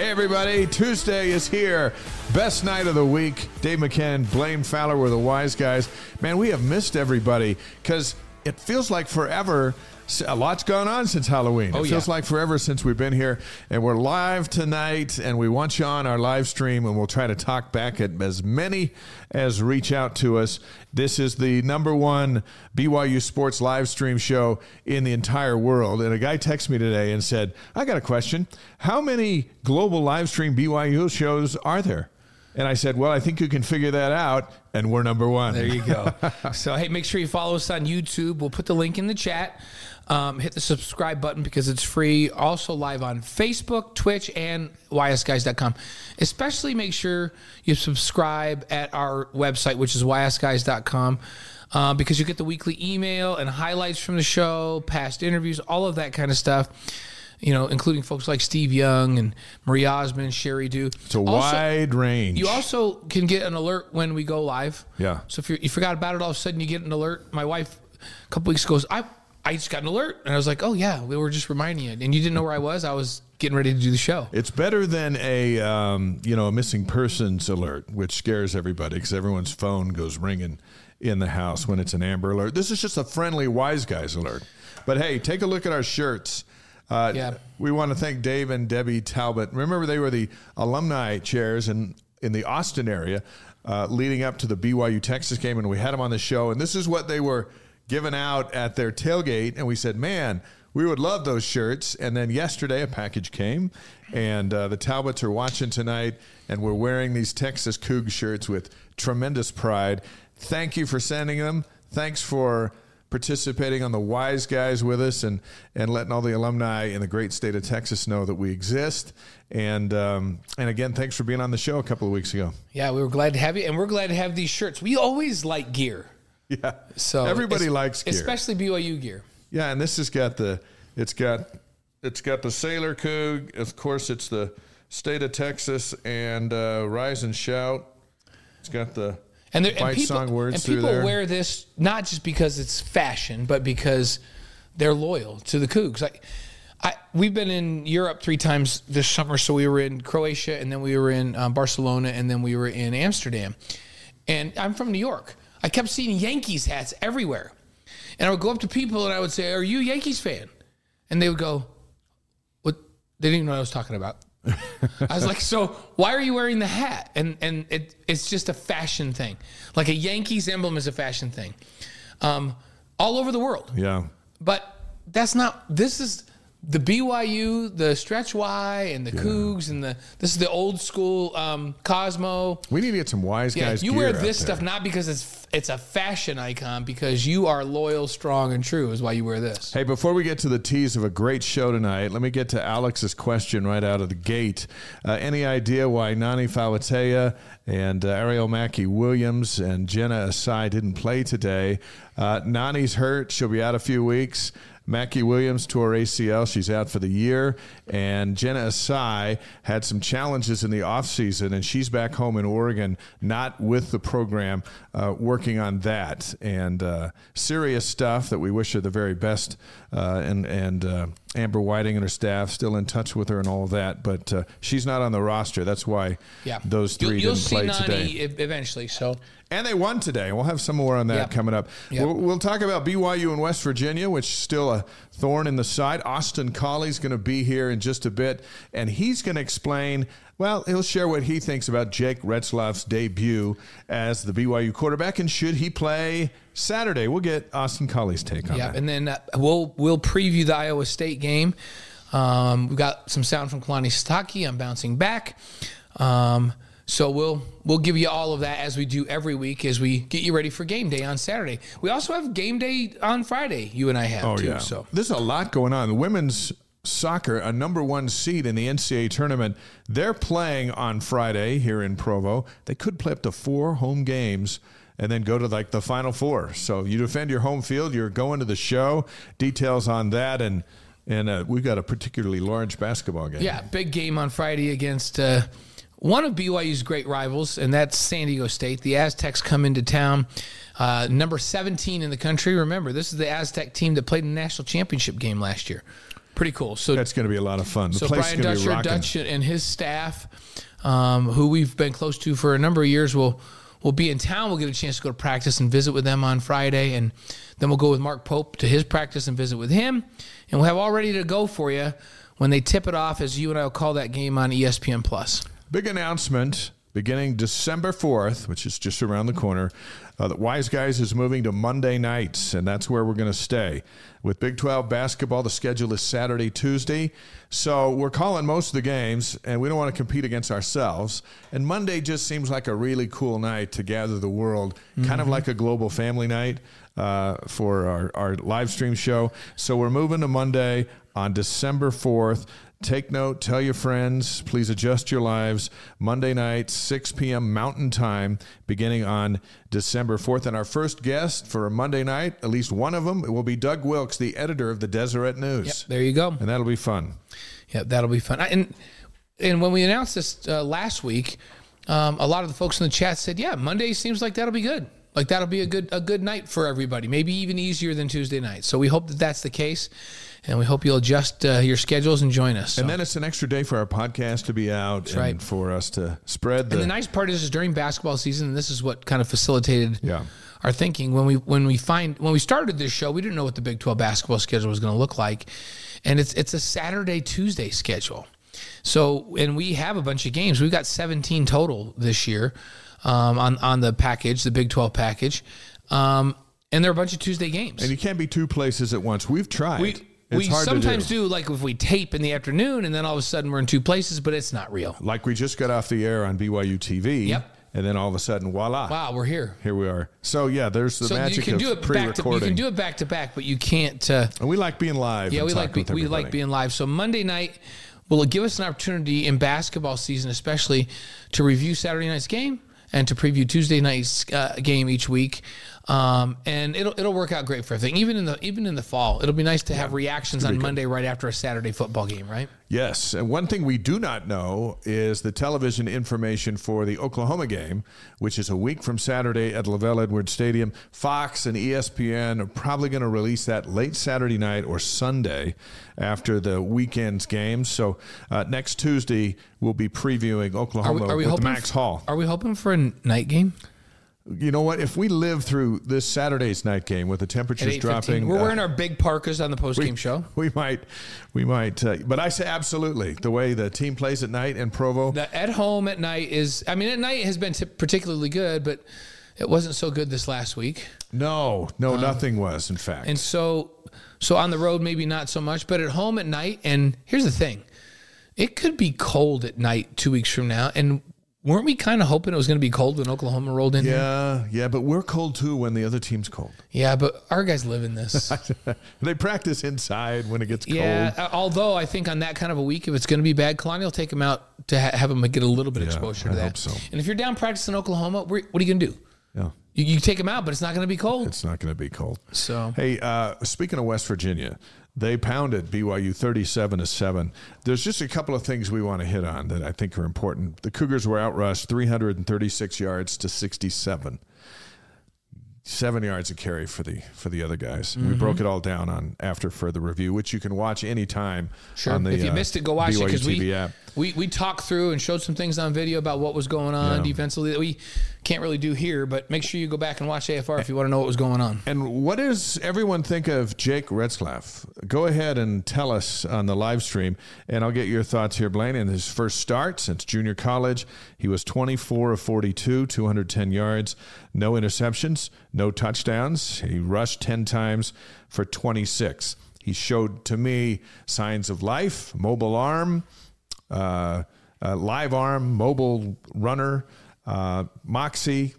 Hey, everybody. Tuesday is here. Best night of the week. Dave McCann, Blaine Fowler were the wise guys. Man, we have missed everybody because it feels like forever. A lot's gone on since Halloween. Oh, it feels yeah. like forever since we've been here. And we're live tonight, and we want you on our live stream, and we'll try to talk back at as many as reach out to us. This is the number one BYU sports live stream show in the entire world. And a guy texted me today and said, I got a question. How many global live stream BYU shows are there? And I said, Well, I think you can figure that out. And we're number one. There you go. so, hey, make sure you follow us on YouTube. We'll put the link in the chat. Um, hit the subscribe button because it's free. Also, live on Facebook, Twitch, and ysguys.com. Especially make sure you subscribe at our website, which is ysguys.com. Uh, because you get the weekly email and highlights from the show, past interviews, all of that kind of stuff. You know, including folks like Steve Young and Marie Osmond, Sheri Dew. It's a wide range. You also can get an alert when we go live. Yeah. So if you forgot about it, all of a sudden you get an alert. My wife, a couple weeks ago goes, I I just got an alert, and I was like, oh yeah, we were just reminding you, and you didn't know where I was. I was getting ready to do the show. It's better than a um, you know a missing persons alert, which scares everybody because everyone's phone goes ringing in the house when it's an Amber Alert. This is just a friendly wise guys alert. But hey, take a look at our shirts. Uh, Yeah. We want to thank Dave and Debbie Talbot. Remember, they were the alumni chairs in in the Austin area uh, leading up to the BYU Texas game, and we had them on the show. And this is what they were giving out at their tailgate, and we said, man. We would love those shirts. And then yesterday, a package came, and uh, the Talbots are watching tonight, and we're wearing these Texas Coug shirts with tremendous pride. Thank you for sending them. Thanks for participating on the Wise Guys with us and, and letting all the alumni in the great state of Texas know that we exist. And, um, and again, thanks for being on the show a couple of weeks ago. Yeah, we were glad to have you, and we're glad to have these shirts. We always like gear, Yeah. so everybody es- likes gear. especially BYU gear. Yeah, and this has got the it's got it's got the Sailor Coug. Of course, it's the state of Texas and uh, Rise and Shout. It's got the And, there, and people, song words and people wear this not just because it's fashion, but because they're loyal to the Cougs. Like, I we've been in Europe three times this summer. So we were in Croatia, and then we were in um, Barcelona, and then we were in Amsterdam. And I'm from New York. I kept seeing Yankees hats everywhere, and I would go up to people and I would say, "Are you a Yankees fan?" And they would go, "What?" They didn't even know what I was talking about. I was like, so why are you wearing the hat? And and it, it's just a fashion thing. Like a Yankees emblem is a fashion thing, um, all over the world. yeah. But that's not. This is the BYU, the Stretch Y, and the Cougs, and the this is the old school um, Cosmo. We need to get some wise guys. Yeah, guys. you wear this there. stuff not because it's it's a fashion icon, because you are loyal, strong, and true. Is why you wear this. Hey, before we get to the tease of a great show tonight, let me get to Alex's question right out of the gate. Uh, any idea why Nani Falatea and uh, Arielle Mackey Williams and Jenna Asai didn't play today? Uh, Nani's hurt. She'll be out a few weeks. Mackey Williams tore ACL. She's out for the year. And Jenna Asai had some challenges in the offseason, and she's back home in Oregon, not with the program, uh, working on that. And uh, serious stuff that we wish her the very best. Uh, and and uh, Amber Whiting and her staff still in touch with her and all of that. But uh, she's not on the roster. That's why Yeah, those 3 You'll, you'll didn't play today. eventually. So And they won today. We'll have some more on that Yeah. coming up. Yeah. We'll, we'll talk about BYU and West Virginia, which is still a thorn in the side. Austin Collie's going to be here in just a bit, and he's going to explain. Well, he'll share what he thinks about Jake Retzlaff's debut as the BYU quarterback, and should he play Saturday? We'll get Austin Collie's take on Yeah, that. and then uh, we'll we'll preview the Iowa State game. Um, we got some sound from Kalani Sitake. I'm bouncing back. Um, so we'll we'll give you all of that as we do every week as we get you ready for game day on Saturday. We also have game day on Friday. You and I have Oh too. yeah. So there's a lot going on. The women's soccer, a number one seed in the NCAA tournament. They're playing on Friday here in Provo. They could play up to four home games and then go to like the final four. So you defend your home field, you're going to the show. Details on that and and uh, we've got a particularly large basketball game. Yeah, big game on Friday against uh, one of BYU's great rivals, and that's San Diego State. The Aztecs come into town, uh, number 17 in the country. Remember, this is the Aztec team that played in the national championship game last year. Pretty cool. So that's going to be a lot of fun. The so Brian is gonna be Dutcher. Dutch, and his staff, um, who we've been close to for a number of years, will will be in town. We'll get a chance to go to practice and visit with them on Friday, and then we'll go with Mark Pope to his practice and visit with him, and we'll have all ready to go for you when they tip it off. As you and I will call that game on ESPN Plus. Big announcement beginning December 4th, which is just around the corner. Uh, that Wise Guys is moving to Monday nights, and that's where we're going to stay. With Big 12 basketball, the schedule is Saturday, Tuesday. So we're calling most of the games, and we don't want to compete against ourselves. And Monday just seems like a really cool night to gather the world, kind of like a global family night uh, for our, our live stream show. So we're moving to Monday on December 4th. Take note, tell your friends, please adjust your lives. Monday night, 6 p.m. Mountain Time, beginning on December 4th. And our first guest for a Monday night, at least one of them, it will be Doug Wilks, the editor of the Deseret News. There you go. And that'll be fun. Yeah, that'll be fun. I- And and when we announced this uh, last week, um, a lot of the folks in the chat said, "Yeah, Monday seems like that'll be good. Like that'll be a good a good night for everybody. Maybe even easier than Tuesday night." So we hope that that's the case, and we hope you'll adjust uh, your schedules and join us. So. And then it's an extra day for our podcast to be out and right. for us to spread the. And the nice part is, is during basketball season, and this is what kind of facilitated Yeah. our thinking when we when we find when we started this show, we didn't know what the Big Twelve basketball schedule was going to look like, and it's it's a Saturday Tuesday schedule. So and we have a bunch of games. We've got 17 total this year um, on on the package, the Big 12 package, um, and there are a bunch of Tuesday games. and you can't be two places at once. We've tried. we it's we sometimes do. do like if we tape in the afternoon, and then all of a sudden we're in two places, but it's not real. Like we just got off the air on BYU TV. Yep. And then all of a sudden, voila. Wow, we're here. Here we are. So yeah, there's the So you magic can of do it back to you can do it back to back, but you can't. Uh, and we like being live. Yeah, we like be, we like being live. So Monday night will give us an opportunity in basketball season, especially to review Saturday night's game and to preview Tuesday night's uh, game each week. Um, and it'll it'll work out great for everything. Even in the even in the fall, it'll be nice to have reactions on Monday right after a Saturday football game, right? Yes, and one thing we do not know is the television information for the Oklahoma game, which is a week from Saturday at LaVell Edwards Stadium. Fox and ESPN are probably going to release that late Saturday night or Sunday after the weekend's games. So uh, next Tuesday we'll be previewing Are Oklahoma we, are we with Max Hall. Are we hoping for a night game? You know what? If we live through this Saturday's night game with the temperatures dropping, We're uh, wearing our big parkas on the post game show. we might, we might. Uh, but I say absolutely. The way the team plays at night in Provo, The at home at night is. I mean, at night has been t- particularly good, but it wasn't so good this last week. no, no, nothing was. In fact, Um, And so, so on the road, maybe not so much, but at home at night. And here's the thing it could be cold at night two weeks from now. And weren't we kind of hoping it was going to be cold when Oklahoma rolled in? here? yeah, yeah. But we're cold too when the other team's cold. Yeah, but our guys live in this. they practice inside when it gets yeah. cold. uh, Although I think on that kind of a week, if it's going to be bad, Kalani will take them out to ha- have them get a little bit of exposure to I that. hope so. And if you're down practicing Oklahoma, what are you going to do? Yeah, You, you take them out, but it's not going to be cold. it's not going to be cold. So Hey, uh, speaking of West Virginia, they pounded BYU 37 to 7. There's just a couple of things we want to hit on that I think are important. The Cougars were outrushed 336 yards to 67. Seven yards of carry for the for the other guys. Mm-hmm. We broke it all down on after further review, which you can watch anytime Sure. on the if you uh, missed it, go watch it because we, we we talked through and showed some things on video about what was going on Yeah. defensively that we can't really do here. But make sure you go back and watch AFR if you want to know what was going on. And what does everyone think of Jake Retzlaff? Go ahead and tell us on the live stream, and I'll get your thoughts here, Blaine. In his first start since junior college, he was 24 of 42, 210 yards, no interceptions, no touchdowns. He rushed 10 times for 26. He showed to me signs of life, mobile arm, uh, uh, live arm, mobile runner, uh, moxie,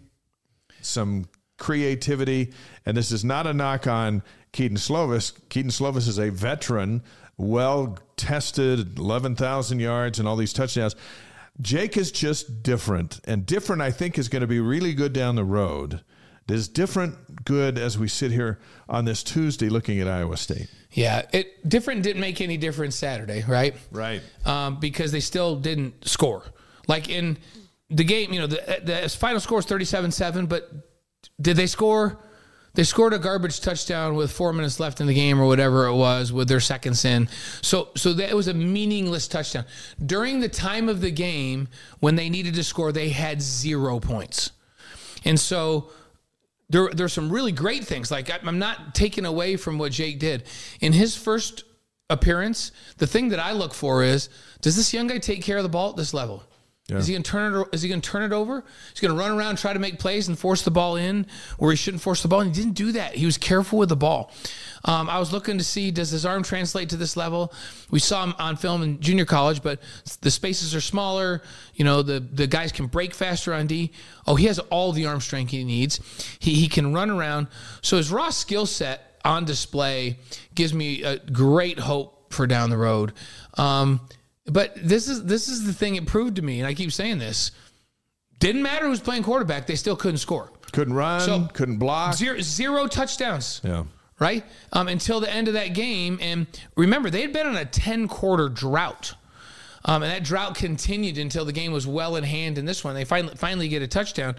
some creativity. And this is not a knock on Kedon Slovis. Kedon Slovis is a veteran well tested, 11,000 yards and all these touchdowns. Jake is just different, and different, I think, is going to be really good down the road. Is different good as we sit here on this Tuesday looking at Iowa State? Yeah, it different didn't make any difference Saturday, right? Right. Um, because they still didn't score. Like in the game, you know, the, the final score is 37-7, but did they score? They scored a garbage touchdown with four minutes left in the game or whatever it was with their seconds in. So so that was a meaningless touchdown. During the time of the game when they needed to score, they had zero points. And so there there's some really great things. Like I'm not taking away from what Jake did in his first appearance. The thing that I look for is does this young guy take care of the ball at this level? Yeah. Is he gonna turn it? Is he gonna turn it over? He's gonna run around, try to make plays, and force the ball in where he shouldn't force the ball. And he didn't do that. He was careful with the ball. Um, I was looking to see does his arm translate to this level. We saw him on film in junior college, but the spaces are smaller. You know, the the guys can break faster on D. Oh, he has all the arm strength he needs. He he can run around. So his raw skill set on display gives me a great hope for down the road. Um, but this is this is the thing it proved to me, and I keep saying this. Didn't matter who's playing quarterback; they still couldn't score. Couldn't run. So, couldn't block. Zero, zero touchdowns. Yeah. Right um, until the end of that game, and remember they had been on a ten quarter drought. Um, and that drought continued until the game was well in hand in this one. They finally finally get a touchdown.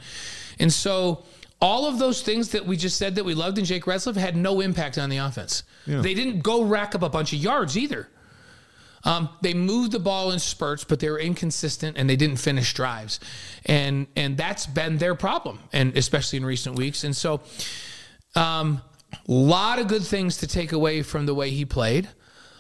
And so all of those things that we just said that we loved in Jake Retzlaff had no impact on the offense. Yeah. They didn't go rack up a bunch of yards either. Um, they moved the ball in spurts, but they were inconsistent and they didn't finish drives, and and that's been their problem, and especially in recent weeks. And so, a um, lot of good things to take away from the way he played,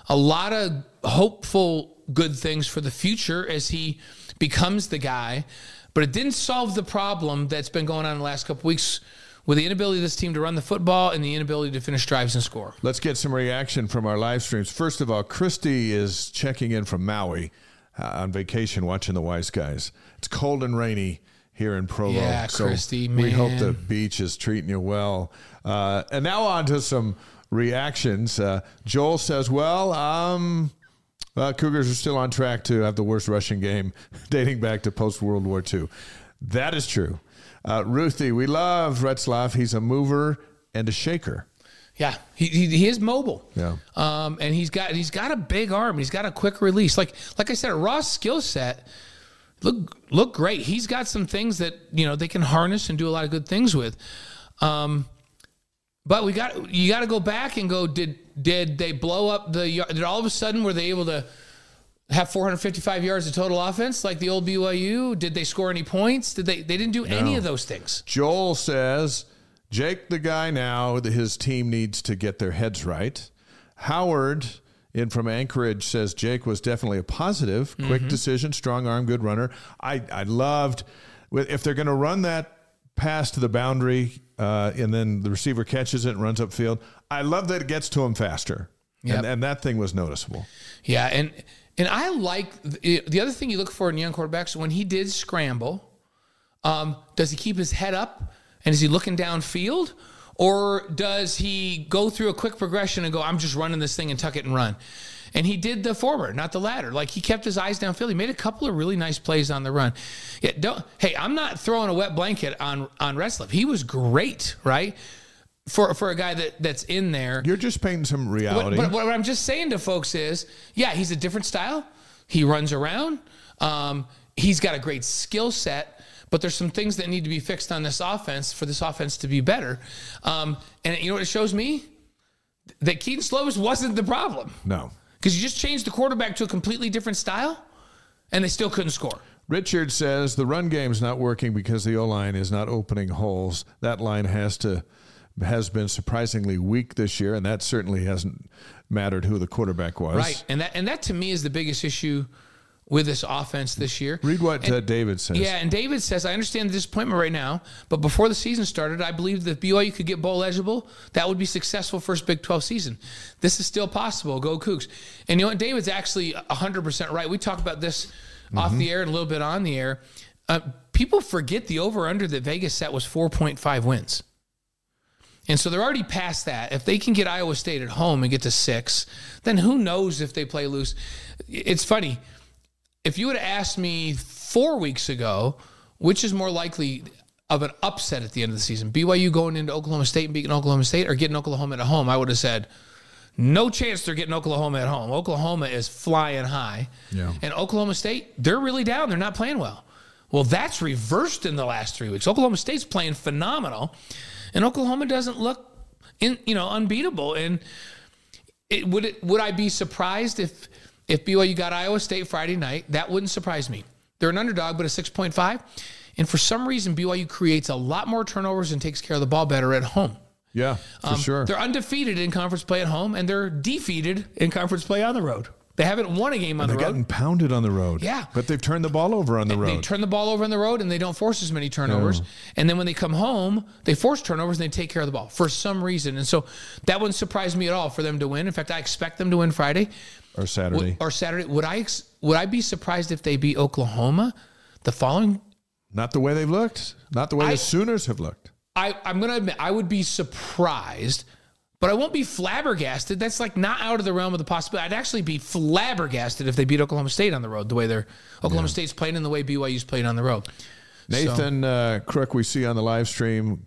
a lot of hopeful good things for the future as he becomes the guy, but it didn't solve the problem that's been going on in the last couple weeks with the inability of this team to run the football and the inability to finish drives and score. Let's get some reaction from our live streams. First of all, Christy is checking in from Maui uh, on vacation watching the Wise Guys. It's cold and rainy here in Provo. Yeah, so Christy, man. We hope the beach is treating you well. Uh, and now on to some reactions. Uh, Joel says, well, um, uh, Cougars are still on track to have the worst rushing game dating back to post World War II. That is true. Uh, Ruthie, we love Retzlaff. He's a mover and a shaker. Yeah, he, he, he, is mobile. Yeah, um, and he's got he's got a big arm. He's got a quick release. Like like I said, a raw skill set. Look look great. He's got some things that you know they can harness and do a lot of good things with. Um, but we got you got to go back and go. Did did they blow up the? Did all of a sudden were they able to? Have 455 yards of total offense like the old BYU? Did they score any points? Did they? They didn't do no. any of those things. Joel says Jake, the guy now, his team needs to get their heads right. Howard in from Anchorage says Jake was definitely a positive, quick mm-hmm. decision, strong arm, good runner. I I loved if they're going to run that pass to the boundary uh, and then the receiver catches it and runs upfield. I love that it gets to him faster. Yep. And, and that thing was noticeable. Yeah, and and I like the other thing you look for in young quarterbacks when he did scramble. Um, does he keep his head up and is he looking downfield, or does he go through a quick progression and go, "I'm just running this thing and tuck it and run"? And he did the former, not the latter. Like he kept his eyes downfield. He made a couple of really nice plays on the run. Yeah, don't. Hey, I'm not throwing a wet blanket on on Retzlaff. He was great, right? For for a guy that that's in there. You're just painting some reality. What, what, what I'm just saying to folks is, yeah, he's a different style. He runs around. Um, he's got a great skill set, but there's some things that need to be fixed on this offense for this offense to be better. Um, and you know what it shows me? That Kedon Slovis wasn't the problem. No, because you just changed the quarterback to a completely different style, and they still couldn't score. Richard says the run game's not working because the O line is not opening holes. That line has to has been surprisingly weak this year, and that certainly hasn't mattered who the quarterback was. Right, and that and that to me is the biggest issue with this offense this year. Read what and, uh, David says. Yeah, and David says, I understand the disappointment right now, but before the season started, I believed that BYU could get bowl eligible. That would be successful first Big 12 season. This is still possible. Go Cougs. And you know what? David's actually 100% right. We talked about this mm-hmm. off the air and a little bit on the air. Uh, people forget the over under that Vegas set was 4.5 wins. And so they're already past that. If they can get Iowa State at home and get to six, then who knows if they play loose? It's funny. If you would have asked me four weeks ago, which is more likely of an upset at the end of the season, BYU going into Oklahoma State and beating Oklahoma State or getting Oklahoma at home, I would have said, no chance they're getting Oklahoma at home. Oklahoma is flying high. Yeah. And Oklahoma State, they're really down. They're not playing well. Well, that's reversed in the last three weeks. Oklahoma State's playing phenomenal, and Oklahoma doesn't look, in, you know, unbeatable. And it, would it would I be surprised if if BYU got Iowa State Friday night? That wouldn't surprise me. They're an underdog, but a six point five, and for some reason BYU creates a lot more turnovers and takes care of the ball better at home. Yeah, for Um, sure. They're undefeated in conference play at home, and they're defeated in conference play on the road. They haven't won a game on the road. They're the road. getting pounded on the road. Yeah. But they've turned the ball over on the road. They turn the ball over on the road and they don't force as many turnovers. And then when they come home, they force turnovers and they take care of the ball for some reason. And so that wouldn't surprise me at all for them to win. In fact, I expect them to win Friday or Saturday. or Saturday. Would I would I be surprised if they beat Oklahoma the following? Not the way they've looked. Not the way I- the Sooners have looked. I, I'm going to admit I would be surprised, but I won't be flabbergasted. That's like not out of the realm of the possibility. I'd actually be flabbergasted if they beat Oklahoma State on the road the way they're Oklahoma State's playing and the way BYU's playing on the road. Nathan uh, Crook, we see on the live stream.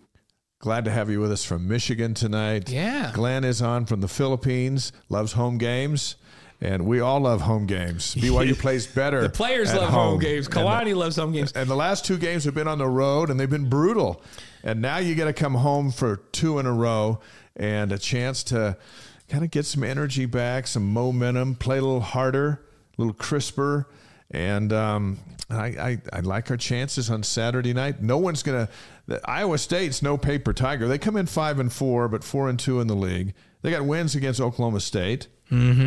Glad to have you with us from Michigan tonight. Yeah. Glenn is on from the Philippines, loves home games, and we all love home games. BYU plays better. The players love home, games. And Kalani loves home games. And the last two games have been on the road and they've been brutal. And now you got to come home for two in a row and a chance to kind of get some energy back, some momentum, play a little harder, a little crisper. And um, I, I, I like our chances on Saturday night. No one's going to. Iowa State's no paper tiger. They come in five and four, but four and two in the league. They got wins against Oklahoma State,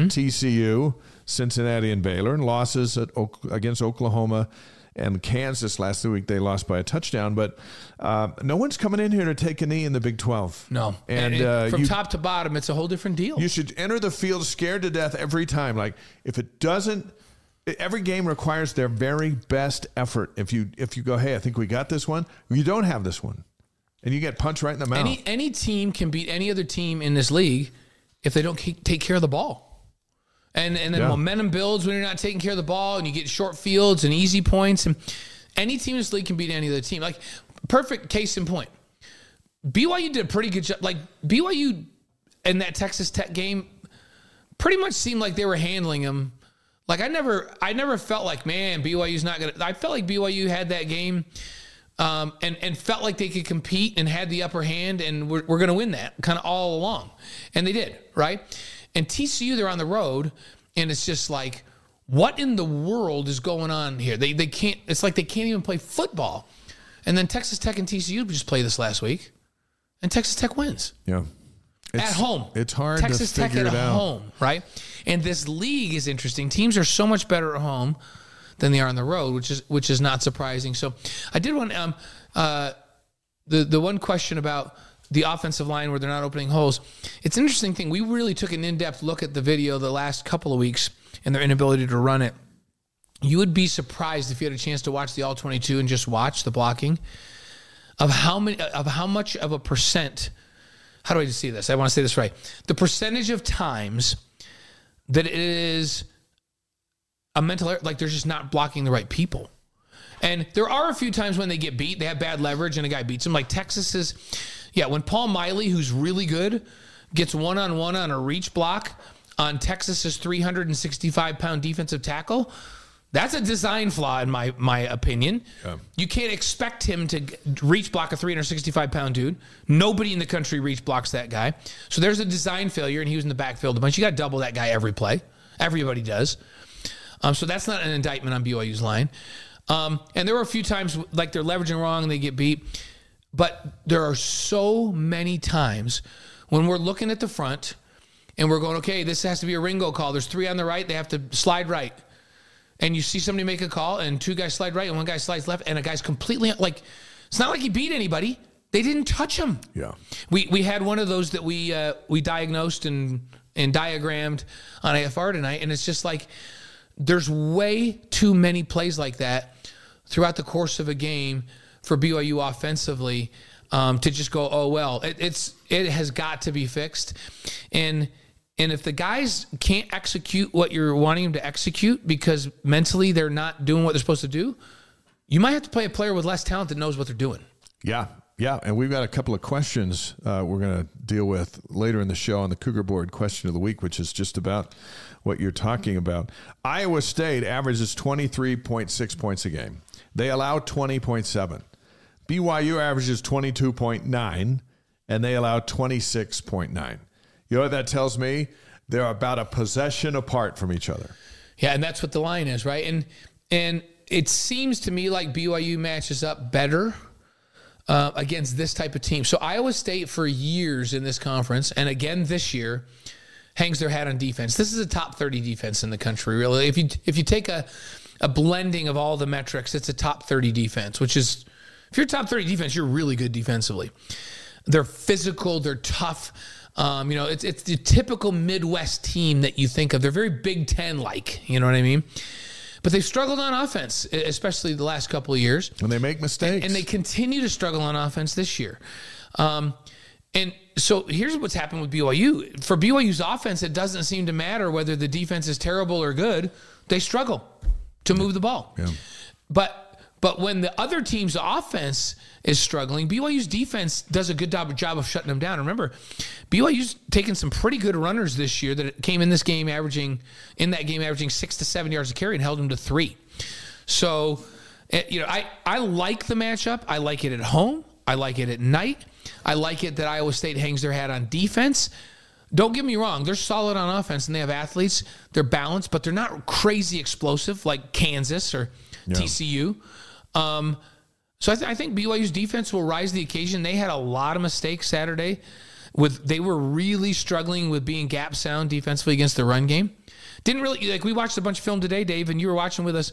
TCU, Cincinnati, and Baylor, and losses at, against Oklahoma and Kansas last week. They lost by a touchdown, but uh, no one's coming in here to take a knee in the Big Twelve. No, and, it- uh, from you, top to bottom, it's a whole different deal. you should enter the field scared to death every time. Like if it doesn't. Every game requires their very best effort. If you if you go, hey, I think we got this one. You don't have this one, and you get punched right in the mouth. any any team can beat any other team in this league if they don't ke- take care of the ball. And and then Yeah. momentum builds when you're not taking care of the ball, and you get short fields and easy points. And any team in this league can beat any other team. Like perfect case in point. BYU did a pretty good job. Like BYU in that Texas Tech game, pretty much seemed like they were handling them. Like I never, I never felt like, man, BYU's not gonna. I felt like BYU had that game, um, and and felt like they could compete and had the upper hand, and we're, we're gonna win that kind of all along, and they did, right? And TCU, they're on the road, and it's just like, what in the world is going on here? They they can't. It's like they can't even play football. And then Texas Tech and TCU just played this last week, and Texas Tech wins yeah, It's, at home. It's hard Texas to Tech figure at it out. Texas Tech at home, right? And this league is interesting. Teams are so much better at home than they are on the road, which is which is not surprising. So I did want um uh the the one question about the offensive line where they're not opening holes. It's an interesting thing. We really took an in-depth look at the video the last couple of weeks and their inability to run it. You would be surprised if you had a chance to watch the all 22 and just watch the blocking of how many of how much of a percent how do I see this? I want to say this right. The percentage of times that it is a mental error, like they're just not blocking the right people. And there are a few times when they get beat, they have bad leverage and a guy beats them. Like Texas is, yeah, when Paul Maile, who's really good, gets one on one on a reach block on Texas's 365 pound defensive tackle, that's a design flaw in my my opinion. You can't expect him to reach block a 365 pound dude. Nobody in the country reach blocks that guy. So there's a design failure, and he was in the backfield a bunch. You got to double that guy every play. Everybody does. Um, so that's not an indictment on BYU's line. Um, and there were a few times like they're leveraging wrong and they get beat. But there are so many times when we're looking at the front and we're going, okay, this has to be a Ringo call. There's three on the right. They have to slide right. And you see somebody make a call and two guys slide right and one guy slides left and a guy's completely like, it's not like he beat anybody. They didn't touch him. Yeah. We we had one of those that we uh, we diagnosed and and diagrammed on AFR tonight, and it's just like there's way too many plays like that throughout the course of a game for BYU offensively. um, to just go, oh well, it, it's it has got to be fixed, and and if the guys can't execute what you're wanting them to execute because mentally they're not doing what they're supposed to do, you might have to play a player with less talent that knows what they're doing. Yeah, yeah, and we've got a couple of questions uh, we're going to deal with later in the show on the Cougar Board question of the week, which is just about what you're talking about. Iowa State averages 23.6 points a game. They allow 20.7. BYU averages 22.9, and they allow 26.9. You know what that tells me? They're about a possession apart from each other. Yeah, and that's what the line is, right? And and it seems to me like BYU matches up better uh, against this type of team. So Iowa State for years in this conference, and again this year, hangs their hat on defense. This is a top thirty defense in the country. Really, if you if you take a a blending of all the metrics, it's a top thirty defense, which is if you're top thirty defense, you're really good defensively. They're physical, they're tough. Um, you know, it's it's the typical Midwest team that you think of. They're very Big Ten like. You know what I mean? But they've struggled on offense, especially the last couple of years. And they make mistakes. And, and they continue to struggle on offense this year. Um, and so here's what's happened with BYU. For BYU's offense, it doesn't seem to matter whether the defense is terrible or good. They struggle to move the ball. Yeah. But but when the other team's offense is struggling, BYU's defense does a good job, job of shutting them down. Remember, BYU's taken some pretty good runners this year that came in this game averaging in that game averaging six to seven yards a carry and held them to three. So, eh, you know, I I like the matchup. I like it at home. I like it at night. I like it that Iowa State hangs their hat on defense. Don't get me wrong, they're solid on offense and they have athletes. They're balanced, but they're not crazy explosive like Kansas or yeah. TCU. Um, so I, th- I, think BYU's defense will rise to the occasion. They had a lot of mistakes Saturday. With they were really struggling with being gap sound defensively against the run game. Didn't really like we watched a bunch of film today, Dave, and you were watching with us.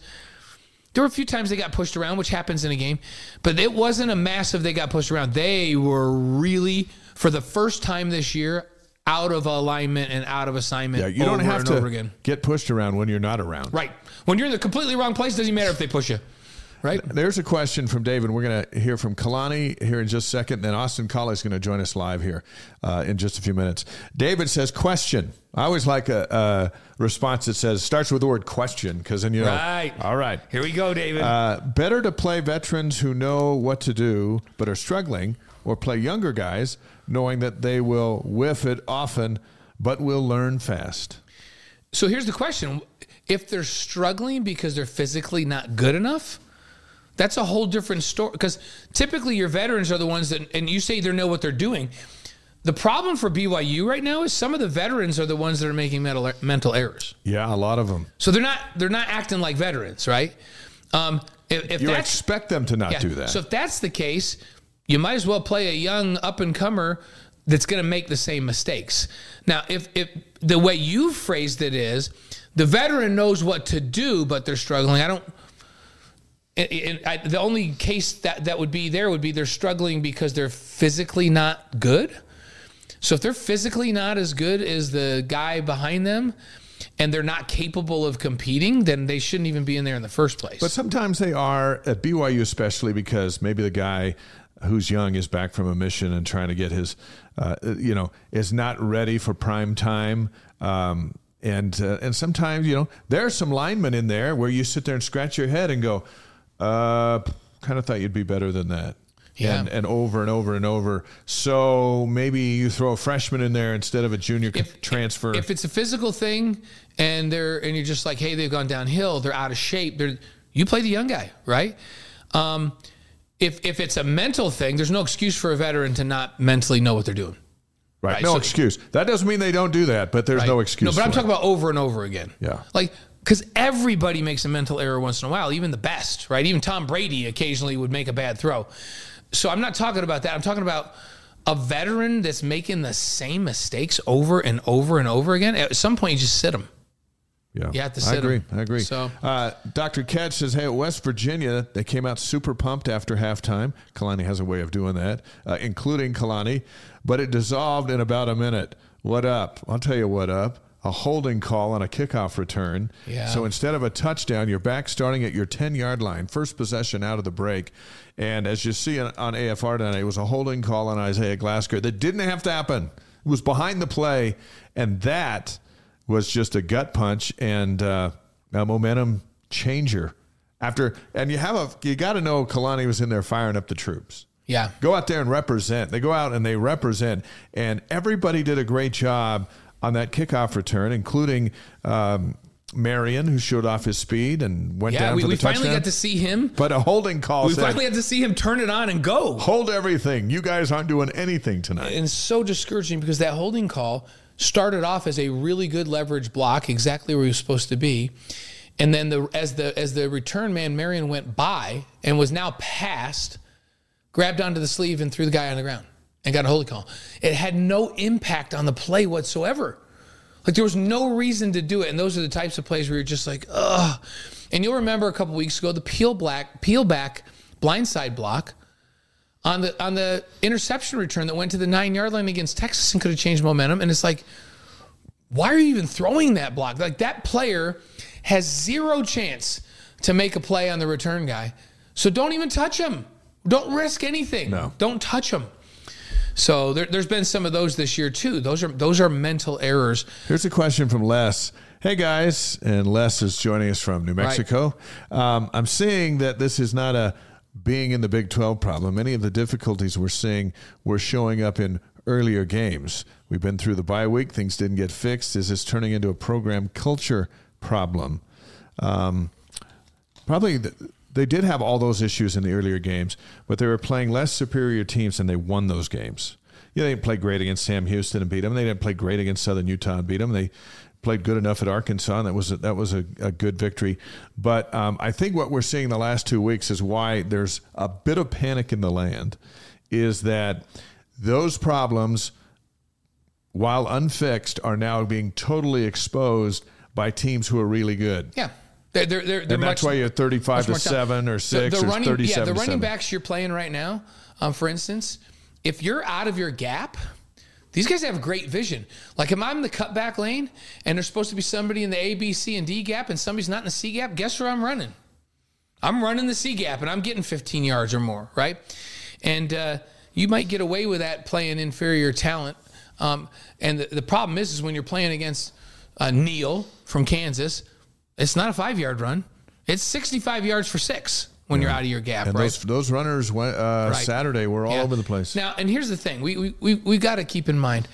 There were a few times they got pushed around, which happens in a game, but it wasn't a massive they got pushed around. They were really, for the first time this year, out of alignment and out of assignment. Yeah, you don't have to get pushed around when you're not around. Right. When you're in the completely wrong place, doesn't matter if they push you right? There's a question from David. We're going to hear from Kalani here in just a second. Then Austin Collie is going to join us live here uh, in just a few minutes. David says, question. I always like a, a response that says, starts with the word question because then you know. Right. All right. Here we go, David. Uh, better to play veterans who know what to do but are struggling or play younger guys knowing that they will whiff it often but will learn fast. So here's the question. If they're struggling because they're physically not good enough, that's a whole different story because typically your veterans are the ones that, and you say they know what they're doing. The problem for BYU right now is some of the veterans are the ones that are making mental, mental errors. Yeah, a lot of them. So they're not they're not acting like veterans, right? Um, if, if you expect them to not yeah, do that. So if that's the case, you might as well play a young up and comer that's going to make the same mistakes. Now, if if the way you phrased it is the veteran knows what to do, but they're struggling. I don't and I, the only case that that would be there would be they're struggling because they're physically not good. So if they're physically not as good as the guy behind them, and they're not capable of competing, then they shouldn't even be in there in the first place. But sometimes they are at BYU, especially because maybe the guy who's young is back from a mission and trying to get his, uh, you know, is not ready for prime time. Um, and uh, and sometimes you know there are some linemen in there where you sit there and scratch your head and go, uh, kind of thought you'd be better than that. Yeah. And, and over and over and over. So maybe you throw a freshman in there instead of a junior if, transfer. If it's a physical thing and they're and you're just like, hey, they've gone downhill, they're out of shape. They're you play the young guy, right? Um, if if it's a mental thing, there's no excuse for a veteran to not mentally know what they're doing. Right. right? No so, excuse. That doesn't mean they don't do that, but there's right. no excuse. No, but I'm talking about over and over again. Yeah. Like because everybody makes a mental error once in a while, even the best, right? Even Tom Brady occasionally would make a bad throw. So I'm not talking about that. I'm talking about a veteran that's making the same mistakes over and over and over again. At some point, you just sit them. Yeah, you have to sit I agree. Them. I agree. So, uh, Dr. Ketch says, "Hey, at West Virginia, they came out super pumped after halftime. Kalani has a way of doing that, uh, including Kalani, but it dissolved in about a minute. What up? I'll tell you what up. A holding call on a kickoff return. Yeah. So instead of a touchdown, you're back starting at your 10 yard line, first possession out of the break. And as you see on, on AFR tonight, it was a holding call on Isaiah Glasker that didn't have to happen. It was behind the play. And that was just a gut punch and uh, a momentum changer. After and you have a you got to know Kalani was in there firing up the troops. Yeah. Go out there and represent. They go out and they represent, and everybody did a great job on that kickoff return, including um, Marion, who showed off his speed and went Yeah, down we, for the we finally got to see him. but a holding call We said, finally got to see him turn it on and go. "Hold everything. You guys aren't doing anything tonight." And it's so discouraging because that holding call started off as a really good leverage block, exactly where he was supposed to be. And then the as the as the return man Marion went by and was now passed, grabbed onto the sleeve and threw the guy on the ground and got a holy call. It had no impact on the play whatsoever. Like there was no reason to do it. And those are the types of plays where you're just like, ugh. And you'll remember a couple weeks ago the peel black peel back blindside block on the on the interception return that went to the nine yard line against Texas and could have changed momentum. And it's like, why are you even throwing that block? Like that player has zero chance to make a play on the return guy. So don't even touch him. Don't risk anything. No. Don't touch him. So there, there's been some of those this year too. Those are those are mental errors. Here's a question from Les. Hey guys, and Les is joining us from New Mexico. Um, I'm seeing that this is not a being in the Big 12 problem. Many of the difficulties we're seeing were showing up in earlier games. We've been through the bye week, things didn't get fixed. Is this turning into a program culture problem? Um, probably th- they did have all those issues in the earlier games, but they were playing less superior teams and they won those games. Yeah, they didn't play great against Sam Houston and beat them. They didn't play great against Southern Utah and beat them. They played good enough at Arkansas, and that was a, that was a, a good victory. But um, I think what we're seeing the last two weeks is why there's a bit of panic in the land, is that those problems, while unfixed, are now being totally exposed by teams who are really good. Yeah. They're, they're, they're, they're And that's much- why you're 35 to much more talented. 7 or 6 the or running, 37 Yeah, the running 7. backs you're playing right now, um, for instance, if you're out of your gap, these guys have great vision. Like if I'm in the cutback lane and there's supposed to be somebody in the A, B, C, and D gap and somebody's not in the C gap, guess where I'm running? I'm running the C gap and I'm getting 15 yards or more, right? And uh, you might get away with that playing inferior talent. Um, and the, the problem is, is when you're playing against uh, Neal from Kansas, it's not a five yard run. It's 65 yards for six when you're out of your gap, And right? those those runners went, uh, Right. Saturday were all Yeah. over the place. Now, and here's the thing: we we we, we got to keep in mind,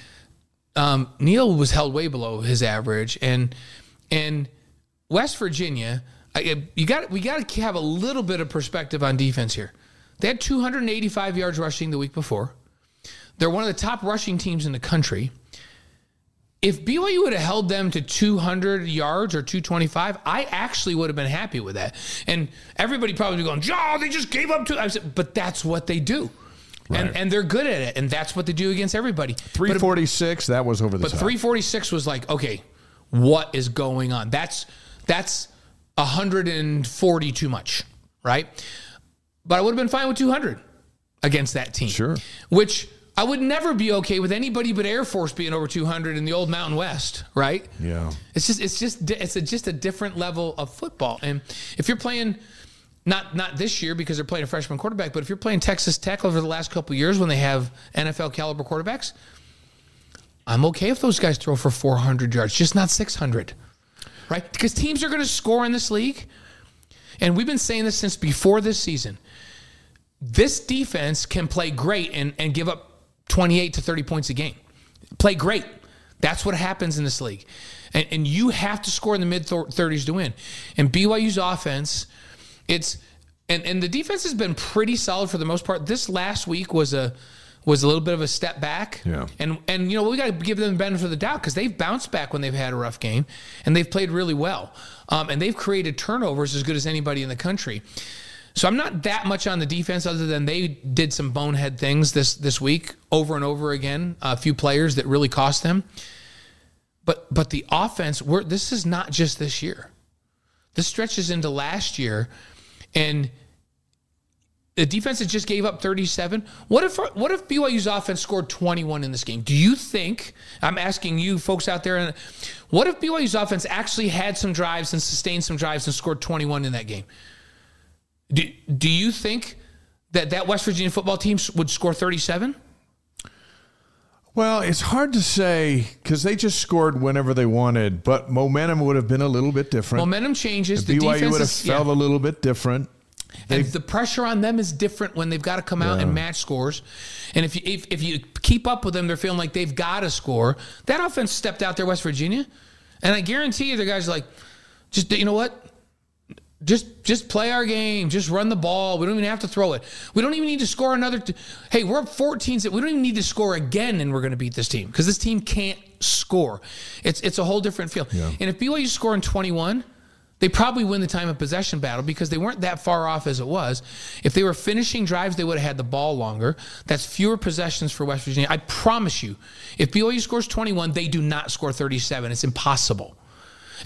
um, Neal was held way below his average, and and West Virginia, I, you got we got to have a little bit of perspective on defense here. They had 285 yards rushing the week before. They're one of the top rushing teams in the country. If BYU would have held them to 200 yards or 225, I actually would have been happy with that. And everybody probably be going, "Oh, they just gave up to." I said, but that's what they do, Right. and and they're good at it, and that's what they do against everybody. But, 346, that was over the but top. 346 was like, okay, what is going on? That's that's 140 too much, right? But I would have been fine with 200 against that team. Sure. Which I would never be okay with anybody but Air Force being over 200 in the old Mountain West, right? Yeah. It's just it's just it's a, just a different level of football. And if you're playing not not this year because they're playing a freshman quarterback, but if you're playing Texas Tech over the last couple of years when they have NFL caliber quarterbacks, I'm okay if those guys throw for 400 yards, just not 600. Right? Because teams are going to score in this league. And we've been saying this since before this season. This defense can play great and, and give up 28 to 30 points a game. Play great. That's what happens in this league. And, and you have to score in the mid 30s to win. And BYU's offense, it's and, and the defense has been pretty solid for the most part. This last week was a was a little bit of a step back. Yeah. And and you know we got to give them the benefit of the doubt because they've bounced back when they've had a rough game, and they've played really well, um, and they've created turnovers as good as anybody in the country. So I'm not that much on the defense, other than they did some bonehead things this this week over and over again. A few players that really cost them. But but the offense, we're, this is not just this year. This stretches into last year, and the defense that just gave up 37. What if what if BYU's offense scored 21 in this game? Do you think I'm asking you folks out there what if BYU's offense actually had some drives and sustained some drives and scored 21 in that game? Do, do you think that that West Virginia football team would score 37? Well, it's hard to say because they just scored whenever they wanted, but momentum would have been a little bit different. Momentum changes. The, the BYU defense would have is, felt yeah. a little bit different. And the pressure on them is different when they've got to come out and match scores. And if you if, if you keep up with them, they're feeling like they've got to score. That offense stepped out there, West Virginia, and I guarantee you, the guys are like, just you know what, just just play our game, just run the ball. We don't even have to throw it. We don't even need to score another. T- hey, we're up 14. We don't even need to score again, and we're going to beat this team because this team can't score. It's it's a whole different feel. Yeah. And if BYU's scoring 21 they probably win the time of possession battle because they weren't that far off as it was. If they were finishing drives, they would have had the ball longer. That's fewer possessions for West Virginia. I promise you, if BYU scores 21, they do not score 37. It's impossible.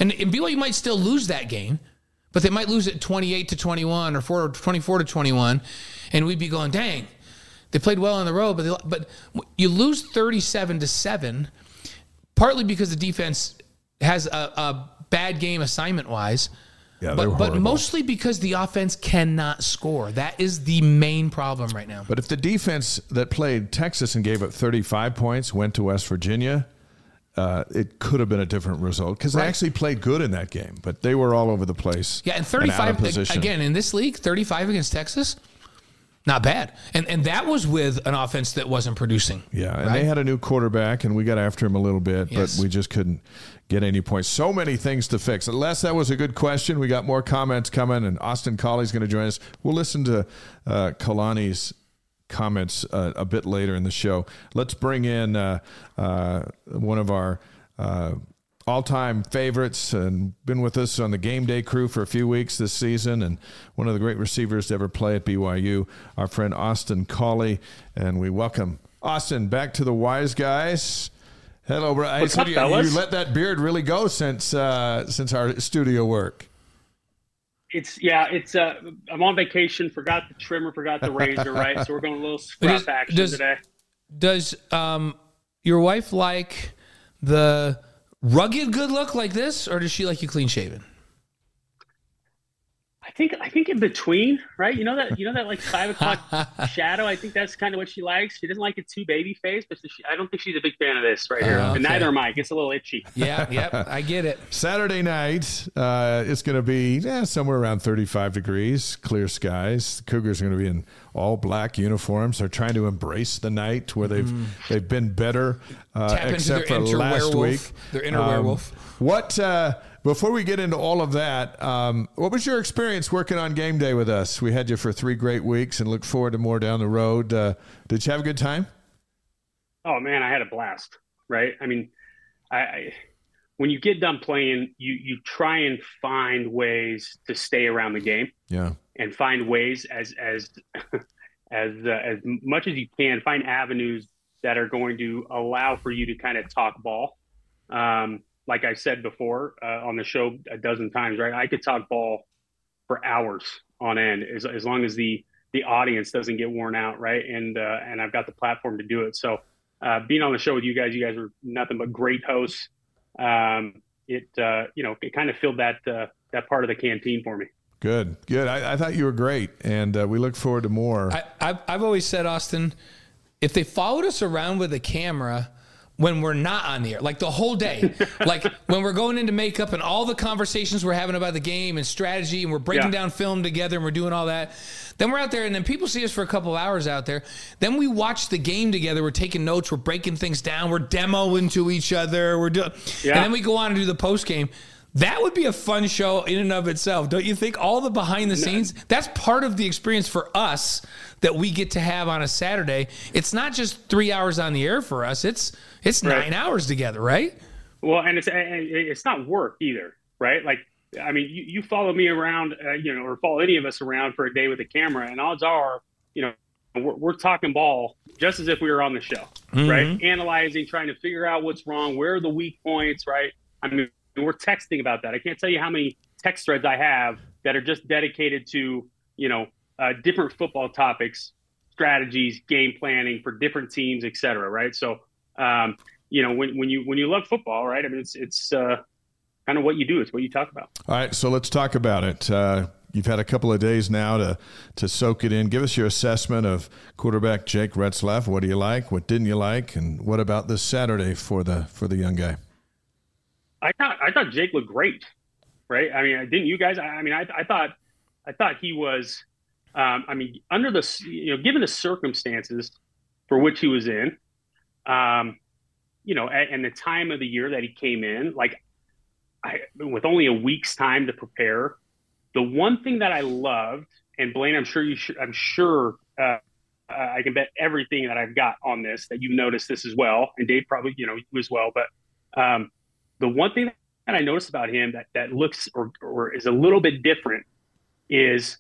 And, and BYU might still lose that game, but they might lose it 28 to 21 or 4, 24 to 21, and we'd be going, dang, they played well on the road, but they, but you lose 37 to seven, partly because the defense has a, a bad game assignment wise. Yeah, but, but mostly because the offense cannot score. That is the main problem right now. But if the defense that played Texas and gave up 35 points went to West Virginia, uh, it could have been a different result because Right. they actually played good in that game, but they were all over the place. Yeah, and out of 35 position. again in this league, 35 against Texas, not bad. And and that was with an offense that wasn't producing. Yeah, and right? they had a new quarterback, and we got after him a little bit, Yes. but we just couldn't get any points. So many things to fix. Les, that was a good question. We got more comments coming, and Austin Collie's going to join us. We'll listen to uh, Kalani's comments uh, a bit later in the show. Let's bring in uh, uh, one of our. Uh, all-time favorites and been with us on the game day crew for a few weeks this season and one of the great receivers to ever play at BYU our friend Austin Collie and we welcome Austin back to the wise guys hello bro What's up, you, fellas? you let that beard really go since uh, since our studio work It's yeah, it's uh I'm on vacation, forgot the trimmer, forgot the razor, right? So we're going a little scruff Does- action does- today. Does um your wife like the rugged good look like this, or does she like you clean shaven? I think I think in between, right? You know that you know that like five o'clock shadow. I think that's kind of what she likes. She doesn't like it too baby face, but she, I don't think she's a big fan of this right here. Oh, And neither am I. It gets a little itchy. Yeah, yep, I get it. Saturday night uh, it's going to be yeah, somewhere around 35 degrees clear skies the Cougars are going to be in all black uniforms they're trying to embrace the night where they've they've been better uh. Tap into except for inner last werewolf, week their inner werewolf. what uh, before we get into all of that um, what was your experience working on game day with us we had you for three great weeks and look forward to more down the road uh, did you have a good time Oh man, I had a blast. Right? I mean, I, I when you get done playing, you you try and find ways to stay around the game. yeah and find ways as as as uh, as much as you can find avenues that are going to allow for you to kind of talk ball um, like i said before uh, on the show a dozen times right? I could talk ball for hours on end as, as long as the the audience doesn't get worn out right? And uh, and i've got the platform to do it. So uh, being on the show with you guys you guys are nothing but great hosts. Um, it uh, you know it kind of filled that uh, that part of the canteen for me. Good good. I, I thought you were great and uh, we look forward to more. I, I've, I've always said, Austin, if they followed us around with a camera when we're not on the air, like the whole day, like when we're going into makeup and all the conversations we're having about the game and strategy and we're breaking Yeah. down film together and we're doing all that, then we're out there and then people see us for a couple of hours out there. Then we watch the game together. We're taking notes. We're breaking things down. We're demoing to each other. We're doing, Yeah. and then we go on and do the post game. That would be a fun show in and of itself, don't you think? All the behind the scenes, that's part of the experience for us that we get to have on a Saturday. It's not just three hours on the air for us; it's it's Right. nine hours together, right? Well, and it's and it's not work either, right? Like, I mean, you, you follow me around, uh, you know, or follow any of us around for a day with a camera, and odds are, you know, we're, we're talking ball just as if we were on the show, right? Analyzing, trying to figure out what's wrong, where are the weak points, right? I mean, we're texting about that. I can't tell you how many text threads I have that are just dedicated to, you know, uh, different football topics, strategies, game planning for different teams, et cetera. Right. So, um, you know, when, when you when you love football, right? I mean, it's it's uh, kind of what you do. It's what you talk about. All right. So let's talk about it. Uh, you've had a couple of days now to to soak it in. Give us your assessment of quarterback Jake Retzlaff. What do you like? What didn't you like? And what about this Saturday for the for the young guy? I thought I thought Jake looked great, right? I mean, didn't you guys? I mean, I, I thought I thought he was. Um, I mean, under the you know, given the circumstances for which he was in, um, you know, and the time of the year that he came in, like, I, with only a week's time to prepare, the one thing that I loved, and Blaine, I'm sure you should, I'm sure uh, I can bet everything that I've got on this that you noticed this as well, and Dave probably you know you as well. But um, the one thing that I noticed about him that that looks or, or is a little bit different is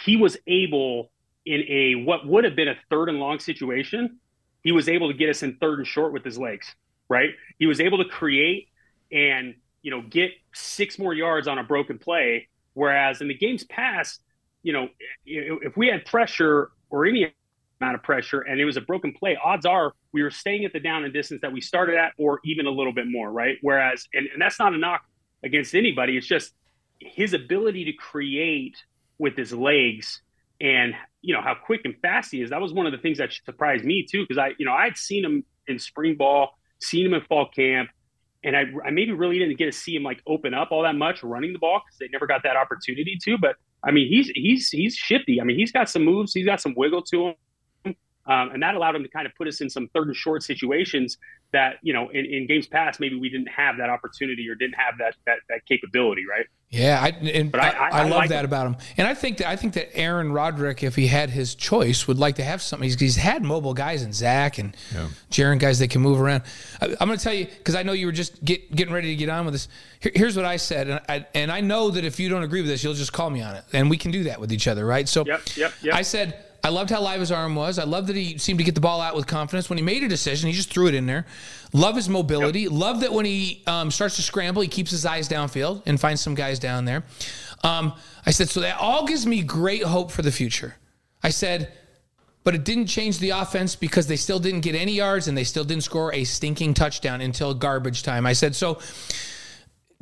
he was able in a what would have been a third and long situation, he was able to get us in third and short with his legs. Right, he was able to create and you know get six more yards on a broken play. Whereas in the games past, you know, if we had pressure or any amount of pressure and it was a broken play, odds are we were staying at the down and distance that we started at or even a little bit more, right? Whereas, and, and that's not a knock against anybody, it's just his ability to create with his legs and you know how quick and fast he is. That was one of the things that surprised me too, because I you know I'd seen him in spring ball, seen him in fall camp, and I, I maybe really didn't get to see him like open up all that much running the ball because they never got that opportunity to. But I mean he's he's he's shifty. I mean he's got some moves, he's got some wiggle to him. Um, and that allowed him to kind of put us in some third and short situations that you know in, in games past maybe we didn't have that opportunity or didn't have that that, that capability, right? Yeah, I, and but I, I, I, I love like that it. about him, and I think that I think that Aaron Roderick, if he had his choice, would like to have something. He's, he's had mobile guys and Zach and yeah. Jaren guys that can move around. I, am going to tell you because I know you were just get, getting ready to get on with this. Here, here's what I said, and I, and I know that if you don't agree with this, you'll just call me on it, and we can do that with each other, right? So, yep, yep, yep. I said I loved how live his arm was. I loved that he seemed to get the ball out with confidence. When he made a decision, he just threw it in there. Love his mobility. Yep. Love that when he um, starts to scramble, he keeps his eyes downfield and finds some guys down there. Um, I said, so that all gives me great hope for the future. I said, but it didn't change the offense because they still didn't get any yards and they still didn't score a stinking touchdown until garbage time. I said, so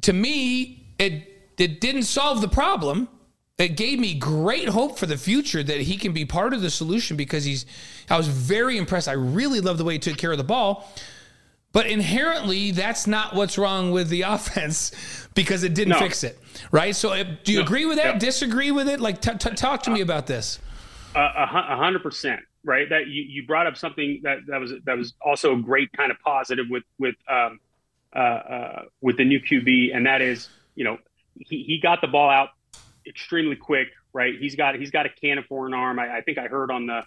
to me, it, it didn't solve the problem it gave me great hope for the future that he can be part of the solution because he's I was very impressed. I really love the way he took care of the ball. But inherently, that's not what's wrong with the offense because it didn't no. fix it, right? So, uh, do you no. agree with that? Yep. Disagree with it? Like, t- t- talk to me about this. A hundred percent, right? That you, you brought up something that, that was that was also a great kind of positive with with um, uh, uh, with the new QB, and that is, you know, he, he got the ball out extremely quick, right? He's got he's got a cannon for an arm. I, I think I heard on the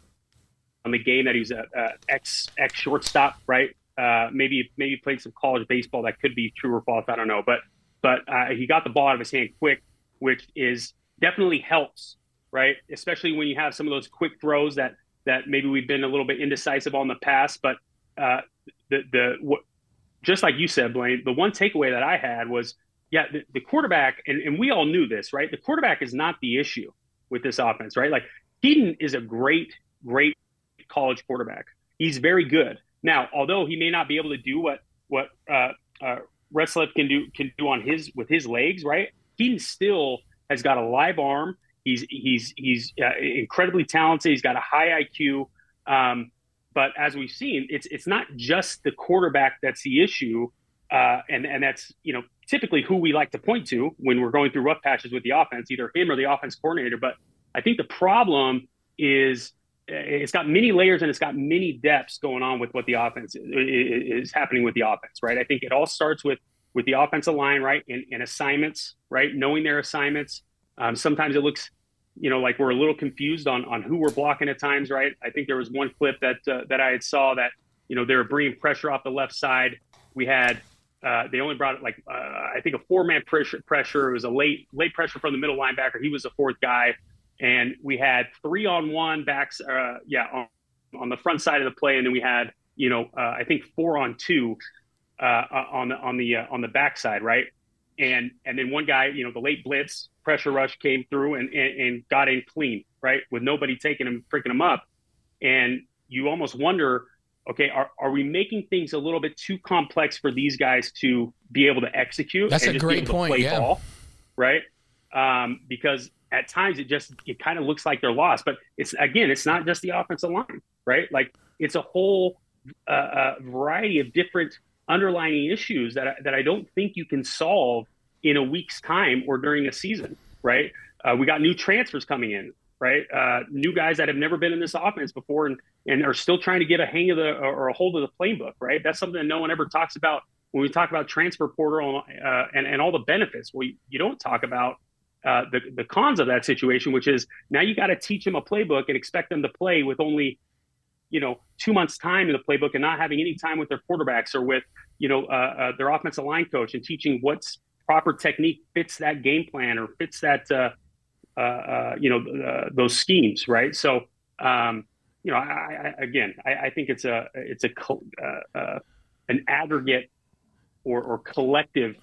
on the game that he's a, a ex ex shortstop, right? Uh, maybe maybe played some college baseball. That could be true or false. I don't know, but but uh, he got the ball out of his hand quick, which is definitely helps, right? Especially when you have some of those quick throws that that maybe we've been a little bit indecisive on the past. But uh, the the what, just like you said, Blaine, the one takeaway that I had was yeah, the, the quarterback, and, and we all knew this, right? The quarterback is not the issue with this offense, right? Like Kedon is a great, great college quarterback. He's very good. Now, although he may not be able to do what what uh, uh, Retzlaff can do can do on his with his legs, right? Kedon still has got a live arm. He's he's he's uh, incredibly talented. He's got a high IQ. Um, but as we've seen, it's it's not just the quarterback that's the issue, uh, and and that's you know typically who we like to point to when we're going through rough patches with the offense, either him or the offense coordinator. But I think the problem is it's got many layers and it's got many depths going on with what the offense is, is happening with the offense, right? I think it all starts with with the offensive line, right, and, and assignments, right, knowing their assignments. Um, sometimes it looks, you know, like we're a little confused on on who we're blocking at times, right? I think there was one clip that uh, that I had saw that you know they were bringing pressure off the left side. We had uh, they only brought like uh, I think a four man pressure. Pressure. It was a late late pressure from the middle linebacker. He was the fourth guy, and we had three on one backs. Uh, yeah, on, on the front side of the play, and then we had you know uh, I think four on two uh, on the on the on the back side, right? and and then one guy, you know, the late blitz pressure rush came through and and, and got in clean, right, with nobody taking him, freaking him up, and you almost wonder, okay, are are we making things a little bit too complex for these guys to be able to execute? That's a great point. yeah. Ball, right? Um, because at times it just it kind of looks like they're lost, but it's again, it's not just the offensive line, right? Like it's a whole uh, uh variety of different underlying issues that I, that I don't think you can solve in a week's time or during a season, right? Uh, we got new transfers coming in, right? Uh, new guys that have never been in this offense before and, and are still trying to get a hang of the or a hold of the playbook, right? That's something that no one ever talks about when we talk about transfer portal uh, and, and all the benefits. Well, you, you don't talk about uh, the, the cons of that situation, which is now you got to teach them a playbook and expect them to play with only you know two months time in the playbook and not having any time with their quarterbacks or with you know uh, uh, their offensive line coach and teaching what's proper technique fits that game plan or fits that uh, you know those schemes right so um, you know I, I, again I, I, think it's a it's a uh, an aggregate or, or collective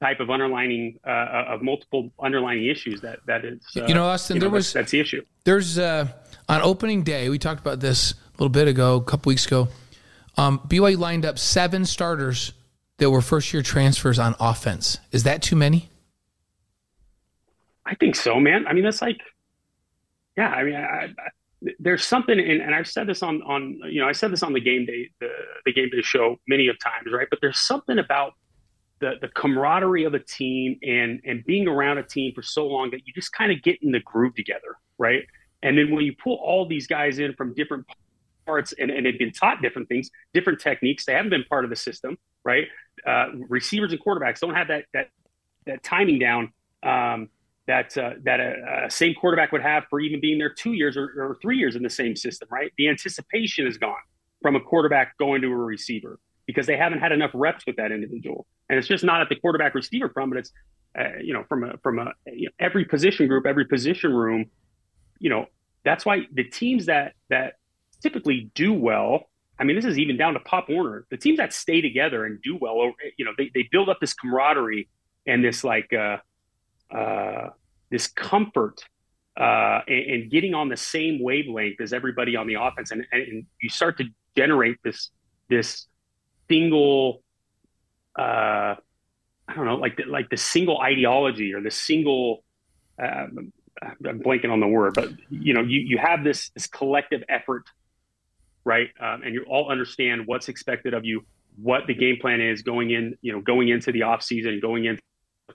type of underlining uh, of multiple underlining issues that that is uh, you know Austin you know, there was that's the issue there's uh, on opening day we talked about this a little bit ago, a couple weeks ago. Um, BYU lined up seven starters that were first year transfers on offense. Is that too many? I think so, man. I mean, that's like, yeah. I mean, I, I, there's something, in, and I've said this on on you know I said this on the game day the, the game day show many of times, right? But there's something about the the camaraderie of a team and and being around a team for so long that you just kind of get in the groove together, right? And then when you pull all these guys in from different parts and, and had been taught different things, different techniques. They haven't been part of the system, right? Uh, receivers and quarterbacks don't have that that that timing down um, that uh, that a, a, same quarterback would have for even being there two years or, or three years in the same system, right? The anticipation is gone from a quarterback going to a receiver because they haven't had enough reps with that individual, and it's just not at the quarterback receiver from, but it's uh, you know from a from a you know, every position group, every position room, you know. That's why the teams that that typically do well. I mean, this is even down to Pop Warner. The teams that stay together and do well, you know, they, they build up this camaraderie and this like uh, uh, this comfort uh, and, and, getting on the same wavelength as everybody on the offense, and, and you start to generate this this single. Uh, I don't know, like the, like the single ideology or the single. Um, I'm blanking on the word, but you know, you, you have this this collective effort right? Um, and you all understand what's expected of you, what the game plan is going in, you know, going into the off season, going into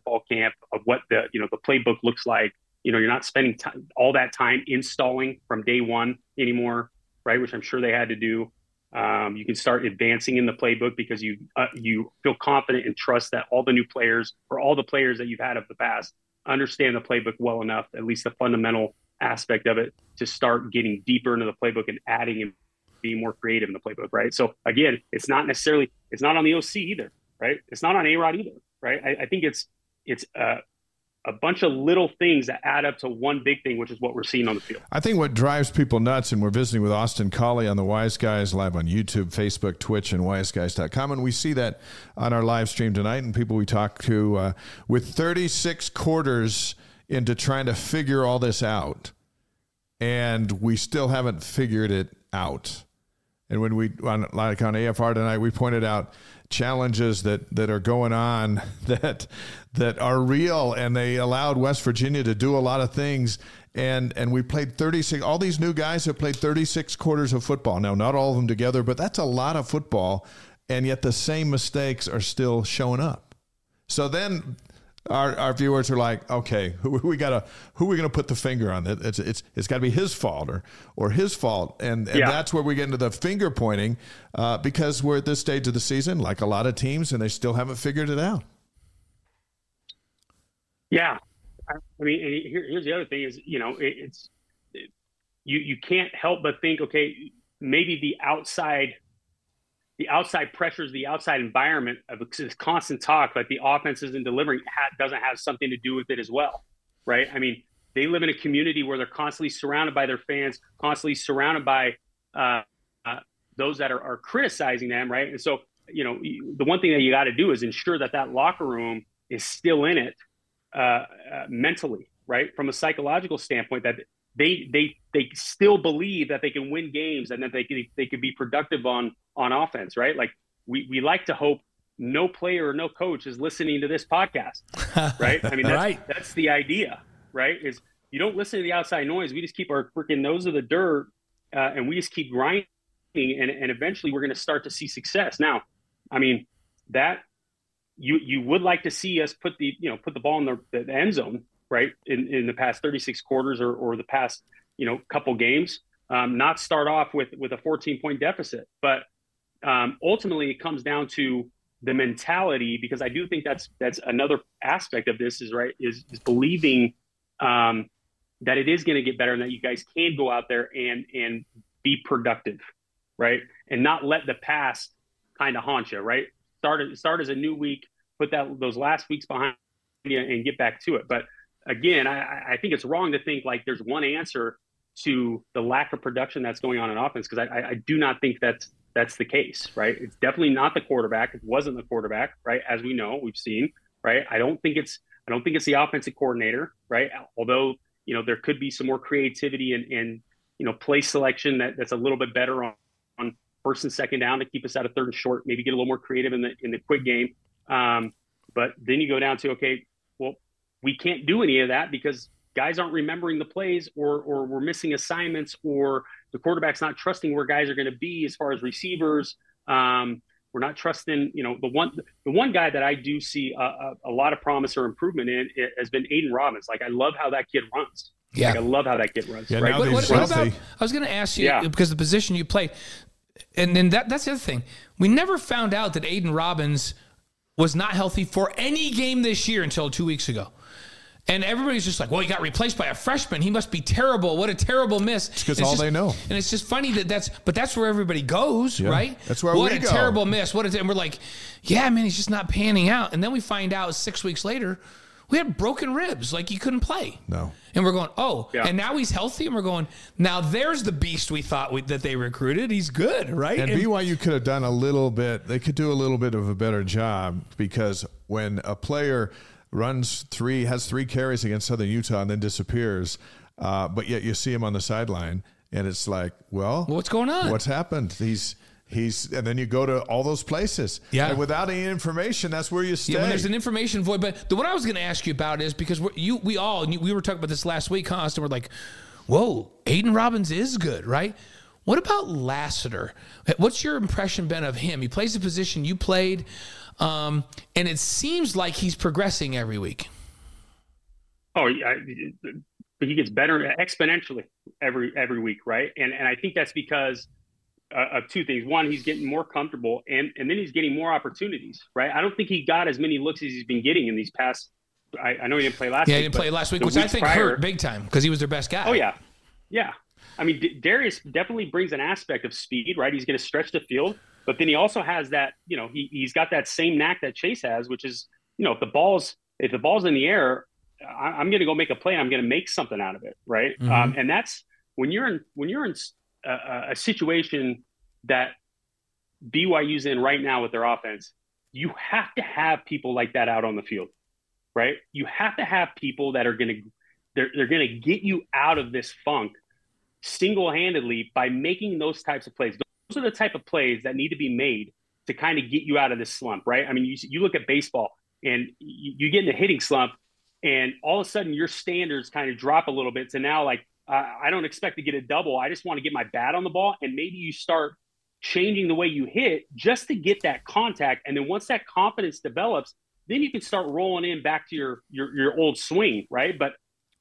fall camp, of what the you know the playbook looks like. You know, you're not spending time, all that time installing from day one anymore, right? Which I'm sure they had to do. Um, you can start advancing in the playbook because you uh, you feel confident and trust that all the new players or all the players that you've had of the past understand the playbook well enough, at least the fundamental aspect of it, to start getting deeper into the playbook and adding and being more creative in the playbook, right? So again, it's not necessarily it's not on the OC either, right? It's not on A Rod either, right? I, I, think it's it's uh, a bunch of little things that add up to one big thing, which is what we're seeing on the field. I think what drives people nuts, and we're visiting with Austin Collie on the Wise Guys live on YouTube, Facebook, Twitch, and wiseguys.com. And we see that on our live stream tonight, and people we talk to uh, with 36 quarters into trying to figure all this out. And we still haven't figured it out. And when we, on, like on AFR tonight, we pointed out challenges that, that are going on that that are real, and they allowed West Virginia to do a lot of things. And and we played 36. All these new guys have played 36 quarters of football. Now, not all of them together, but that's a lot of football. And yet the same mistakes are still showing up. So then our, our viewers are like, okay, who we gotta who are we gonna put the finger on? It, it's it's it's got to be his fault or or his fault, and, and yeah. that's where we get into the finger pointing uh, because we're at this stage of the season, like a lot of teams, and they still haven't figured it out. Yeah, I mean, here, here's the other thing: is you know, it, it's it, you you can't help but think, okay, maybe the outside the outside pressures, the outside environment of this constant talk that the offense isn't delivering doesn't have something to do with it as well, right? I mean, they live in a community where they're constantly surrounded by their fans, constantly surrounded by uh, uh, those that are, are, criticizing them, right? And so, you know, the one thing that you got to do is ensure that that locker room is still in it uh, uh, mentally, right? From a psychological standpoint, that they they they still believe that they can win games and that they can they can be productive on on offense, right? Like we we like to hope no player or no coach is listening to this podcast, right? I mean, that's, right. that's the idea, right? Is you don't listen to the outside noise. We just keep our freaking nose of the dirt uh, and we just keep grinding, and, and eventually we're going to start to see success. Now, I mean, that you you would like to see us put the you know put the ball in the, the end zone right in, in the past 36 quarters or, or the past you know couple games um, not start off with with a 14 point deficit but um, ultimately it comes down to the mentality because i do think that's that's another aspect of this is right is, is believing um, that it is going to get better and that you guys can go out there and and be productive right and not let the past kind of haunt you right start start as a new week, put that those last weeks behind you, and get back to it. But again, I, I think it's wrong to think like there's one answer to the lack of production that's going on in offense because I, I do not think that's that's the case, right? It's definitely not the quarterback. It wasn't the quarterback, right? As we know, we've seen, right? I don't think it's I don't think it's the offensive coordinator, right? Although you know there could be some more creativity and and you know play selection that, that's a little bit better on on first and second down to keep us out of third and short, maybe get a little more creative in the in the quick game. Um, but then you go down to okay, well, we can't do any of that because guys aren't remembering the plays or or we're missing assignments or the quarterback's not trusting where guys are going to be as far as receivers. Um, we're not trusting, you know, the one the one guy that I do see a, a, a lot of promise or improvement in has been Aidan Robbins. Like I love how that kid runs. Yeah, like, I love how that kid runs. Yeah, right? What, what, what about, I was going to ask you yeah. because the position you play, and then that, that's the other thing. We never found out that Aidan Robbins was not healthy for any game this year until two weeks ago. And everybody's just like, well, he got replaced by a freshman. He must be terrible. What a terrible miss. It's because all just, they know. And it's just funny that that's, but that's where everybody goes, yeah, right? That's where what we go. What a terrible miss. What a, and we're like, yeah, man, he's just not panning out. And then we find out six weeks later, we had broken ribs, like he couldn't play. No. And we're going, oh, yeah. and now he's healthy, and we're going, now there's the beast we thought we, that they recruited. He's good, right? And, and BYU could have done a little bit. They could do a little bit of a better job because when a player runs three, has three carries against Southern Utah, and then disappears, uh, but yet you see him on the sideline, and it's like, well, what's going on? What's happened? He's He's and then you go to all those places. Yeah. And without any information, that's where you stay. Yeah, when there's an information void. But the what I was going to ask you about is because you we all we were talking about this last week, Austin. We're like, whoa, Aidan Robbins is good, right? What about Lassiter? What's your impression been of him? He plays the position you played, um, and it seems like he's progressing every week. Oh, yeah, he gets better exponentially every every week, right? And and I think that's because uh, of two things. One, he's getting more comfortable, and and then he's getting more opportunities. Right? I don't think he got as many looks as he's been getting in these past. I, I know he didn't play last. Yeah, week, he didn't play last week, which I think prior, hurt big time because he was their best guy. Oh yeah, yeah. I mean, D- Darius definitely brings an aspect of speed. Right? He's going to stretch the field, but then he also has that. You know, he he's got that same knack that Chase has, which is you know if the ball's if the ball's in the air, I, am going to go make a play. and I'm going to make something out of it. Right? Mm-hmm. Um, and that's when you're in when you're in a, a situation that BYU's in right now with their offense, you have to have people like that out on the field, right? You have to have people that are going to they're, they're going to get you out of this funk single-handedly by making those types of plays. Those are the type of plays that need to be made to kind of get you out of this slump, right? I mean, you, you look at baseball and you, you get in a hitting slump, and all of a sudden your standards kind of drop a little bit. So now, like, I don't expect to get a double. I just want to get my bat on the ball, and maybe you start changing the way you hit just to get that contact. And then once that confidence develops, then you can start rolling in back to your your, your old swing, right? But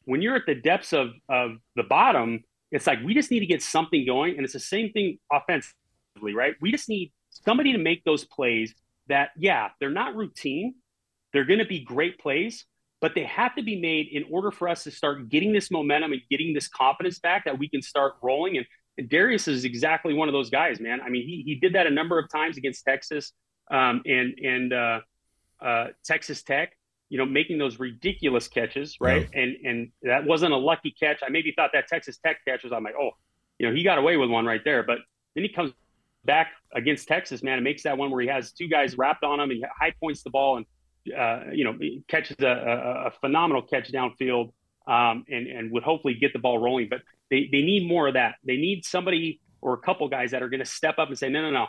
when you're at the depths of of the bottom, it's like we just need to get something going. And it's the same thing offensively, right? We just need somebody to make those plays that, yeah, they're not routine. They're going to be great plays, but they have to be made in order for us to start getting this momentum and getting this confidence back that we can start rolling. And and Darius is exactly one of those guys, man. I mean, he, he did that a number of times against Texas um, and and uh, uh, Texas Tech. You know, making those ridiculous catches, right? Yeah. And and that wasn't a lucky catch. I maybe thought that Texas Tech catch was. I'm like, oh, you know, he got away with one right there. But then he comes back against Texas, man, and makes that one where he has two guys wrapped on him and high points the ball and uh, you know, catches a, a, a phenomenal catch downfield um, and and would hopefully get the ball rolling. But they they need more of that. They need somebody or a couple guys that are going to step up and say, no, no, no,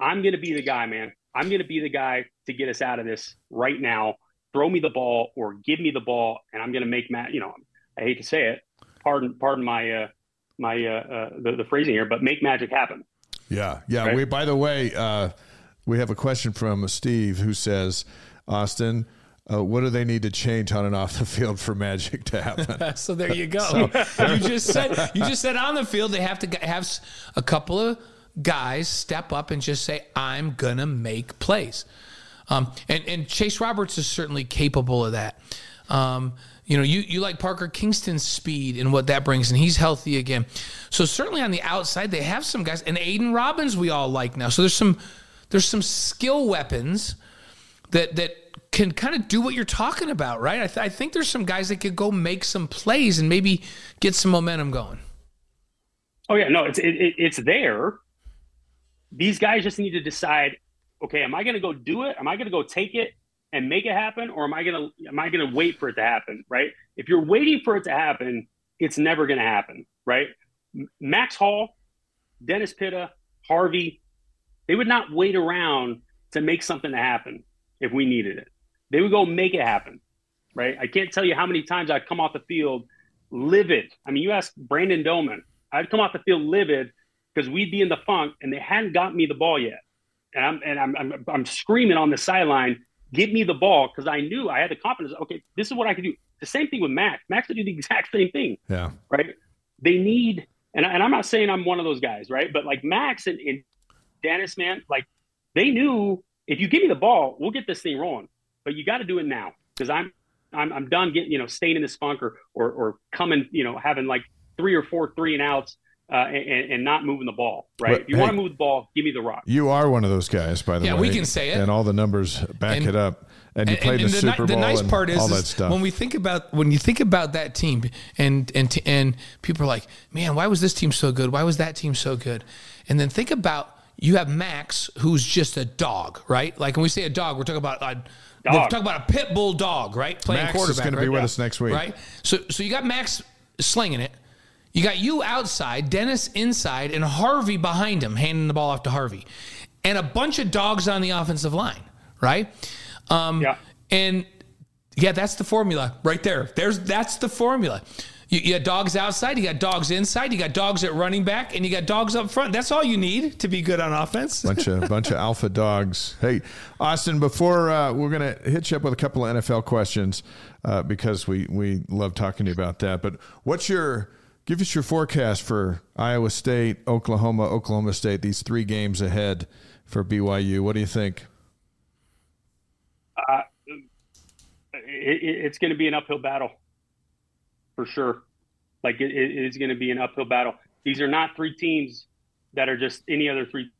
I'm going to be the guy, man. I'm going to be the guy to get us out of this right now. Throw me the ball or give me the ball, and I'm going to make Matt. You know, I hate to say it. Pardon, pardon my uh, my uh, uh, the, the phrasing here, but make magic happen. Yeah, yeah. Right? We by the way, uh, we have a question from Steve who says, Austin. Uh, what do they need to change on and off the field for magic to happen? so there you go. so, you just said you just said on the field they have to have a couple of guys step up and just say, "I'm gonna make plays," um, and and Chase Roberts is certainly capable of that. Um, you know, you, you like Parker Kingston's speed and what that brings, and he's healthy again. So certainly on the outside, they have some guys, and Aidan Robbins we all like now. So there's some there's some skill weapons that that can kind of do what you're talking about, right? I, th- I think there's some guys that could go make some plays and maybe get some momentum going. Oh yeah, no, it's it, it's there. These guys just need to decide. Okay, am I going to go do it? Am I going to go take it and make it happen, or am I going to am I going to wait for it to happen? Right? If you're waiting for it to happen, it's never going to happen. Right? Max Hall, Dennis Pitta, Harvey, they would not wait around to make something happen if we needed it. They would go make it happen, right? I can't tell you how many times I'd come off the field livid. I mean, you ask Brandon Doman, I'd come off the field livid because we'd be in the funk and they hadn't got me the ball yet. And I'm and I'm I'm, I'm screaming on the sideline, "Give me the ball!" Because I knew I had the confidence. Okay, this is what I could do. The same thing with Max. Max would do the exact same thing. Yeah. Right. They need, and, and I'm not saying I'm one of those guys, right? But like Max and, and Dennis, man, like they knew if you give me the ball, we'll get this thing rolling but you got to do it now because I'm, I'm I'm done getting you know staying in this funk or, or or coming you know having like three or four three and outs uh, and, and, not moving the ball, right? But, if you hey, want to move the ball, give me the rock. You are one of those guys, by the yeah, way. Yeah, we can say it, and all the numbers back and, it up. And you and, played and, the, the Super Bowl. The nice part is, is when we think about when you think about that team, and and and people are like, man, why was this team so good? Why was that team so good? And then think about you have Max, who's just a dog, right? Like when we say a dog, we're talking about. Uh, Dog. Talk about a pit bull dog, right? Playing Max quarterback. is going right? to be with yeah. us next week, right? So, so you got Max slinging it. You got you outside, Dennis inside, and Harvey behind him, handing the ball off to Harvey, and a bunch of dogs on the offensive line, right? Um, yeah. And yeah, that's the formula right there. There's that's the formula. You, you got dogs outside, you got dogs inside, you got dogs at running back, and you got dogs up front. That's all you need to be good on offense. bunch of bunch of alpha dogs. Hey, Austin, before uh, we're gonna hit you up with a couple of NFL questions uh, because we we love talking to you about that. But what's your give us your forecast for Iowa State, Oklahoma, Oklahoma State? These three games ahead for BYU. What do you think? Uh, it, it's going to be an uphill battle for sure. Like it, it is going to be an uphill battle. These are not three teams that are just any other three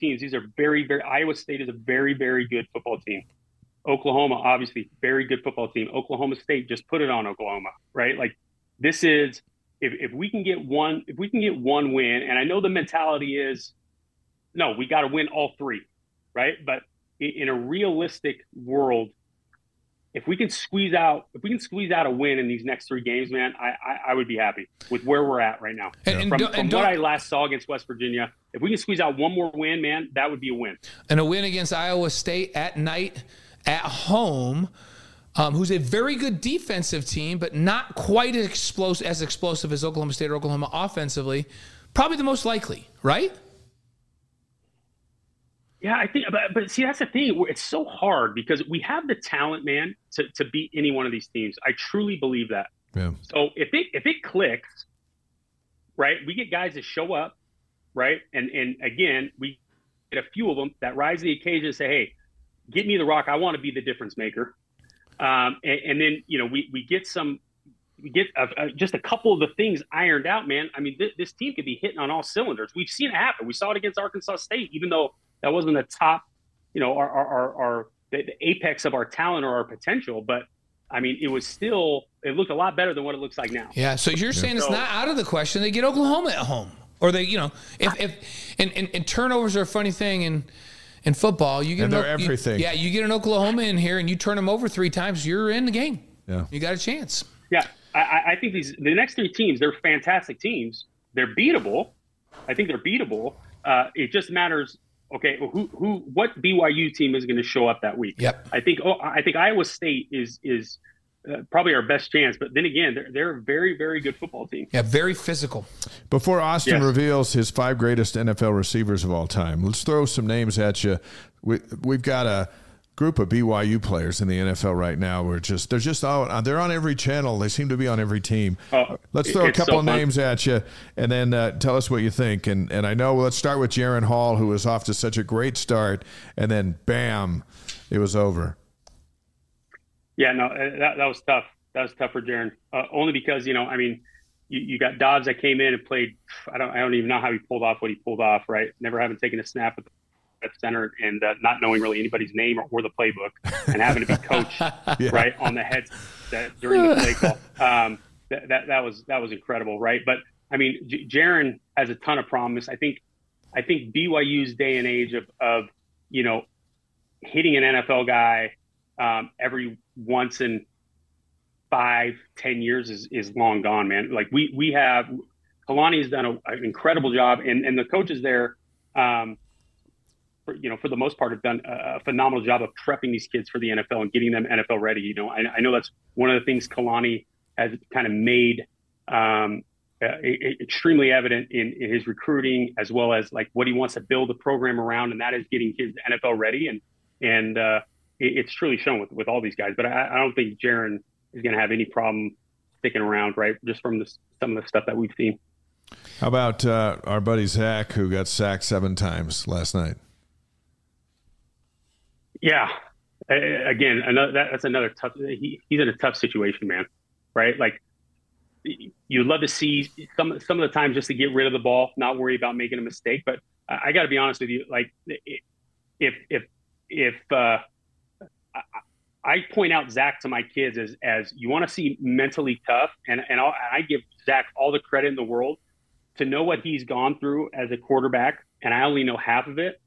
teams. These are very, very. Iowa State is a very, very good football team. Oklahoma, obviously, very good football team. Oklahoma State just put it on Oklahoma, right? Like this is if, if we can get one if we can get one win, and I know the mentality is no, we got to win all three, right? But in a realistic world, if we can squeeze out if we can squeeze out a win in these next three games, man, I I, I would be happy with where we're at right now. And, and from, from what I last saw against West Virginia, if we can squeeze out one more win, man, that would be a win. And a win against Iowa State at night at home. Um, who's a very good defensive team, but not quite as explosive, as explosive as Oklahoma State or Oklahoma offensively. Probably the most likely, right? Yeah, I think, but, but see, that's the thing. It's so hard because we have the talent, man, to, to beat any one of these teams. I truly believe that. Yeah. So if it if it clicks, right, we get guys to show up, right, and and again, we get a few of them that rise to the occasion and say, "Hey, get me the rock. I want to be the difference maker." Um, and, and, then you know we we get some we get a, a, just a couple of the things ironed out, man. I mean, th- this team could be hitting on all cylinders. We've seen it happen. We saw it against Arkansas State, even though that wasn't the top, you know, our our, our, our the, the apex of our talent or our potential, but I mean, it was still it looked a lot better than what it looks like now. Yeah. So you're saying it's not out of the question they get Oklahoma at home, or they, you know, if if and, and, and turnovers are a funny thing, and in football, you get And an they're Ok- you- everything. yeah, you get an Oklahoma in here and you turn them over three times, you're in the game. Yeah. You got a chance. Yeah, I- I, I think these the next three teams they're fantastic teams. They're beatable. I think they're beatable. Uh, it just matters. Okay, who who what BYU team is going to show up that week? Yep. I think oh, I think Iowa State is is uh, probably our best chance. But then again, they're they're a very very good football team. Yeah, very physical. Before Austin Yes. reveals his five greatest NFL receivers of all time, let's throw some names at you. We, we've got a group of BYU players in the NFL right now. We're just they're just all they're on every channel. They seem to be on every team. Oh, let's throw a couple so of names at you, and then uh, tell us what you think. And and I know let's start with Jaren Hall, who was off to such a great start, and then bam, it was over. Yeah, no, uh, that, that was tough. That was tough for Jaren. Uh, only because you know, I mean, you, you got Dobbs that came in and played. I don't, I don't even know how he pulled off what he pulled off. Right, never having taken a snap at the at center and uh, not knowing really anybody's name or, or the playbook and having to be coached right on the headset during the play call. Um, that, that that was that was incredible, right? But I mean, J- Jaren has a ton of promise. I think I think BYU's day and age of of you know hitting an NFL guy um, every once in five, ten years is, is long gone, man. Like we we have Kalani has done a, an incredible job, and and the coaches there, um, for, you know, for the most part, have done a, phenomenal job of prepping these kids for the NFL and getting them NFL ready. You know, I, I know that's one of the things Kalani has kind of made. Um, uh, extremely evident in, in his recruiting as well as like what he wants to build the program around and that is getting kids NFL ready and and uh, it, it's truly shown with, with all these guys but I, I don't think Jaren is going to have any problem sticking around right just from the, some of the stuff that we've seen How about uh, our buddy Zach, who got sacked seven times last night? Yeah. Uh, again, another that, that's another tough. He, he's in a tough situation, man. Right? Like you'd love to see some some of the times just to get rid of the ball, not worry about making a mistake. But I, I got to be honest with you. Like if if if uh, I point out Zach to my kids as as you want to see mentally tough, and and I'll, I give Zach all the credit in the world to know what he's gone through as a quarterback, and I only know half of it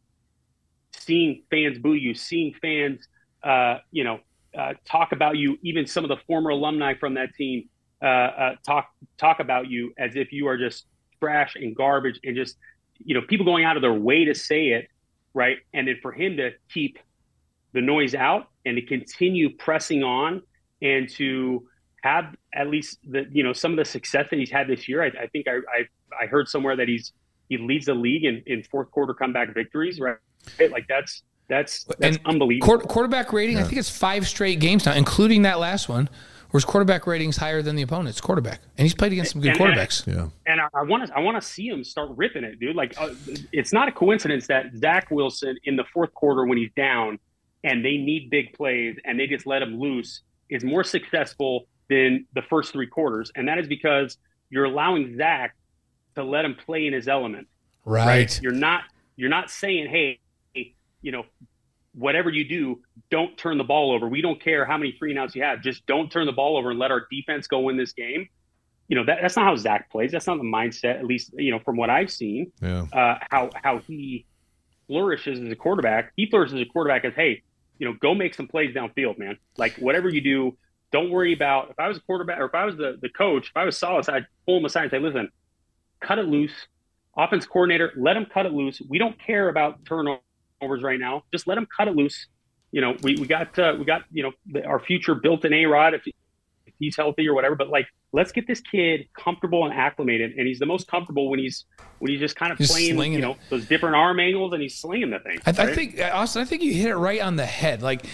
seeing fans boo you, seeing fans, uh, you know, uh, talk about you, even some of the former alumni from that team uh, uh, talk talk about you as if you are just trash and garbage, and just you know, people going out of their way to say it, right? And then for him to keep the noise out and to continue pressing on and to have at least the you know some of the success that he's had this year. I, I think I, I I heard somewhere that he's he leads the league in, in fourth quarter comeback victories, right? Like that's that's that's And unbelievable. Quarter, quarterback rating, I think it's five straight games now, including that last one, where his quarterback rating's higher than the opponent's quarterback, and he's played against some good And- and- quarterbacks. Yeah. and I want to I want to see him start ripping it, dude. Like uh, it's not a coincidence that Zach Wilson in the fourth quarter when he's down and they need big plays and they just let them loose is more successful than the first three quarters, and that is because you're allowing Zach to let him play in his element. Right. You're not you're not saying, hey, you know, whatever you do, don't turn the ball over. We don't care how many three and outs you have. Just don't turn the ball over and let our defense go win this game. You know, that, that's not how Zach plays. That's not the mindset, at least, you know, from what I've seen, Yeah. uh, how, how he flourishes as a quarterback. He flourishes as a quarterback as, hey, you know, go make some plays downfield, man. Like whatever you do, don't worry about if I was a quarterback or if I was the, the coach, if I was Salas, I'd pull him aside and say, listen, cut it loose. Offense coordinator, let him cut it loose. We don't care about turnovers right now. Just let him cut it loose. You know, we, we got uh, we got you know the, our future built in A Rod if he's healthy or whatever. But like, let's get this kid comfortable and acclimated. And he's the most comfortable when he's when he's just kind of Just playing, you know, it. those different arm angles and he's slinging the thing. I, I right? think Austin. I think you hit it right on the head. Like,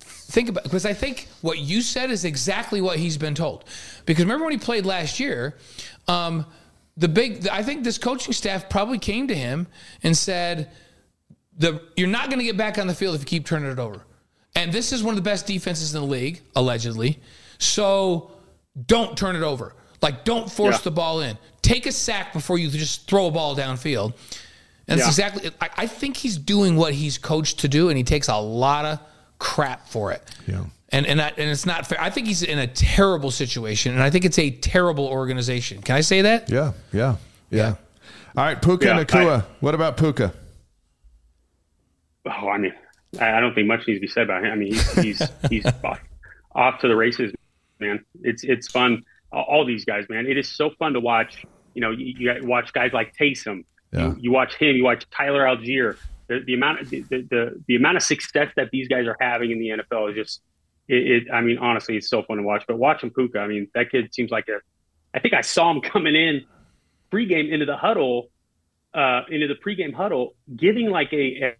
think about because I think what you said is exactly what he's been told. Because remember when he played last year, um, the big. I think this coaching staff probably came to him and said, "the You're not going to get back on the field if you keep turning it over." And this is one of the best defenses in the league, allegedly. So don't turn it over. Like, don't force Yeah. the ball in. Take a sack before you just throw a ball downfield. And that's Yeah. exactly. I, I think he's doing what he's coached to do, and he takes a lot of crap for it. Yeah. And and I, and it's not fair. I think he's in a terrible situation, and I think it's a terrible organization. Can I say that? Yeah. Yeah. Yeah. All right. Puka Yeah, Nacua. I- what about Puka? Oh, I mean, I don't think much needs to be said about him. I mean, he's he's, he's off to the races, man. It's it's fun. All these guys, man. It is so fun to watch. You know, you, you watch guys like Taysom. Yeah. You, you, watch him. You watch Tyler Allgeier. The, the amount of the, the, the amount of success that these guys are having in the NFL is just. It, it I mean, honestly, it's so fun to watch. But watching Puka, I mean, that kid seems like a. I think I saw him coming in pregame into the huddle, uh, into the pregame huddle, giving like a,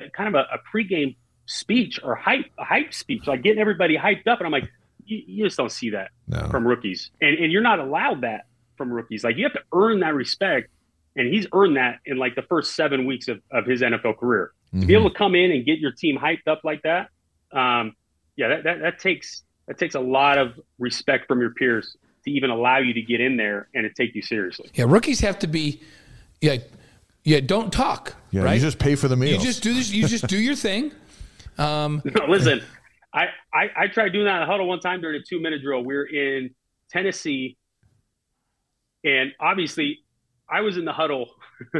a kind of a, a pregame speech or hype a hype speech, like getting everybody hyped up. And I'm like, you, you just don't see that no. from rookies, and and you're not allowed that from rookies. Like you have to earn that respect, and he's earned that in like the first seven weeks of, of his NFL career. Mm-hmm. To be able to come in and get your team hyped up like that, um, yeah, that, that that takes that takes a lot of respect from your peers to even allow you to get in there and to take you seriously. Yeah, rookies have to be, yeah, yeah. Don't talk. Yeah, right? you just pay for the meals. You just do this. You just do your thing. Um, no, listen, I, I, I tried doing that in a huddle one time during a two minute drill. We are in Tennessee, and obviously, I was in the huddle.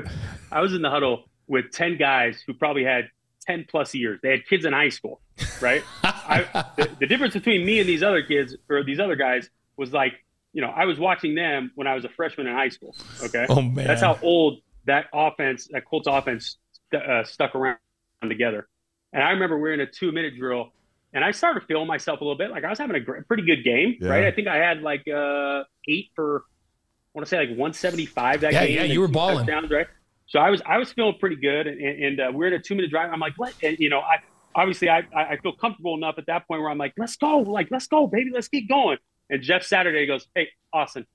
I was in the huddle with ten guys who probably had ten plus years. They had kids in high school, right? I, the, the difference between me and these other kids or these other guys was like, you know, I was watching them when I was a freshman in high school. Okay, oh man, that's how old that offense, that Colts offense, uh, stuck around together. And I remember we were in a two minute drill and I started feeling myself a little bit. Like I was having a great, pretty good game, yeah. right? I think I had like uh, eight for, I want to say like 175 that yeah, game. Yeah, you were balling. right? So I was I was feeling pretty good, and, and uh, we're in a two minute drive. I'm like, what? And, you know, I obviously I I feel comfortable enough at that point where I'm like, let's go, like let's go, baby, let's keep going. And Jeff Saturday goes, hey, Austin,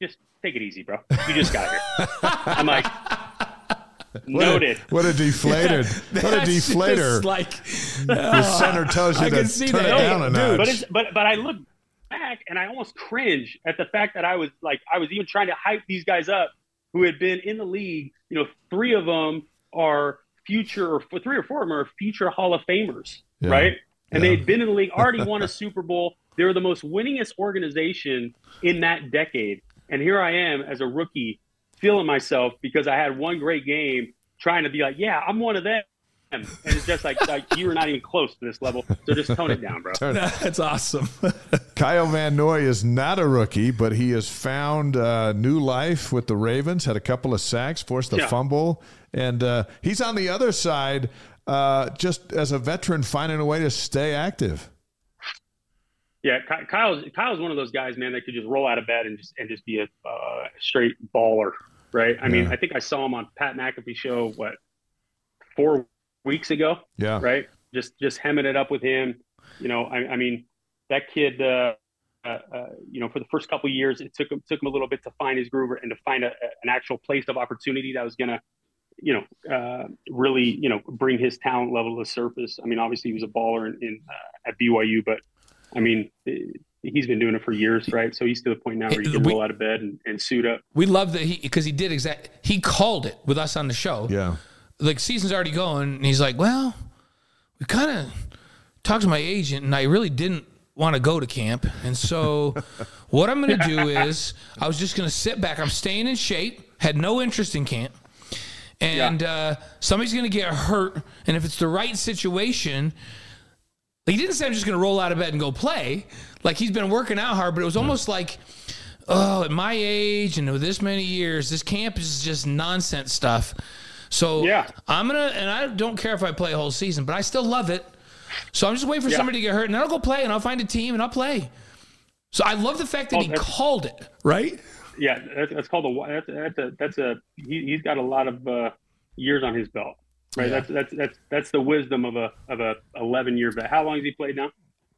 just take it easy, bro. You just got here. I'm like, Noted. What a, what a deflated. Yeah, what a deflator. Like the uh, center tells you I to turn that. it down a notch. But, but but I look back and I almost cringe at the fact that I was like I was even trying to hype these guys up who had been in the league. You know, three of them are future or three or four of them are future Hall of Famers, yeah. right? And yeah. they had been in the league, already won a Super Bowl. They were the most winningest organization in that decade. And here I am as a rookie feeling myself because I had one great game trying to be like, yeah, I'm one of them. And it's just like, like you were not even close to this level. So just tone it down, bro. That's awesome. Kyle Van Noy is not a rookie, but he has found uh, new life with the Ravens, had a couple of sacks, forced a yeah. fumble. And uh, he's on the other side, uh, just as a veteran, finding a way to stay active. Yeah, Kyle's Kyle's one of those guys, man, that could just roll out of bed and just and just be a uh, straight baller, right? I yeah. mean, I think I saw him on Pat McAfee show what four weeks ago. Yeah, right. Just just hemming it up with him. You know, I, I mean, that kid. Uh, uh, uh, you know, for the first couple years, it took him took him a little bit to find his groove and to find a, an actual place of opportunity that was gonna, you know, uh, really, you know, bring his talent level to the surface. I mean, obviously he was a baller in, in uh, at BYU, but I mean, he's been doing it for years, right? So he's to the point now where he can we, roll out of bed and, and suit up. We love that he because he did exact. He called it with us on the show. Yeah, like season's already going, and he's like, "Well, we kind of talked to my agent, and I really didn't want to go to camp, and so what I'm going to do is I was just going to sit back. I'm staying in shape. Had no interest in camp." And yeah. uh, somebody's going to get hurt, and if it's the right situation, like he didn't say I'm just going to roll out of bed and go play. Like he's been working out hard, but it was almost like, oh, at my age and with this many years, this camp is just nonsense stuff. So yeah. I'm gonna, and I don't care if I play a whole season, but I still love it. So I'm just waiting for yeah. somebody to get hurt, and then I'll go play, and I'll find a team, and I'll play. So I love the fact that oh, he called it right. Yeah, that's, that's called a that's, that's a that's a he, has got a lot of uh, years on his belt right? Yeah. That's that's that's that's the wisdom of a of a eleven year vet. How long has he played now?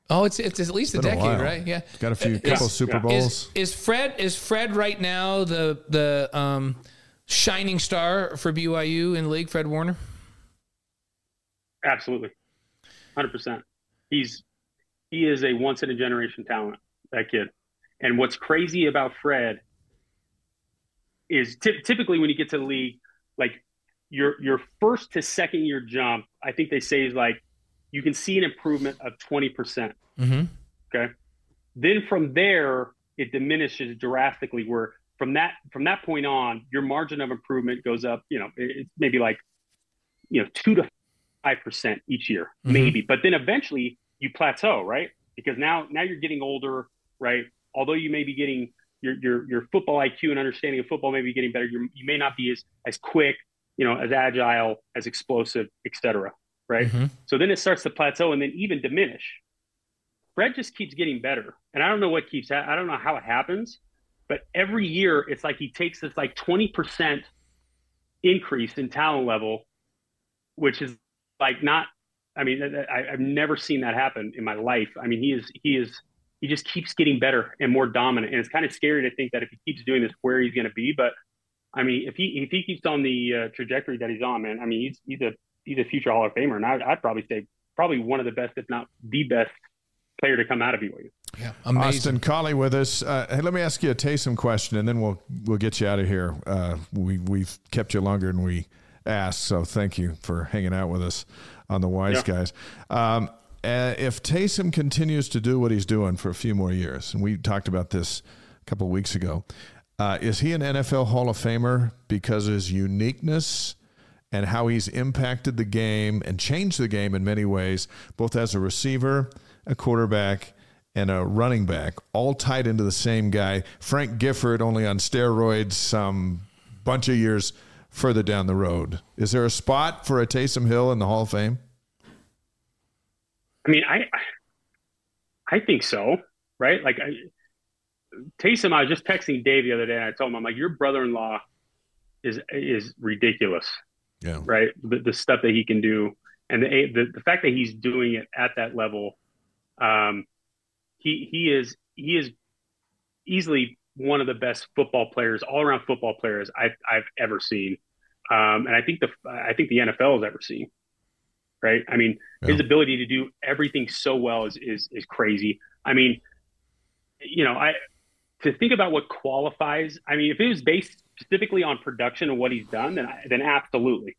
Oh, it's it's at least a decade, a right? Yeah, got a few is, couple Super Bowls. Is, is, Fred is Fred right now the the um, shining star for BYU in the league? Fred Warner. Absolutely, hundred percent. He's he is a once in a generation talent. That kid. And what's crazy about Fred is t- typically when you get to the league, like your your first to second year jump, I think they say is like you can see an improvement of 20%. percent mm-hmm. Okay. Then from there, it diminishes drastically where from that from that point on, your margin of improvement goes up, you know, it's maybe like, you know, two to five percent each year, mm-hmm. maybe. But then eventually you plateau, right? Because now now you're getting older, right? Although you may be getting your your your football IQ and understanding of football may be getting better, you you may not be as as quick, you know, as agile, as explosive, etc. Right? Mm-hmm. So then it starts to plateau and then even diminish. Fred just keeps getting better, and I don't know what keeps. I don't know how it happens, but every year it's like he takes this like twenty percent increase in talent level, which is like not. I mean, I, I've never seen that happen in my life. I mean, he is he is he just keeps getting better and more dominant, and it's kind of scary to think that if he keeps doing this, where he's going to be. But I mean, if he if he keeps on the uh, trajectory that he's on, man, I mean, he's he's a he's a future Hall of Famer, and I, I'd probably say probably one of the best, if not the best, player to come out of BYU. Yeah, amazing. Austin Collie with us. Uh, hey, let me ask you a Taysom question, and then we'll we'll get you out of here. Uh, we we've kept you longer than we asked, so thank you for hanging out with us on the Wise yeah. Guys. Um, uh, if Taysom continues to do what he's doing for a few more years, and we talked about this a couple of weeks ago, uh, is he an NFL Hall of Famer because of his uniqueness? And how he's impacted the game and changed the game in many ways, both as a receiver, a quarterback, and a running back, all tied into the same guy. Frank Gifford, only on steroids, some bunch of years further down the road. Is there a spot for a Taysom Hill in the Hall of Fame? I mean, I I think so, right? Like I, Taysom, I was just texting Dave the other day, and I told him, I'm like, your brother-in-law is is ridiculous. Yeah. Right. The, the stuff that he can do, and the, the the fact that he's doing it at that level, um, he he is he is easily one of the best football players, all around football players I've I've ever seen, um, and I think the I think the NFL has ever seen. Right. I mean, yeah. his ability to do everything so well is is is crazy. I mean, you know, I to think about what qualifies. I mean, if it was based specifically on production and what he's done, then then absolutely,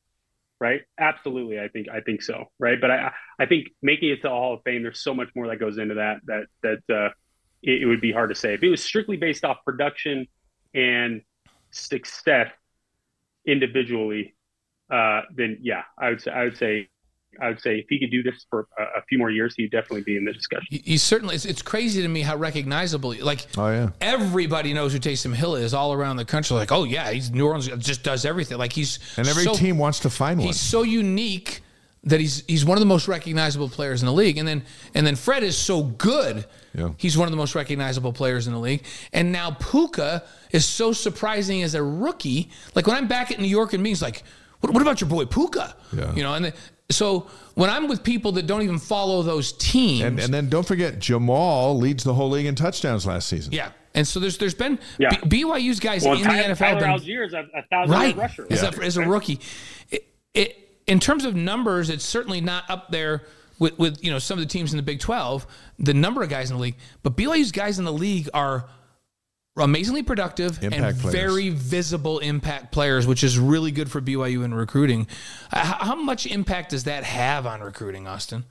right? Absolutely, I think I think so, right? But I I think making it to the Hall of Fame, there's so much more that goes into that that that uh, it, it would be hard to say. If it was strictly based off production and success individually, uh, then yeah, I would say I would say I would say if he could do this for a, a few more years, he'd definitely be in the discussion. He's certainly. It's, it's, crazy to me how recognizable. Like, oh yeah, everybody knows who Taysom Hill is all around the country. Like, oh yeah, he's New Orleans just does everything. Like he's and every so, team wants to find one. He's so unique that he's he's one of the most recognizable players in the league. And then and then Fred is so good. Yeah. He's one of the most recognizable players in the league. And now Puka is so surprising as a rookie. Like when I'm back at New York and means like, what, what about your boy Puka? Yeah. You know, and the, so when I'm with people that don't even follow those teams, and, and then don't forget Jamaal leads the whole league in touchdowns last season. Yeah, and so there's there's been yeah. B- BYU's guys well, in Tyler, the NFL. Tyler been, Allgeier is a, a thousand right, rusher as, a, as a rookie. It, it, in terms of numbers, it's certainly not up there with, with you know some of the teams in the Big Twelve. The number of guys in the league, but BYU's guys in the league are amazingly productive impact and players. very visible impact players, which is really good for BYU in recruiting. How, how much impact does that have on recruiting, Austin?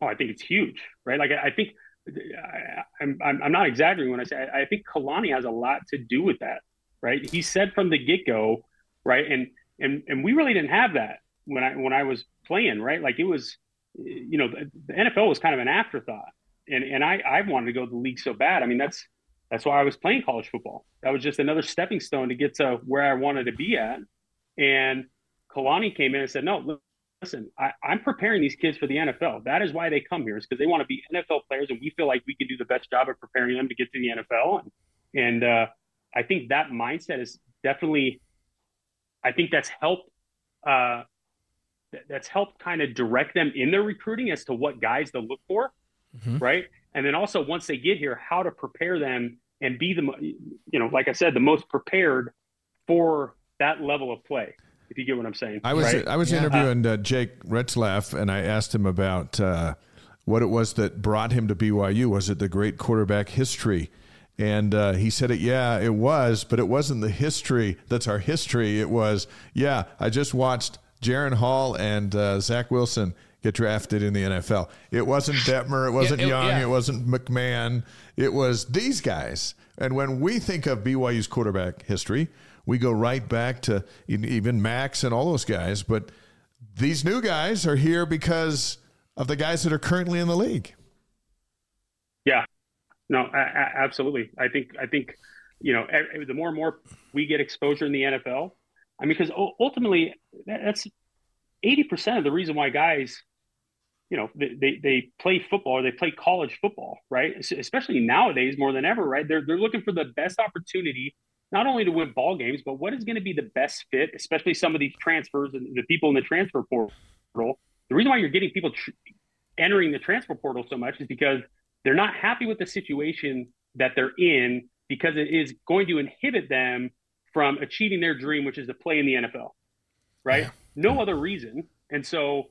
Oh, I think it's huge, right? Like I, I think I, am I'm, I'm not exaggerating when I say I, I think Kalani has a lot to do with that, right? He said from the get go, right, and and and we really didn't have that when I when I was playing, right? Like it was, you know, the, the NFL was kind of an afterthought, and and I I wanted to go to the league so bad. I mean, that's that's why I was playing college football. That was just another stepping stone to get to where I wanted to be at. And Kalani came in and said, "No, listen, I, am preparing these kids for the NFL. That is why they come here, is because they want to be NFL players, and we feel like we can do the best job of preparing them to get to the NFL. And, and uh, I think that mindset is definitely, I think that's helped. Uh, that's helped kind of direct them in their recruiting as to what guys to look for, mm-hmm. right? And then also once they get here, how to prepare them and be the you know like I said the most prepared for that level of play. If you get what I'm saying. I was right? I was yeah. interviewing uh, Jake Retzlaff and I asked him about uh, what it was that brought him to BYU. Was it the great quarterback history? And uh, he said it, yeah, it was, but it wasn't the history that's our history. It was, yeah, I just watched Jaren Hall and uh, Zach Wilson get drafted in the NFL. It wasn't Detmer, it wasn't it, Young, yeah. it wasn't McMahon. It was these guys. And when we think of BYU's quarterback history, we go right back to even Max and all those guys. But these new guys are here because of the guys that are currently in the league. Yeah, no, absolutely. I think I think you know the more and more we get exposure in the NFL. I mean, because ultimately that's eighty percent of the reason why guys, you know, they, they, they play football or they play college football, right? Especially nowadays more than ever, right? They're they're looking for the best opportunity not only to win ball games, but what is going to be the best fit, especially some of these transfers and the people in the transfer portal. The reason why you're getting people tr- entering the transfer portal so much is because they're not happy with the situation that they're in because it is going to inhibit them from achieving their dream, which is to play in the NFL. Right? Yeah. No other reason. And so,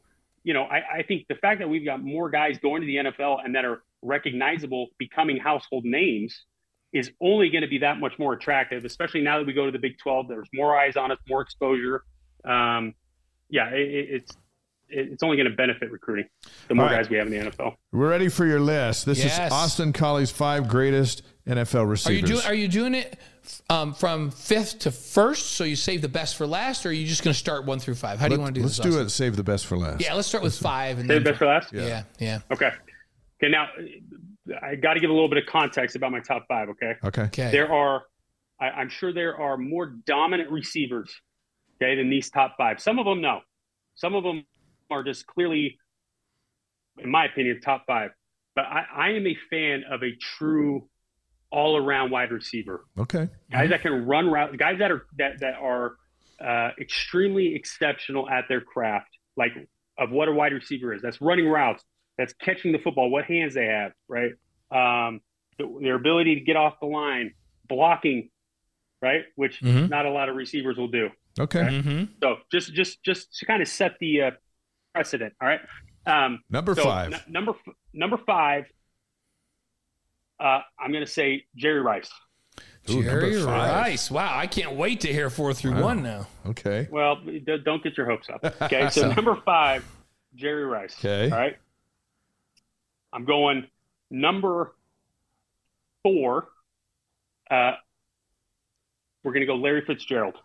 you know, I, I think the fact that we've got more guys going to the NFL and that are recognizable, becoming household names, is only going to be that much more attractive, especially now that we go to the Big 12. There's more eyes on us, more exposure. Um, yeah, it, it- it's it's only going to benefit recruiting. The more All right. guys we have in the NFL. We're ready for your list. This Yes. is Austin Collie's five greatest NFL Are receivers. you doing? Are you doing it um, from fifth to first? So you save the best for last, or are you just going to start one through five? How do you want to do that? Let's this? do Austin? it. Save the best for last. Yeah, let's start with five and Save then best for last. yeah, yeah. Okay. Okay. Now, I got to give a little bit of context about my top five. Okay. Okay. Okay. There are, I, I'm sure there are more dominant receivers, okay, than these top five. Some of them, no. Some of them are just clearly, in my opinion, top five. But I, I am a fan of a true all-around wide receiver. Okay. Guys that can run routes, guys that are that that are uh, extremely exceptional at their craft, like of what a wide receiver is. That's running routes. That's catching the football. What hands they have, right? Um, th- their ability to get off the line, blocking, right? Which Mhm. not a lot of receivers will do. Okay. Mm-hmm. So just just just to kind of set the uh, precedent. All right. Um, Number so five. n- number f- number five. Uh, I'm going to say Jerry Rice. Ooh, Jerry. Rice. Wow, I can't wait to hear four through Wow. one now. Okay. Well, d- don't get your hopes up. Okay, so So- number five, Jerry Rice. Okay. All right. I'm going number four. Uh, we're going to go Larry Fitzgerald.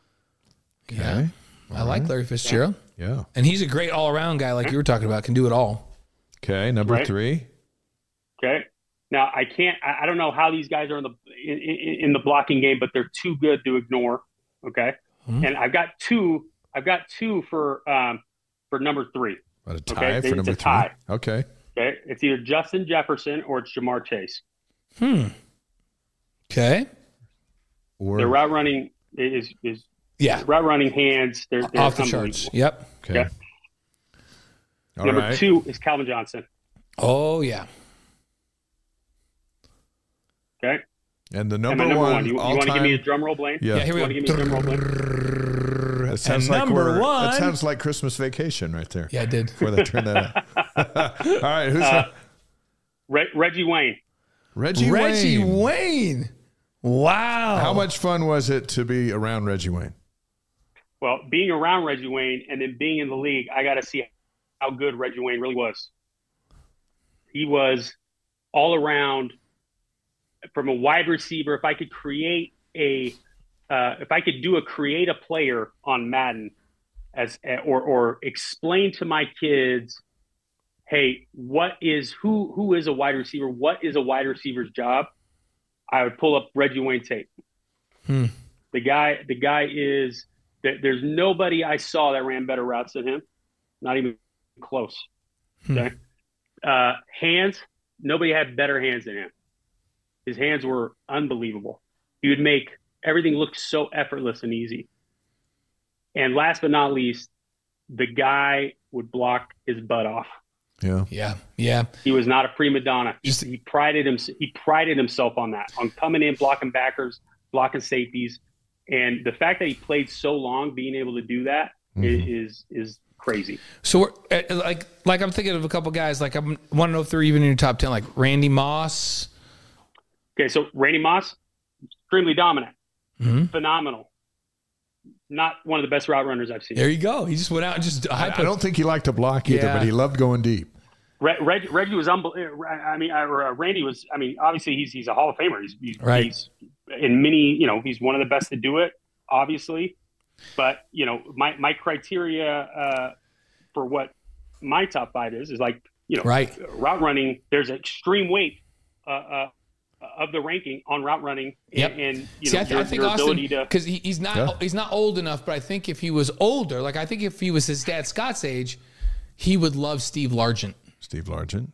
Yeah, Okay. I like Larry Fitzgerald, Yeah. and he's a great all-around guy, like you were talking about. Can do it all. Okay. Number Right. three. Now I can't. I, I don't know how these guys are in the in, in, in the blocking game, but they're too good to ignore. Okay. Mhm. And I've got two. I've got two for um, for number three. What a tie Okay, for it's number a three. tie. Okay. Okay. It's either Justin Jefferson or it's Ja'Marr Chase. Hmm. Okay. Or Their route running is is Yeah. route running hands. They're, they're Off the charts. Yep. okay. Okay. All Number right. two is Calvin Johnson. Oh yeah. Okay. And the number, my number one, one. You, you want to give me a drum roll, Blaine? Yeah. Yeah. Here we You go. want to give me a drum roll, Blaine? That sounds And like number one- That sounds like Christmas vacation right there. Yeah, I did. Before they turn that up. all right. Who's Uh, Re- Reggie Wayne. Reggie Reggie Wayne? Wayne. Wow. How much fun was it to be around Reggie Wayne? Well, being around Reggie Wayne and then being in the league, I got to see how good Reggie Wayne really was. He was all around from a wide receiver. If I could create a, uh, if I could do a create a player on Madden, as or or explain to my kids, hey, what is who who is a wide receiver? What is a wide receiver's job? I would pull up Reggie Wayne tape. Hmm. The guy, the guy is there- there's nobody I saw that ran better routes than him. Not even close. Hmm. Okay. Uh, hands, nobody had better hands than him. His hands were unbelievable. He would make everything look so effortless and easy. And last but not least, the guy would block his butt off. Yeah. Yeah. Yeah. He was not a prima donna. He, Just- he prided him. He prided himself on that, on coming in, blocking backers, blocking safeties, and the fact that he played so long, being able to do that i- Mhm. is is crazy. So we're uh, like, like I'm thinking of a couple guys. Like I want to know if they're even in your top ten. Like Randy Moss. Okay, so Randy Moss, extremely dominant, Mhm. phenomenal. Not one of the best route runners I've seen. There you go. He just went out and just I, I don't think he liked to block either, Yeah. but he loved going deep. Reg, Reg, Reggie was unbelievable. I mean, uh, Randy was. I mean, obviously he's he's a Hall of Famer. He's, he's, Right. he's in many. You know, he's one of the best to do it. Obviously, but you know, my my criteria uh, for what my top five is is like you know Right. route running. There's extreme weight uh, uh, of the ranking on route running Yep. and, and you See, know I, th- your, I think your Austin ability to because he, he's not Yeah. he's not old enough, but I think if he was older, like I think if he was his dad Scott's age, he would love Steve Largent. Steve Largent.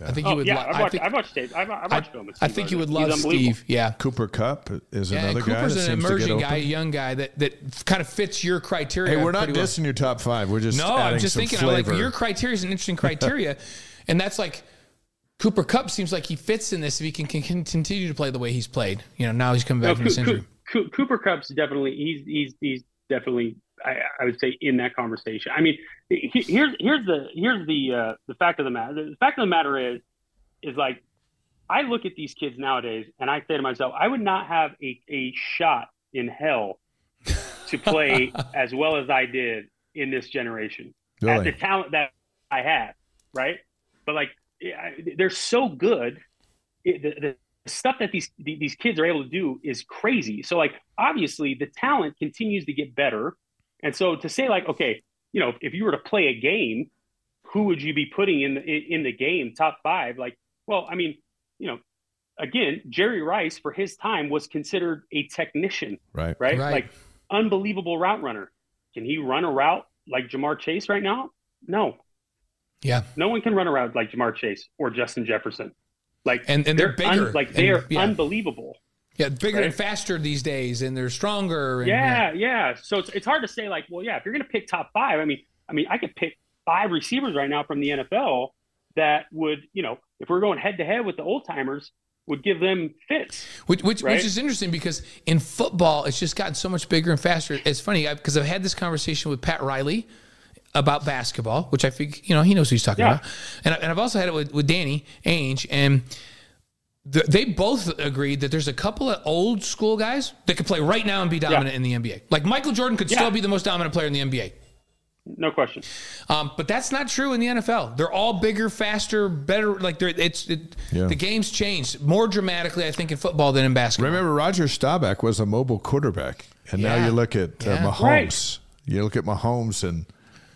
I think he Oh would. yeah, lo- I've I watched, think, I've watched Dave. I've, I've watched film. with I Steve think you would love Steve. Yeah. Cooper Kupp is Yeah, and another guy Cooper's that an seems to get emerging guy, a open. young guy that, that kind of fits your criteria. Hey, we're not pretty well. dissing your top five. We're just No, adding I'm just some thinking. I like your criteria is an interesting criteria, and that's like Cooper Kupp seems like he fits in this if he can, can, can continue to play the way he's played. You know, now he's coming back No, from Coo- this injury. Coo- Coo- Cooper Kupp's definitely he's he's he's definitely I, I would say in that conversation. I mean, he- here's here's the here's the uh, the fact of the matter. The fact of the matter is is like I look at these kids nowadays and I say to myself, I would not have a, a shot in hell to play as well as I did in this generation at the talent that I have, right? But like, I- they're so good. It, the, the stuff that these these kids are able to do is crazy. So like, obviously, the talent continues to get better. And so to say like, okay, you know, if you were to play a game, who would you be putting in the in the game top five? Like, well, I mean, you know, again, Jerry Rice for his time was considered a technician Right. right? Right. Like unbelievable route runner. Can he run a route like Ja'Marr Chase right now? No, Yeah, no one can run around like Ja'Marr Chase or Justin Jefferson. Like And- and they're bigger. like they And- are yeah. unbelievable. yeah, bigger Right. and faster these days, and they're stronger. And, Yeah, yeah. So it's, it's hard to say like, well, yeah, if you're going to pick top five, I mean, I mean, I could pick five receivers right now from the NFL that would, you know, if we're going head to head with the old timers, would give them fits. Which, which, Right? which is interesting because in football, it's just gotten so much bigger and faster. It's funny because I've had this conversation with Pat Riley about basketball, which I think, you know, he knows who he's talking Yeah. about. And, I- and I've also had it with, with Danny Ainge. And th- they both agreed that there's a couple of old school guys that could play right now and be dominant in the NBA. Like Michael Jordan could Yeah. still be the most dominant player in the NBA. No question. Um, but that's not true in the NFL. They're all bigger, faster, better. Like they're, it's it, Yeah. the game's changed more dramatically, I think, in football than in basketball. Remember, Roger Staubach was a mobile quarterback, and now you look at uh, Yeah. Mahomes. Right. You look at Mahomes and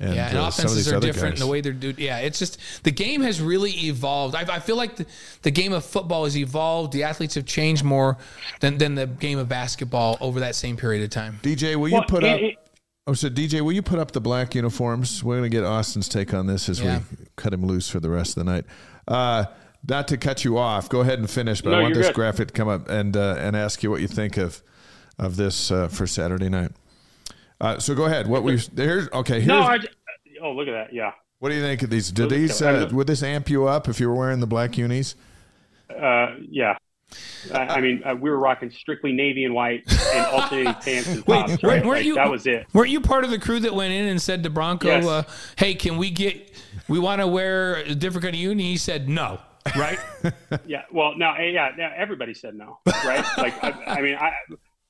and, Yeah, and uh, some of offenses these are other different. guys. The way they're doing, yeah, it's just the game has really evolved. I, I feel like the, the game of football has evolved. The athletes have changed more than, than the game of basketball over that same period of time. DJ, will you put it- up? it- oh, so DJ, will you put up the black uniforms? We're going to get Austin's take on this as Yeah. we cut him loose for the rest of the night. Uh, not to cut you off, go ahead and finish. But No, I want this good. graphic to come up and uh, and ask you what you think of of this uh, for Saturday night. Uh, so go ahead. What we here's okay. Here's, no, I, oh, look at that. Yeah. what do you think of these? Did these uh, would this amp you up if you were wearing the black unis? Uh, yeah. I, I mean, uh, we were rocking strictly navy and white and alternating pants and Wait, tops. Right? Like, you- that was it. Weren't you part of the crew that went in and said to Bronco, Yes. uh, "Hey, can we get? We want to wear a different kind of uni." He said, "No." Right? Yeah. Well, now, yeah, now everybody said no, right? like, I, I mean, I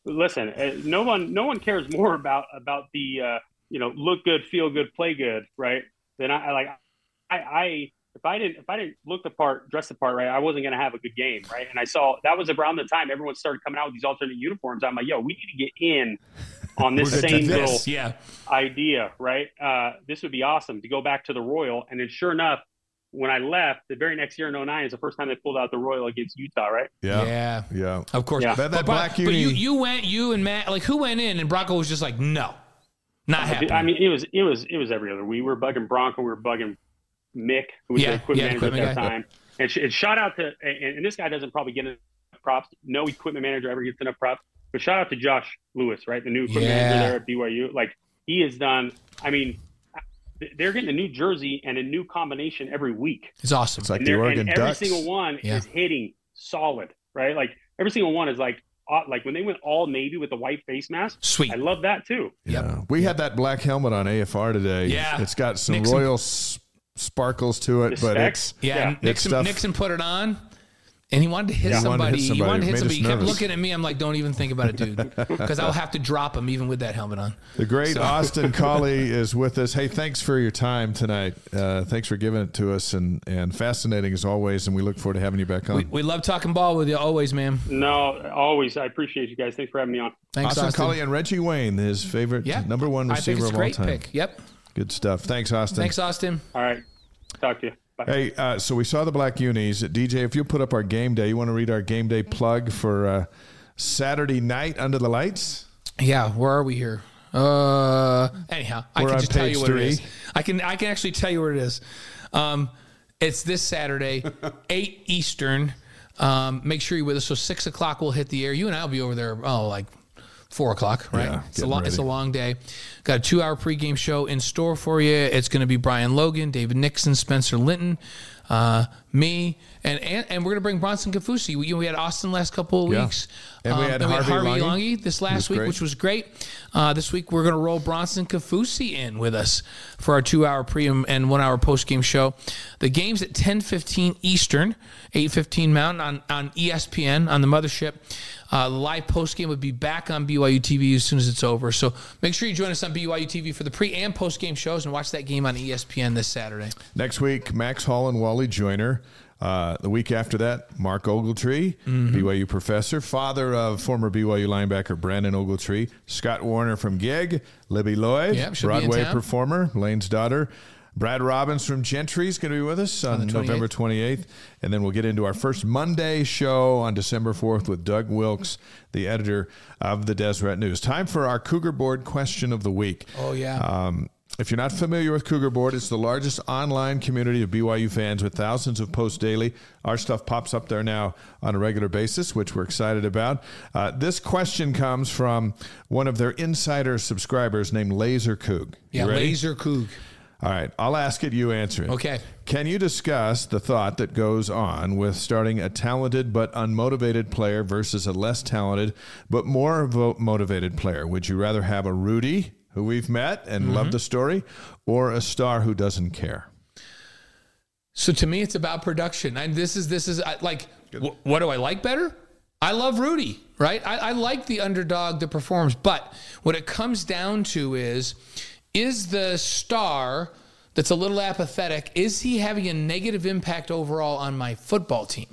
listen. uh, No one, no one cares more about about the uh, you know look good, feel good, play good, right? Than I, I like. I, I if I didn't if I didn't look the part, dress the part right, I wasn't going to have a good game, right? And I saw that was around the time everyone started coming out with these alternate uniforms. I'm like, yo, we need to get in on this same do little yeah. idea, right? Uh, this would be awesome to go back to the Royal. And then, sure enough, when I left, the very next year in 09 is the first time they pulled out the Royal against Utah, right? Yeah, Yeah. yeah. Of course. Yeah. That- that but, black but, but you you went you and Matt like who went in and Bronco was just like no, not happening. I mean, it was it was it was every other. We were bugging Bronco, we were bugging Mick, who was Yeah, the equipment yeah, manager equipment at that guy. time. And, sh- and shout out to and, and this guy doesn't probably get enough props. No equipment manager ever gets enough props. But shout out to Josh Lewis, right? The new equipment Yeah. manager there at BYU. Like he has done. I mean, they're getting a new jersey and a new combination every week. it's awesome. It's like and, the Oregon and every Ducks. single one Yeah. is hitting solid, right? Like every single one is like uh, like when they went all navy with the white face mask. Sweet. I love that too. Yeah, we had that black helmet on AFR today. Yeah. it's got some Nixon. royal s- sparkles to it, The but specs? it's Yeah, Yeah. and It's Nixon stuff- Nixon put it on. And he wanted to hit Yeah. He wanted to somebody. hit He somebody. wanted to hit somebody. He kept looking at me. I'm like, don't even think about it, dude, because I'll have to drop him even with that helmet on. the great Austin Collie is with us. Hey, thanks for your time tonight. Uh, thanks for giving it to us, and and fascinating as always. And we look forward to having you back on. We, we love talking ball with you always, man. No, always. I appreciate you guys. Thanks for having me on. Thanks, Austin, Austin. Collie and Reggie Wayne, his favorite Yeah, number one I think receiver it's a of all great time. pick. Yep. Good stuff. Thanks, Austin. Thanks, Austin. All right. Talk to you. Hey, uh, so we saw the black unis. DJ, if you put up our game day, you want to read our game day plug for uh, Saturday night under the lights? Yeah, where are we here? Uh, anyhow, I We're can just tell you what three. it is. I can I can actually tell you what it is. Um, it's this Saturday, eight Eastern. Um, make sure you're with us. So six o'clock we'll hit the air. You and I'll be over there. Oh, like four o'clock, right? Yeah, it's a long it's a long day. Got a two hour pregame show in store for you. It's going to be Brian Logan, David Nixon, Spencer Linton, uh, me, and, and and we're going to bring Bronson Kafusi. We, you know, we had Austin last couple of Yeah. weeks. And we had Harvey Unga. Unga this last week, great. which was great. Uh, this week we're going to roll Bronson Kafusi in with us for our two-hour pre and one-hour post-game show. The game's at 10:15 Eastern, 8:15 Mountain on on ESPN on the mothership. Uh, the live post-game would be back on BYU TV as soon as it's over. So make sure you join us on BYU TV for the pre and post-game shows and watch that game on ESPN this Saturday. Next week, Max Hall and Wally Joyner. Uh, the week after that, Mark Ogletree, Mm-hmm. BYU professor, father of former BYU linebacker Brandon Ogletree, Scott Warner from Gig, Libby Lloyd, Yep, she'll be in Broadway performer, Lane's daughter. Brad Robbins from Gentry is going to be with us on, the 28th. November 28th. And then we'll get into our first Monday show on December 4th with Doug Wilks, the editor of the Deseret News. Time for our Cougar Board question of the week. Oh yeah. Um, if you're not familiar with Cougar Board, it's the largest online community of BYU fans with thousands of posts daily. Our stuff pops up there now on a regular basis, which we're excited about. Uh, this question comes from one of their insider subscribers named Laser Coog. Yeah, ready? Laser Coog. All right, I'll ask it. You answer it. Okay. Can you discuss the thought that goes on with starting a talented but unmotivated player versus a less talented but more motivated player? Would you rather have a Rudy, who we've met and Mm-hmm. love the story, or a star who doesn't care? So to me, it's about production. And this is this is I- like, wh- what do I like better? I love Rudy, right? I, I like the underdog that performs, but what it comes down to is, is the star that's a little apathetic? Is he having a negative impact overall on my football team?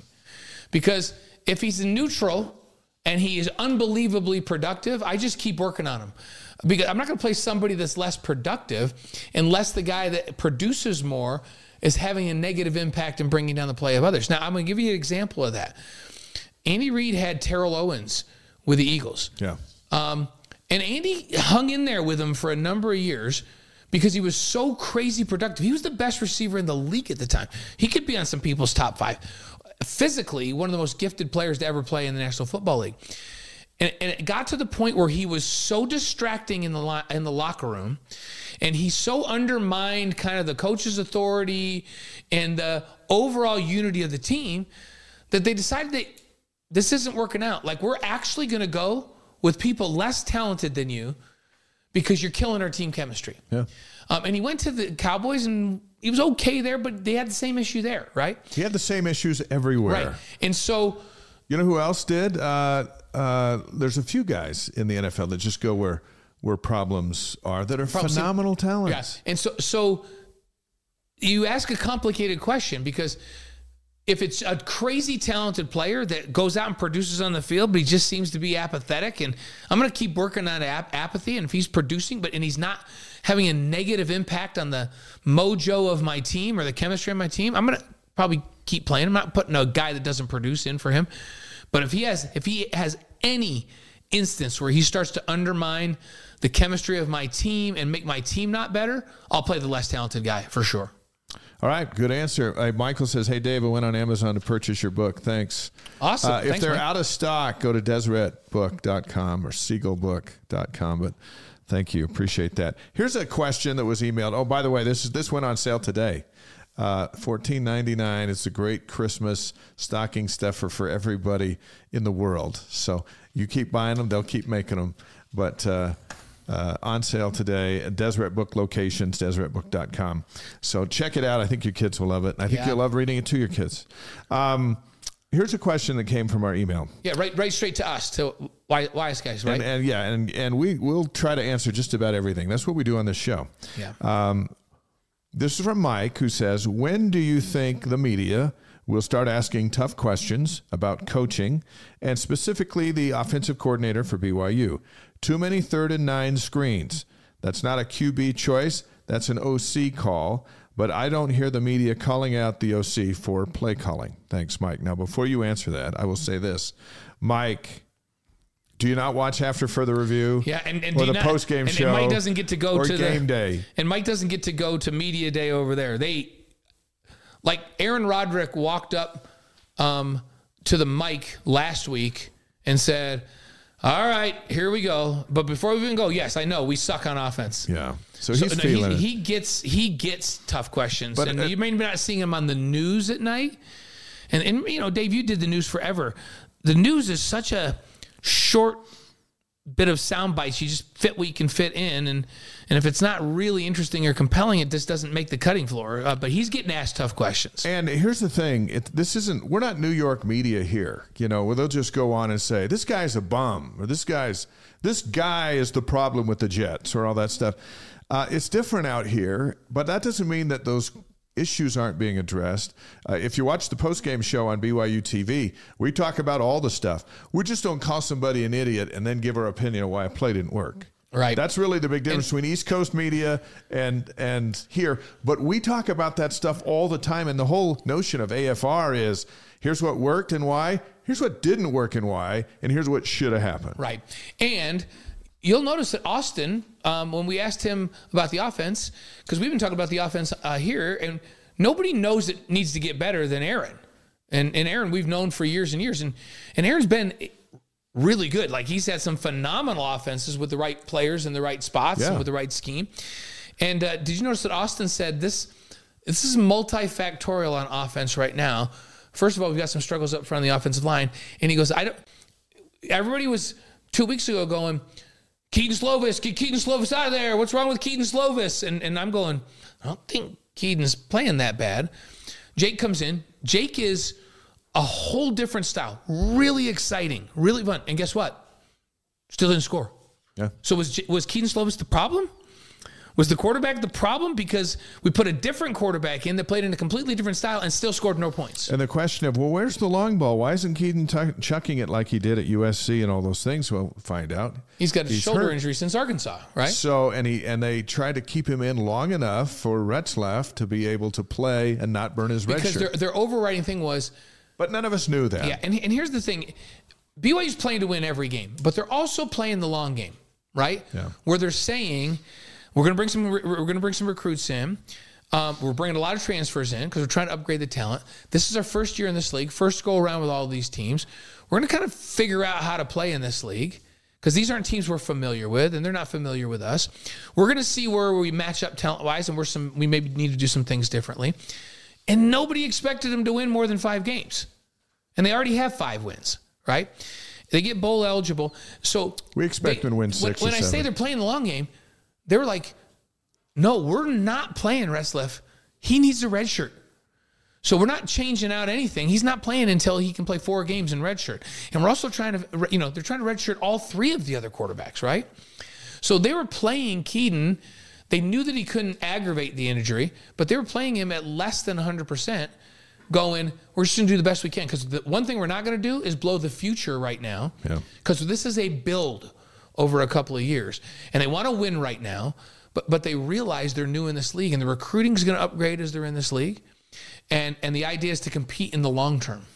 Because if he's neutral and he is unbelievably productive, I just keep working on him. Because I'm not going to play somebody that's less productive unless the guy that produces more is having a negative impact and bringing down the play of others. Now, I'm going to give you an example of that. Andy Reid had Terrell Owens with the Eagles. Yeah. Um, and Andy hung in there with him for a number of years because he was so crazy productive. He was the best receiver in the league at the time. He could be on some people's top five. Physically, one of the most gifted players to ever play in the National Football League. And, and it got to the point where he was so distracting in the lo- in the locker room, and he so undermined kind of the coach's authority and the overall unity of the team that they decided that this isn't working out. Like we're actually going to go with people less talented than you because you're killing our team chemistry. Yeah. Um, and he went to the Cowboys and he was okay there, but they had the same issue there, right? He had the same issues everywhere. Right. And so You know who else did? Uh, uh, there's a few guys in the NFL that just go where where problems are that are phenomenal talent. Yes. And so so you ask a complicated question because if it's a crazy talented player that goes out and produces on the field, but he just seems to be apathetic, and I'm going to keep working on ap- apathy. And if he's producing, but and he's not having a negative impact on the mojo of my team or the chemistry of my team, I'm going to probably keep playing. I'm not putting a guy that doesn't produce in for him. But if he has if he has any instance where he starts to undermine the chemistry of my team and make my team not better, I'll play the less talented guy for sure. All right, good answer. Uh, Michael says, "Hey Dave, I went on Amazon to purchase your book. Thanks." Awesome. Uh, if Thanks, they're Mike. out of stock, go to deseretbook.com or siegelbook.com. But thank you, appreciate that. Here's a question that was emailed. Oh, by the way, this is this went on sale today. Uh, Fourteen ninety nine. It's a great Christmas stocking stuffer for everybody in the world. So you keep buying them; they'll keep making them. But uh, uh, on sale today at Deseret Book locations, deseretbook.com. So check it out. I think your kids will love it. And I think Yeah. you'll love reading it to your kids. Um, here's a question that came from our email. Yeah, right, right straight to us, to wise, guys, right? And, and yeah, and, and we, we will try to answer just about everything. That's what we do on this show. yeah. Um, this is from Mike, who says, When do you think the media will start asking tough questions about coaching and specifically the offensive coordinator for BYU? Too many third and nine screens. That's not a QB choice. That's an OC call, but I don't hear the media calling out the OC for play calling. Thanks, Mike. Now, before you answer that, I will say this. Mike, do you not watch after further review? Yeah, and, and or do the post game show. And Mike doesn't get to go or to game the, day. And Mike doesn't get to go to media day over there. They like Aaron Roderick walked up um, to the mic last week and said, "All right, here we go." But before we even go, yes, I know we suck on offense. Yeah. So, So, he's no, feeling it. he, he gets he gets tough questions, But, and uh, you may be not seeing him on the news at night. And and you know, Dave, you did the news forever. The news is such a short bit of sound bites. You just fit what you can fit in, and and if it's not really interesting or compelling, it just doesn't make the cutting floor. Uh, but he's getting asked tough questions. And here's the thing: it, this isn't. We're not New York media here, you know, where they'll just go on and say this guy's a bum or this guy's this guy is the problem with the Jets or all that stuff. Uh, it's different out here, but that doesn't mean that those issues aren't being addressed. Uh, if you watch the post-game show on BYU TV, we talk about all the stuff. We just don't call somebody an idiot and then give our opinion of why a play didn't work. Right. That's really the big difference between East Coast media and and here. But we talk about that stuff all the time, and the whole notion of AFR is here's what worked and why, here's what didn't work and why, and here's what should have happened. Right. And you'll notice that Austin, um, when we asked him about the offense, because we've been talking about the offense uh, here, and nobody knows it needs to get better than Aaron. And, and Aaron, we've known for years and years. And, and Aaron's been really good. Like he's had some phenomenal offenses with the right players in the right spots Yeah. and with the right scheme. And uh, did you notice that Austin said this? This is multifactorial on offense right now. First of all, we've got some struggles up front on the offensive line, and he goes, "I don't." Everybody was two weeks ago going, Kedon Slovis, get Kedon Slovis out of there. What's wrong with Kedon Slovis? And and I'm going, I don't think Kedon's playing that bad. Jake comes in. Jake is a whole different style. Really exciting, really fun. And guess what? Still didn't score. Yeah. So was was Kedon Slovis the problem? Was the quarterback the problem because we put a different quarterback in that played in a completely different style and still scored no points? And the question of, well, where's the long ball? Why isn't Kedon tuck chucking it like he did at USC and all those things? We'll find out. He's got a He's shoulder hurt. injury since Arkansas, right? So and he and they tried to keep him in long enough for Retzlaff to be able to play and not burn his red Because their shirt. their overriding thing was But none of us knew that. Yeah, and, and here's the thing BYU's playing to win every game, but they're also playing the long game, right? Yeah. Where they're saying, we're going to bring some we're going to bring some recruits in. Um, we're bringing a lot of transfers in because we're trying to upgrade the talent. This is our first year in this league, first go around with all these teams. We're going to kind of figure out how to play in this league because these aren't teams we're familiar with, and they're not familiar with us. We're going to see where we match up talent wise, and where some we maybe need to do some things differently. And nobody expected them to win more than five games and they already have five wins, right? They get bowl eligible, so We expect they- them to win when- six When, or I say they're playing the long game, they were like, "No, we're not playing Retzlaff. He needs a red shirt." So we're not changing out anything. He's not playing until he can play four games in redshirt. And we're also trying to, you know, they're trying to redshirt all three of the other quarterbacks, right? So they were playing Kedon. They knew that he couldn't aggravate the injury, but they were playing him at less than 100%, going, we're just going to do the best we can. Because the one thing we're not going to do is blow the future right now. Yeah. Because this is a build over a couple of years. And they want to win right now, but, but they realize they're new in this league and the recruiting is going to upgrade as they're in this league. And, and the idea is to compete in the long term.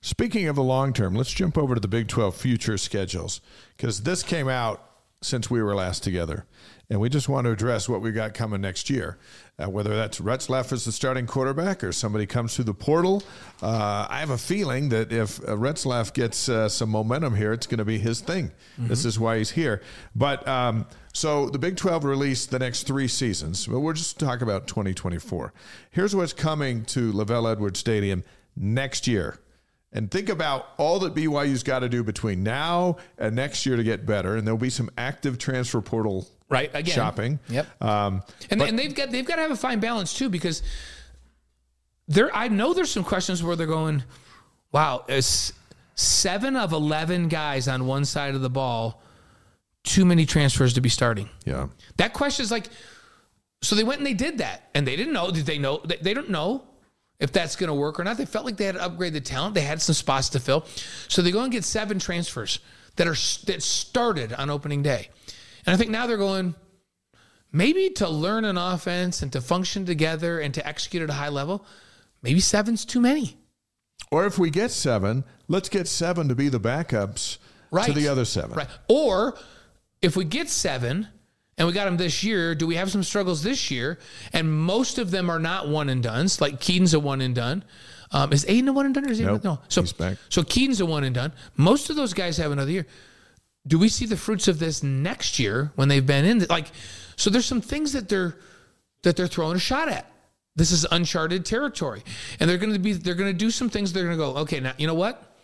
Speaking of the long term, let's jump over to the Big 12 future schedules because this came out since we were last together. And we just want to address what we got coming next year. Uh, whether that's Retzlaff as the starting quarterback or somebody comes through the portal. Uh, I have a feeling that if uh, Retzlaff gets uh, some momentum here, it's going to be his thing. This is why he's here. But um, so the Big 12 released the next three seasons, but we're just talking about 2024. Here's what's coming to LaVell Edwards Stadium next year. And think about all that BYU's got to do between now and next year to get better. And there'll be some active transfer portal Right. Again. shopping. Yep. Um, And, but- and they've got they've got to have a fine balance too because there I know there's some questions where they're going, wow, is seven of eleven guys on one side of the ball, too many transfers to be starting. yeah. That question is like, so they went and they did that, and they didn't know. Did they know? They, they don't know if that's going to work or not. They felt like they had to upgrade the talent. They had some spots to fill, so they go and get seven transfers that are that started on opening day, and I think now they're going. maybe to learn an offense and to function together and to execute at a high level, maybe seven's too many. Or if we get seven, let's get seven to be the backups Right. to the other seven. Right. Or if we get seven and we got them this year, do we have some struggles this year? And most of them are not one and done's. Like Kedon's a one and done. Um, is Aidan a one and done or is Nope, no? So so Kedon's a one and done. Most of those guys have another year. Do we see the fruits of this next year when they've been in? The, like, so there's some things that they're that they're throwing a shot at. This is uncharted territory, and they're going to be they're going to do some things. They're going to go, okay, now you know what?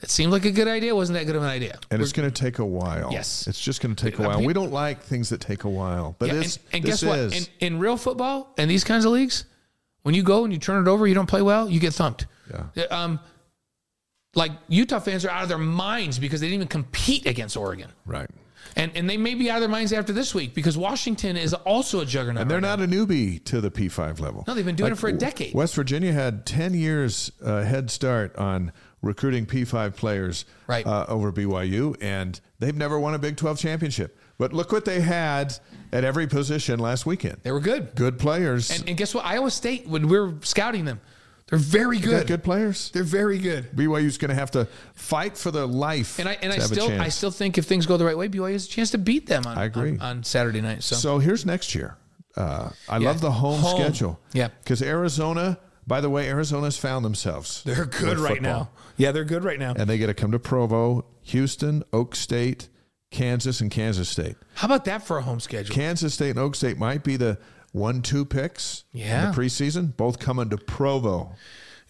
That seemed like a good idea. Wasn't that good of an idea? And it's going to take a while. Yes. It's just going to take a Uh, while. We don't like things that take a while. But Yeah, this, and, and guess what? is. In, in real football and these kinds of leagues, when you go and you turn it over, you don't play well, you get thumped. Yeah. Um, like Utah fans are out of their minds because they didn't even compete against Oregon, right. and and they may be out of their minds after this week because Washington is also a juggernaut. And they're right not a newbie to the P5 level. No, they've been doing it for a decade. West Virginia had 10 years uh, head start on recruiting P5 players Right. uh, over BYU, and they've never won a Big 12 championship. But look what they had at every position last weekend. They were good. Good players. And, and guess what? Iowa State, when we were scouting them, they're very They good. good players. They're very good. BYU's going to have to fight for their life. And I and I still. I still think if things go the right way, BYU has a chance to beat them on I agree. on, on Saturday night. So, So here's next year. Uh, I Yeah. love the home, Home. schedule. Yeah. Because Arizona, by the way, Arizona's found themselves. they're good right football. now. Yeah, they're good right now. And they get to come to Provo, Houston, Okie State, Kansas, and Kansas State. How about that for a home schedule? Kansas State and Okie State might be the one two picks Yeah. in the preseason, both coming to Provo.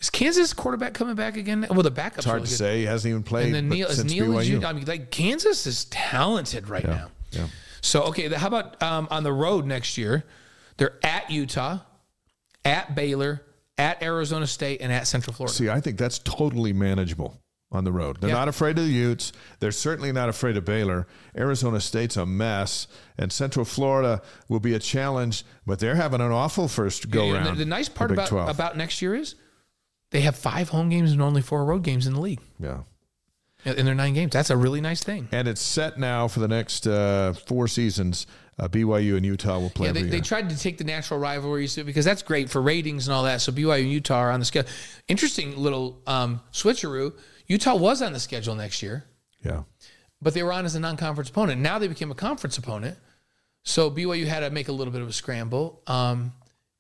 Is Kansas quarterback coming back again? Well, the backup's It's hard really to good. say. He hasn't even played And then Neil is Neil. BYU. I mean, like Kansas is talented right now. yeah. So okay, how about um, on the road next year? They're at Utah, at Baylor, at Arizona State, and at Central Florida. See, I think that's totally manageable on the road. They're Yeah. not afraid of the Utes. They're certainly not afraid of Baylor. Arizona State's a mess, and Central Florida will be a challenge, but they're having an awful first go Yeah, round. the, the nice part about 12. about next year is they have five home games and only four road games in the league. yeah. In their nine games, that's a really nice thing. And it's set now for the next uh, four seasons. Uh, BYU and Utah will play Yeah, they, they tried to take the natural rivalries because that's great for ratings and all that. So BYU and Utah are on the schedule. Interesting little um, switcheroo. Utah was on the schedule next year, yeah. but they were on as a non-conference opponent. Now they became a conference opponent. So BYU had to make a little bit of a scramble. Um,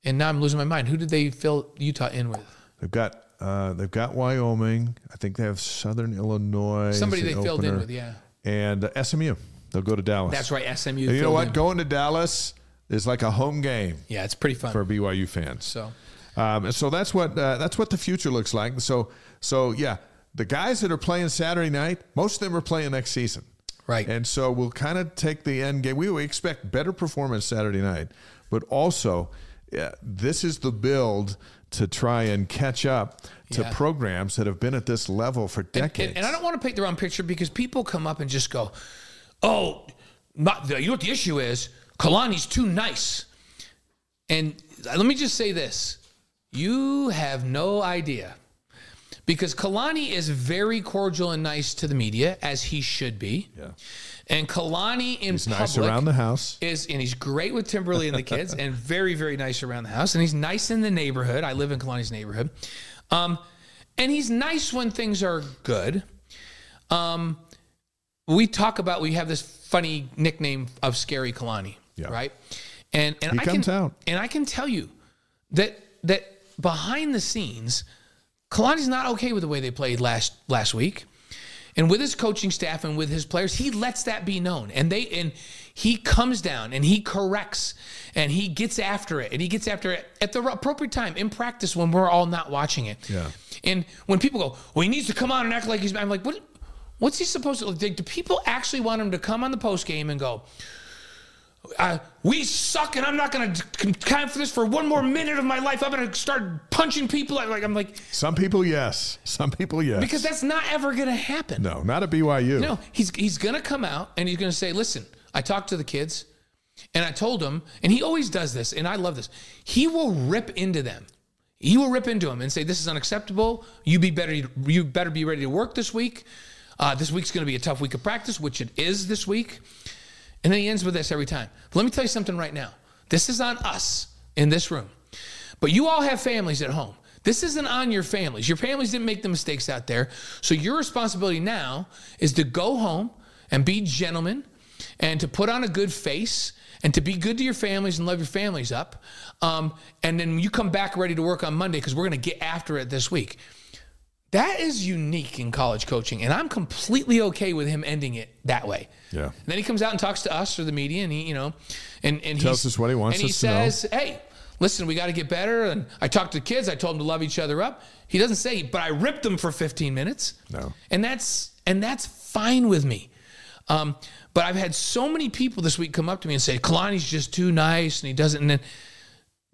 and now I'm losing my mind. Who did they fill Utah in with? They've got uh, they've got Wyoming. I think they have Southern Illinois. Somebody the they filled in with, yeah. And uh, SMU. They'll go to Dallas. That's right. SMU. And you know what? in. Going to Dallas is like a home game Yeah, it's pretty fun. for BYU fans. so Um, and so that's what uh, that's what the future looks like. So so yeah, the guys that are playing Saturday night, most of them are playing next season. right. And so we'll kind of take the end game. We, we expect better performance Saturday night, but also yeah, this is the build to try and catch up to Yeah. programs that have been at this level for And- decades. And, and I don't want to paint the wrong picture because people come up and just go, "Oh, not you know what the issue is? Kalani's too nice." And let me just say this: you have no idea because Kalani is very cordial and nice to the media, as he should be. Yeah. And Kalani in He's public nice around the house. is and he's great with Timberly and the kids and very very nice around the house and he's nice in the neighborhood. I live in Kalani's neighborhood. Um, and he's nice when things are good. Um, we talk about we have this funny nickname of Scary Kalani, Yeah. right? And and He I comes can out. and I can tell you that that behind the scenes, Kalani's not okay with the way they played last last week. And with his coaching staff and with his players, he lets that be known. And they and he comes down and he corrects and he gets after it and he gets after it at the appropriate time in practice when we're all not watching it. Yeah. And when people go, well, he needs to come on and act like he's, I'm like, what? What's he supposed to? Like, do people actually want him to come on the post game and go? Uh, we suck, and I'm not going to count for this for one more minute of my life. I'm going to start punching people. Like I'm like, Some people, yes. Some people, yes. because that's not ever going to happen. no, not at BYU. No, he's he's gonna come out and he's gonna say, "Listen, I talked to the kids, and I told them, and he always does this, and I love this. He will rip into them. He will rip into them and say, "This is unacceptable. You be better. You better be ready to work this week. Uh, this week's gonna be a tough week of practice, which it is this week." And then he ends with this every time. Let me tell you something right now. This is on us in this room. But you all have families at home. This isn't on your families. Your families didn't make the mistakes out there. So your responsibility now is to go home and be gentlemen and to put on a good face and to be good to your families and love your families up. Um, and then you come back ready to work on Monday because we're going to get after it this week. That is unique in college coaching, and I'm completely okay with him ending it that way. Yeah. And then he comes out and talks to us or the media, and he, you know, and and Tells us what he wants and he us to know. says, "Hey, listen, we got to get better." And I talked to the kids. I told them to love each other up. He doesn't say, "But I ripped them for 15 minutes." No. And that's and that's fine with me. Um, but I've had so many people this week come up to me and say, "Kalani's just too nice, and he doesn't." And then,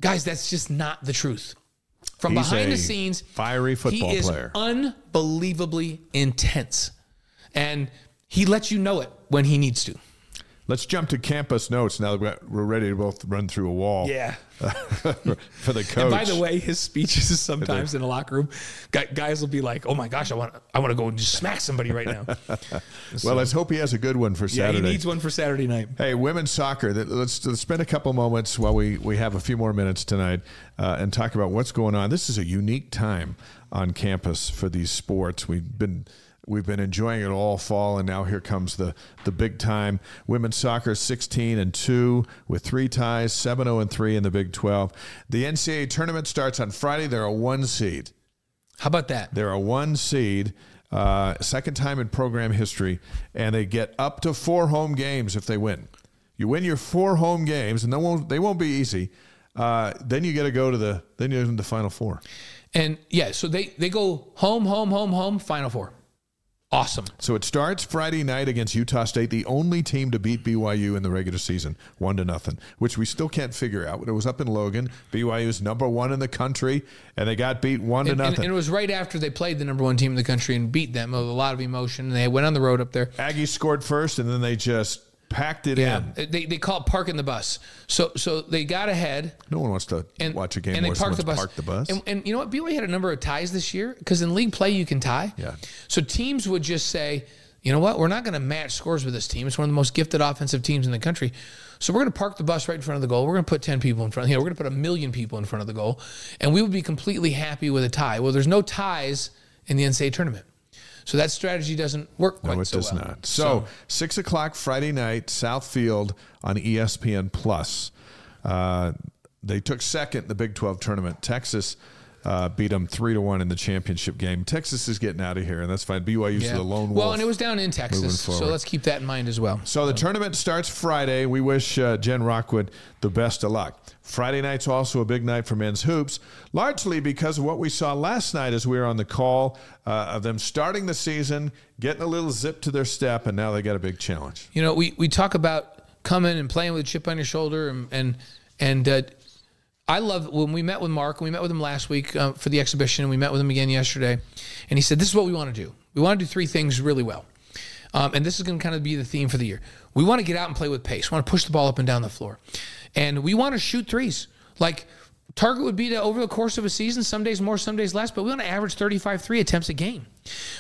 guys, that's just not the truth. From He's behind the scenes, fiery football he is player. unbelievably intense, and he lets you know it when he needs to. Let's jump to campus notes now that we're- ready to both run through a wall. Yeah. for the coach. And by the way, his speeches sometimes in the locker room, guys will be like, "Oh my gosh, I want, I want to go and just smack somebody right now." well, let's hope he has a good one for Saturday. yeah, he needs one for Saturday night. Hey, women's soccer. Let's, let's spend a couple moments while we, we have a few more minutes tonight uh, and talk about what's going on. This is a unique time on campus for these sports. We've been we've been enjoying it all fall, and now here comes the the big time. Women's soccer, sixteen and two with three ties, 7-0 and three in the Big Twelve. The NCAA tournament starts on Friday. They're a one seed. How about that? They're a one seed, uh, second time in program history, and they get up to four home games if they win. You win your four home games, and they won't they won't be easy. Uh, then you got to go to the then you're in the final four. And yeah, so they they go home, home, home, home, Final Four. Awesome. So it starts Friday night against Utah State, the only team to beat BYU in the regular season, one to nothing, which we still can't figure out. It was up in Logan. BYU is number one in the country, and they got beat one to And, and- nothing. and it was right after they played the number one team in the country and beat them with a lot of emotion. And they went on the road up there. Aggies scored first, and then they just packed it in. They, they call it parking the bus. So so they got ahead No one wants to and watch a game and they parked the bus. parked the bus. And, and you know what? BYU had a number of ties this year because in league play you can tie. Yeah. So teams would just say, you know what? We're not going to match scores with this team. It's one of the most gifted offensive teams in the country. So we're going to park the bus right in front of the goal. We're going to put ten people in front. You know, we're going to put a million people in front of the goal, and we would be completely happy with a tie. Well, there's no ties in the NCAA tournament. So that strategy doesn't work quite no, it so does well. not. So, six o'clock Friday night, Southfield on ESPN Plus. Uh, they took second in the Big Twelve tournament. Texas uh, beat them three to one in the championship game. Texas is getting out of here, and that's fine. BYU's Yeah. the lone wolf. Well, and it was down in Texas, so let's keep that in mind as well. So the tournament starts Friday. We wish uh, Jen Rockwood the best of luck. Friday night's also a big night for men's hoops, largely because of what we saw last night as we were on the call uh, of them starting the season, getting a little zip to their step, and now they got a big challenge. You know, we, we talk about coming and playing with a chip on your shoulder, and and and uh, I love when we met with Mark. We met with him last week uh, for the exhibition, and we met with him again yesterday, and he said, "This is what we want to do. We want to do three things really well." Um, and this is going to kind of be the theme for the year. We want to get out and play with pace. We want to push the ball up and down the floor. And we want to shoot threes. Like, target would be to, over the course of a season, some days more, some days less, but we want to average 35 three attempts a game.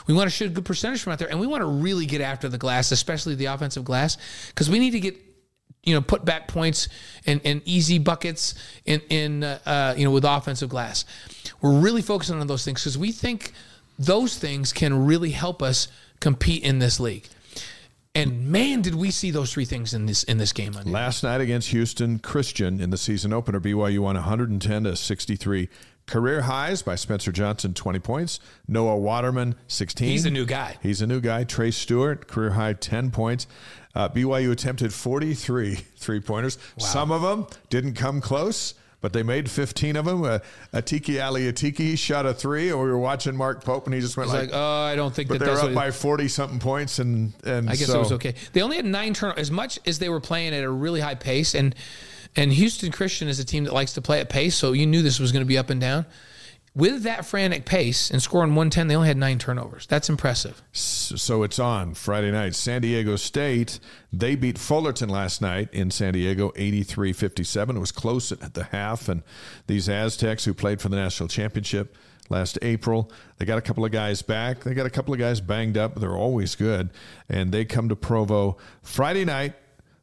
We want to shoot a good percentage from out there. And we want to really get after the glass, especially the offensive glass, because we need to get you know, put back points and, and easy buckets in, in uh, uh, you know, with offensive glass. We're really focusing on those things because we think those things can really help us compete in this league. And man, did we see those three things in this in this game? Monday. Last night against Houston Christian in the season opener, BYU won 110 to 63. Career highs by Spencer Johnson, 20 points. Noah Waterman, 16. He's a new guy. He's a new guy. Trey Stewart, career high, 10 points. Uh, BYU attempted 43 three pointers. Some of them didn't come close, but they made 15 of them. Uh, Atiki Ally Atiki shot a three, and we were watching Mark Pope, and he just went like, like, oh, I don't think but that they were up by 40 something points. And, and I guess so, it was okay. They only had nine turnovers. As much as they were playing at a really high pace, and and Houston Christian is a team that likes to play at pace, so you knew this was going to be up and down. With that frantic pace and scoring 110, they only had nine turnovers. That's impressive. So it's on Friday night. San Diego State, they beat Fullerton last night in San Diego 83 57. It was close at the half. And these Aztecs, who played for the national championship last April, they got a couple of guys back. They got a couple of guys banged up. They're always good. And they come to Provo Friday night.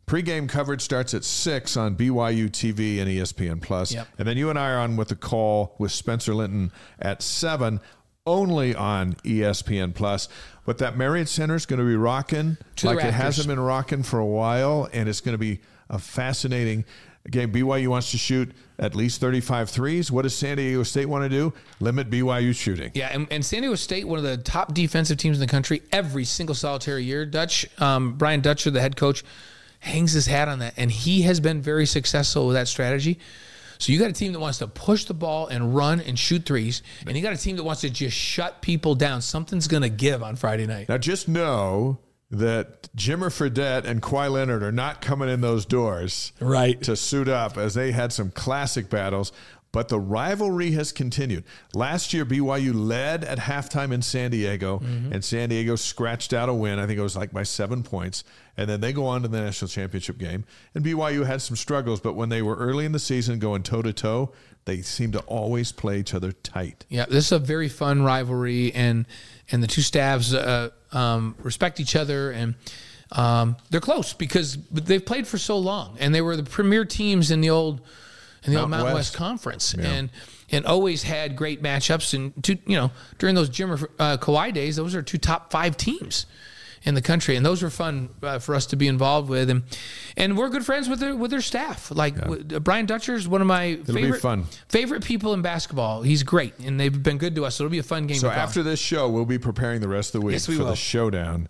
Pre-game coverage starts at six on BYU TV and ESPN Plus, Yep. and then you and I are on with the call with Spencer Linton at seven, only on ESPN Plus. But that Marriott Center is going to be rocking To like it hasn't been rocking for a while, and it's going to be a fascinating game. BYU wants to shoot at least 35 threes. What does San Diego State want to do? Limit BYU shooting. Yeah, and, and San Diego State, one of the top defensive teams in the country, every single solitary year. Dutch, um, Brian Dutcher, the head coach, hangs his hat on that, and he has been very successful with that strategy. So you got a team that wants to push the ball and run and shoot threes, and you got a team that wants to just shut people down. Something's going to give on Friday night. Now, just know that Jimmer Fredette and Kawhi Leonard are not coming in those doors Right. to suit up as they had some classic battles. But the rivalry has continued. Last year, BYU led at halftime in San Diego, Mm-hmm. and San Diego scratched out a win. I think it was like by seven points. And then they go on to the national championship game. And BYU had some struggles, but when they were early in the season going toe to toe, they seemed to always play each other tight. Yeah, this is a very fun rivalry, and and the two staffs uh, um, respect each other, and um, they're close because they've played for so long, and they were the premier teams in the old in the old Mountain Mountain West. West, Conference, and and always had great matchups. And two, you know, during those Jimmer uh, Kawhi days, those are two top five teams in the country, and those were fun uh, for us to be involved with, and and we're good friends with their with their staff. Like w- Brian Dutcher is one of my favorite fun. favorite people in basketball. He's great, and they've been good to us. So it'll be a fun game. So after this show, we'll be preparing the rest of the week Yes, for will. the showdown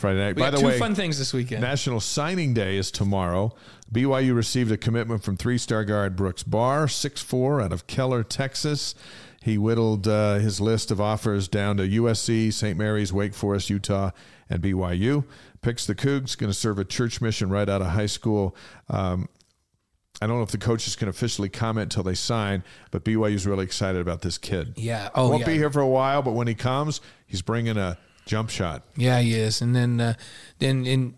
Friday night. we By the two way, fun things this weekend. National Signing Day is tomorrow. BYU received a commitment from three-star guard Brooks Barr, 6'4", out of Keller, Texas. He whittled uh, his list of offers down to USC, St. Mary's, Wake Forest, Utah, and BYU. Picks the Cougs, going to serve a church mission right out of high school. Um, I don't know if the coaches can officially comment until they sign, but BYU's really excited about this kid. yeah. Oh, Won't yeah. be here for a while, but when he comes, he's bringing a jump shot. Yeah, he is. And then uh, then in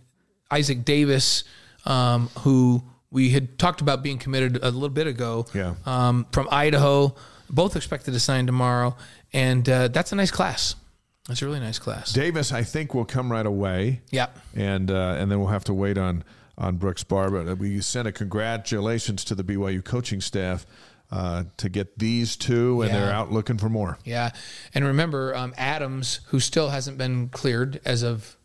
Isaac Davis, um, who we had talked about being committed a little bit ago. Yeah. Um, from Idaho, both expected to sign tomorrow, and uh, that's a nice class. That's a really nice class. Davis, I think, will come right away. Yeah. and uh, and then we'll have to wait on on Brooks Barr. But we sent a congratulations to the BYU coaching staff uh, to get these two, and Yeah. they're out looking for more. Yeah, and remember um, Adams, who still hasn't been cleared as of.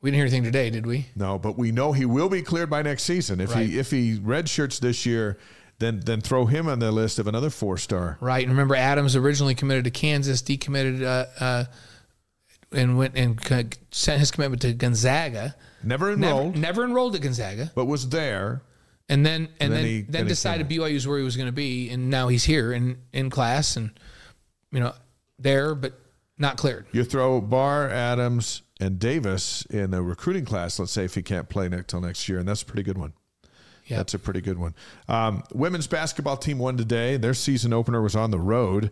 We didn't hear anything today, did we? No, but we know he will be cleared by next season. If Right. he if he redshirts this year, then then throw him on the list of another four star. Right. And remember, Adams originally committed to Kansas, decommitted, uh, uh, and went and sent his commitment to Gonzaga. Never Never, enrolled, never enrolled at Gonzaga, but was there. And then and then then he- then, then he decided BYU is where he was going to be, and now he's here in in class, and you know there, but not cleared. You throw Barr, Adams, and Davis in the recruiting class. Let's say if he can't play until next year, and that's a pretty good one. Yeah. That's a pretty good one. Um, women's basketball team won today. Their season opener was on the road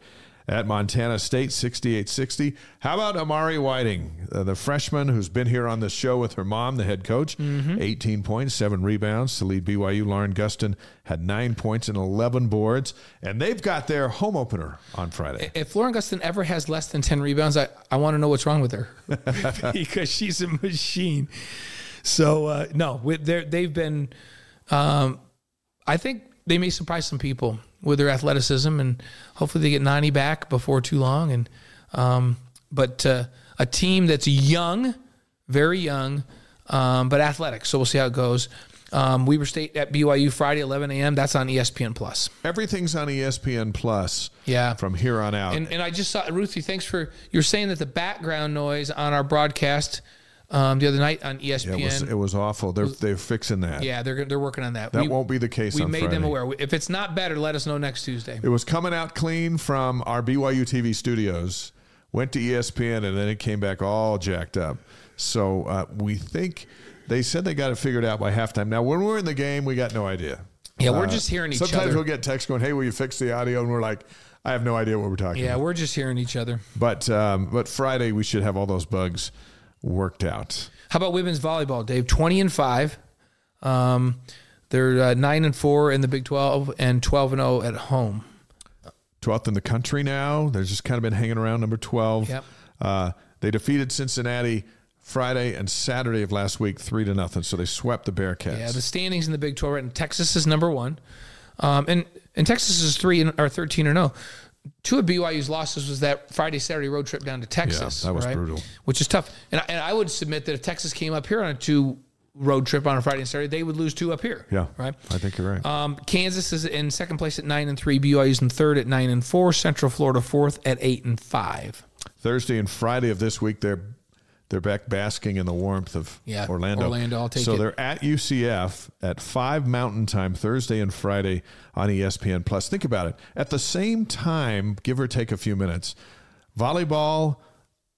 at Montana State, 68-60. How about Amari Whiting, uh, the freshman who's been here on the show with her mom, the head coach? 18 points, seven rebounds to lead BYU. Lauren Gustin had nine points and 11 boards, and they've got their home opener on Friday. If Lauren Gustin ever has less than ten rebounds, I, I want to know what's wrong with her because she's a machine. So uh, no, with they've been. Um, I think they may surprise some people with their athleticism, and hopefully they get Nani back before too long. And um, but uh, a team that's young, very young, um, but athletic. So we'll see how it goes. Um, Weber State at BYU Friday, 11 a.m. That's on ESPN Plus. Everything's on ESPN Plus Yeah. from here on out. And, and I just saw Ruthie. Thanks for you're saying that the background noise on our broadcast um, the other night on ESPN. it was it was awful. They're they're fixing that. yeah, they're they're working on that. That we, won't be the case We made Friday. them aware. If it's not better, let us know next Tuesday. It was coming out clean from our BYU TV studios, went to ESPN, and then it came back all jacked up. So uh, we think they said they got it figured out by halftime. Now, when we're in the game, we got no idea. Yeah, we're just hearing each Sometimes other. Sometimes we'll get texts going, "Hey, will you fix the audio?" And we're like, "I have no idea what we're talking Yeah, about." we're just hearing each other. But um, but Friday we should have all those bugs worked out. How about women's volleyball, Dave? Twenty and five. Um, they're uh, nine and four in the Big Twelve and twelve and zero at home. 12th in the country now. They've just kind of been hanging around number 12. Yep. Uh, they defeated Cincinnati Friday and Saturday of last week, three to nothing. So they swept the Bearcats. Yeah, the standings in the Big 12 right now. Texas is number one. Um, and, and Texas is three and, or 13 or no. Two of BYU's losses was that Friday, Saturday road trip down to Texas. Yeah, that was right? brutal. Which is tough. And I, and I would submit that if Texas came up here on a two road trip on a Friday and Saturday, they would lose two up here. yeah, Right. I think you're right. Um, Kansas is in second place at nine and three. BYU's in third at nine and four. Central Florida fourth at eight and five. Thursday and Friday of this week, they're they're back basking in the warmth of Yeah, Orlando. Orlando, I'll take so it. they're at UCF at five Mountain Time Thursday and Friday on ESPN Plus. Think about it. At the same time, give or take a few minutes, volleyball,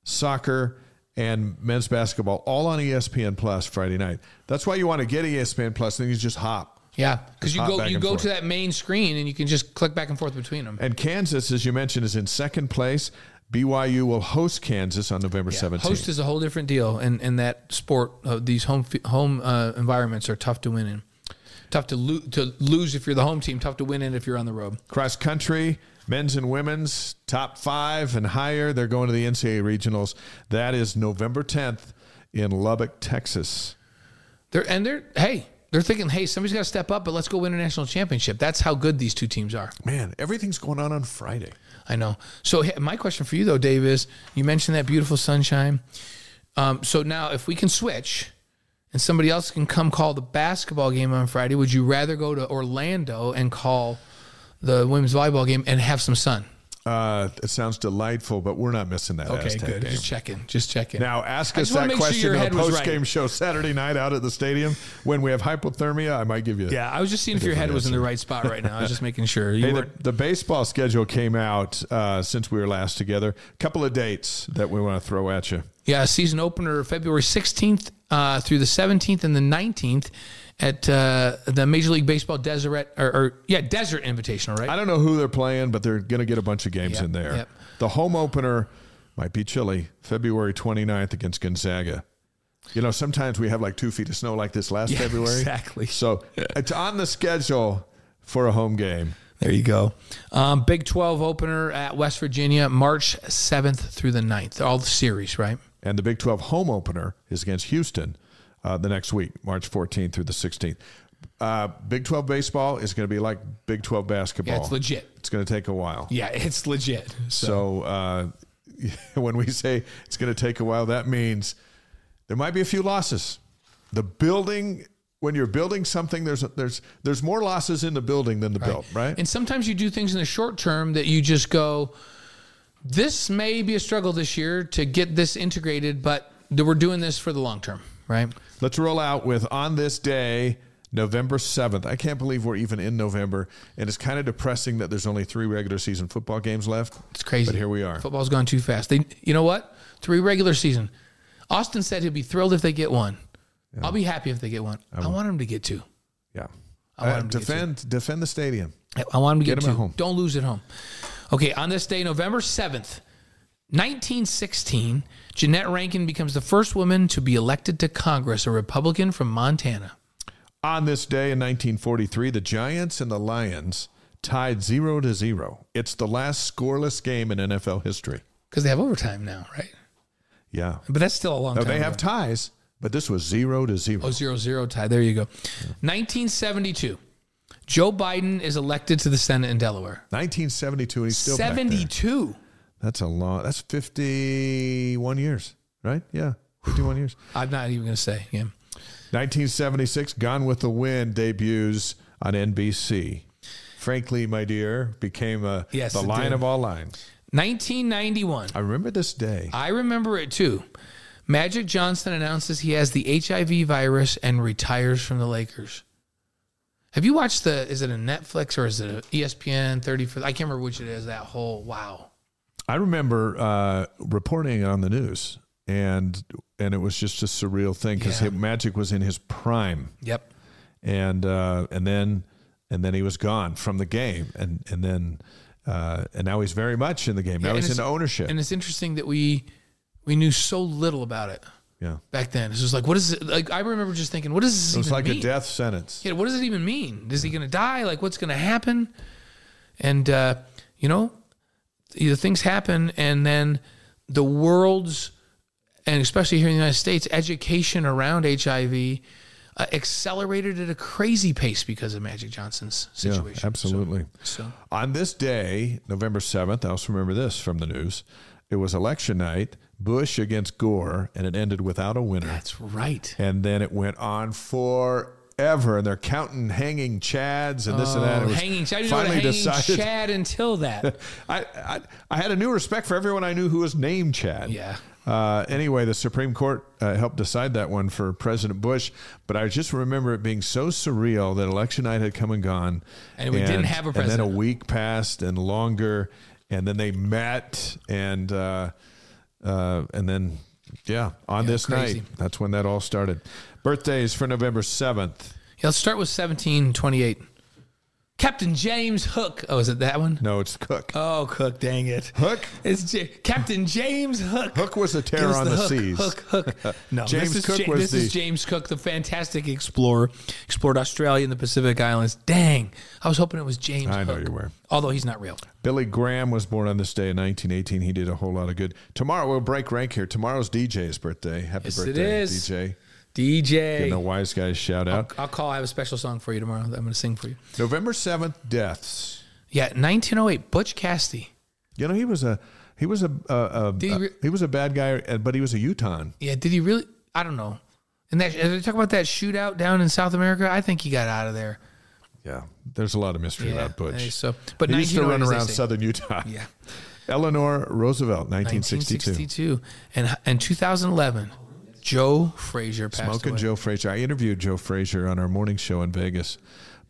soccer, and men's basketball all on ESPN Plus Friday night. That's why you want to get ESPN Plus. Then you just hop. Yeah, because you go you go forth. to that main screen and you can just click back and forth between them. And Kansas, as you mentioned, is in second place. BYU will host Kansas on November Yeah, 17th. Host is a whole different deal, and in that sport, uh, these home home uh, environments are tough to win in. Tough to, lo- to lose if you're the home team. Tough to win in if you're on the road. Cross country, men's and women's, top five and higher. They're going to the NCAA regionals. That is November 10th in Lubbock, Texas. They're and they're hey, they're thinking, hey, somebody's got to step up, but let's go win a national championship. That's how good these two teams are. Man, everything's going on on Friday. I know. So my question for you though, Dave, is you mentioned that beautiful sunshine. Um, so now, if we can switch, and somebody else can come call the basketball game on Friday, would you rather go to Orlando and call the women's volleyball game and have some sun? Uh, it sounds delightful, but we're not missing that Okay, Aztec good. game. Just checking. Just checking. Now, ask us that sure question in the post game right. show Saturday night out at the stadium. When we have hypothermia, I might give you. yeah, I was just seeing if your head was in the right spot right now. I was just making sure. You Hey, the, the baseball schedule came out uh, since we were last together. A couple of dates that we want to throw at you. Yeah, season opener February 16th uh, through the 17th and the 19th at uh, the Major League Baseball Desert or, or yeah Desert Invitational, right? I don't know who they're playing, but they're going to get a bunch of games Yep, in there. yep. The home opener might be chilly, February 29th against Gonzaga. You know, sometimes we have like two feet of snow like this last Yeah, February. exactly. So it's on the schedule for a home game. There you go. Um, Big 12 opener at West Virginia, March 7th through the 9th. All the series, right? And the Big 12 home opener is against Houston uh, the next week, March 14th through the 16th. Uh, Big 12 baseball is going to be like Big 12 basketball. Yeah, it's legit. It's going to take a while. Yeah, it's legit. So, So uh, when we say it's going to take a while, that means there might be a few losses. The building, when you're building something, there's there's there's more losses in the building than the built, right? and sometimes you do things in the short term that you just go, this may be a struggle this year to get this integrated, but we're doing this for the long term, right? Let's roll out with on this day, November 7th. I can't believe we're even in November, and it's kind of depressing that there's only three regular season football games left. It's crazy. But here we are. Football's gone too fast. They, you know what? Three regular season. Austin said he'd be thrilled if they get one. I'll be happy if they get one. I, want them to get two. Yeah. I want Uh, him to get defend defend the stadium. I want them to get, Get at two. home. Don't lose at home. Okay, on this day, November 7th, 1916, Jeannette Rankin becomes the first woman to be elected to Congress, a Republican from Montana. On this day in 1943, the Giants and the Lions tied 0 to 0. It's the last scoreless game in NFL history. Because they have overtime now, right? Yeah. But that's still a long No, time. they ago. have ties, but this was 0 to 0. Oh, zero zero tie. There you go. 1972. Joe Biden is elected to the Senate in Delaware. 1972 and he's still back there. 72. That's a long. That's 51 years, right? Yeah, 51 years. I'm not even going to say. Yeah. 1976, Gone with the Wind debuts on NBC. Frankly, my dear, became a, Yes, the line did. of all lines. 1991. I remember this day. I remember it too. Magic Johnson announces he has the HIV virus and retires from the Lakers. Have you watched the? Is it a Netflix or is it a E ESPN thirty? For I can't remember which it is. That whole wow. I remember uh, reporting on the news, and and it was just a surreal thing because Yeah. Magic was in his prime, Yep. and uh, and then and then he was gone from the game, and and then uh, and now he's very much in the game. Now and he's in ownership. And it's interesting that we we knew so little about it yeah, back then. it was like, what is it? Like I remember just thinking, what does this it was like mean? a death sentence. Yeah, what does it even mean? Is he going to die? Like, what's going to happen? And uh, you know, either things happen, and then the world's and especially here in the United States, education around HIV uh, accelerated at a crazy pace because of Magic Johnson's situation. Yeah, absolutely. So, so. On this day, November 7th, I also remember this from the news. It was election night, Bush against Gore, and it ended without a winner. That's right. And then it went on for ever, and they're counting hanging chads and this and that. Oh, It was hanging, I didn't finally know what hanging decided. Chad until that. I, I I had a new respect for everyone I knew who was named Chad. Yeah. Uh, anyway, the Supreme Court uh, helped decide that one for President Bush, but I just remember it being so surreal that election night had come and gone, And we didn't have a And then a week passed and longer, and then they met, and uh, uh, and then yeah, on this crazy. night, that's when that all started. Birthdays for November seventh. Yeah, let's start with 1728. Captain James Hook. Oh, is it that one? No, it's Cook. Oh, Cook, dang it. Hook. It's J- Captain James Hook. Hook was a terror on the, hook, seas. Hook, hook. No, James this is Cook Ja- this is James Cook, the fantastic explorer. Explored Australia and the Pacific Islands. Dang, I was hoping it was James. I know Hook. you were. Although he's not real. Billy Graham was born on this day in 1918. He did a whole lot of good. Tomorrow we'll break rank here. Tomorrow's DJ's birthday. Happy Yes, birthday, is. DJ. DJ. Getting a wise guys shout out. I'll call. I have a special song for you tomorrow that I'm going to sing for you. November 7th, deaths. Yeah, 1908. Butch Cassidy. You know he was a he was a, a, a, he re- he was a bad guy, but he was a Utah. Yeah, did he really? I don't know. And that they talk about that shootout down in South America? I think he got out of there. Yeah, there's a lot of mystery Yeah. about Butch. So, but he used to run oh around southern Utah. Yeah. Eleanor Roosevelt, 1962. 1962. And in 2011, Joe Frazier passed Smoking away. Joe Frazier. I interviewed Joe Frazier on our morning show in Vegas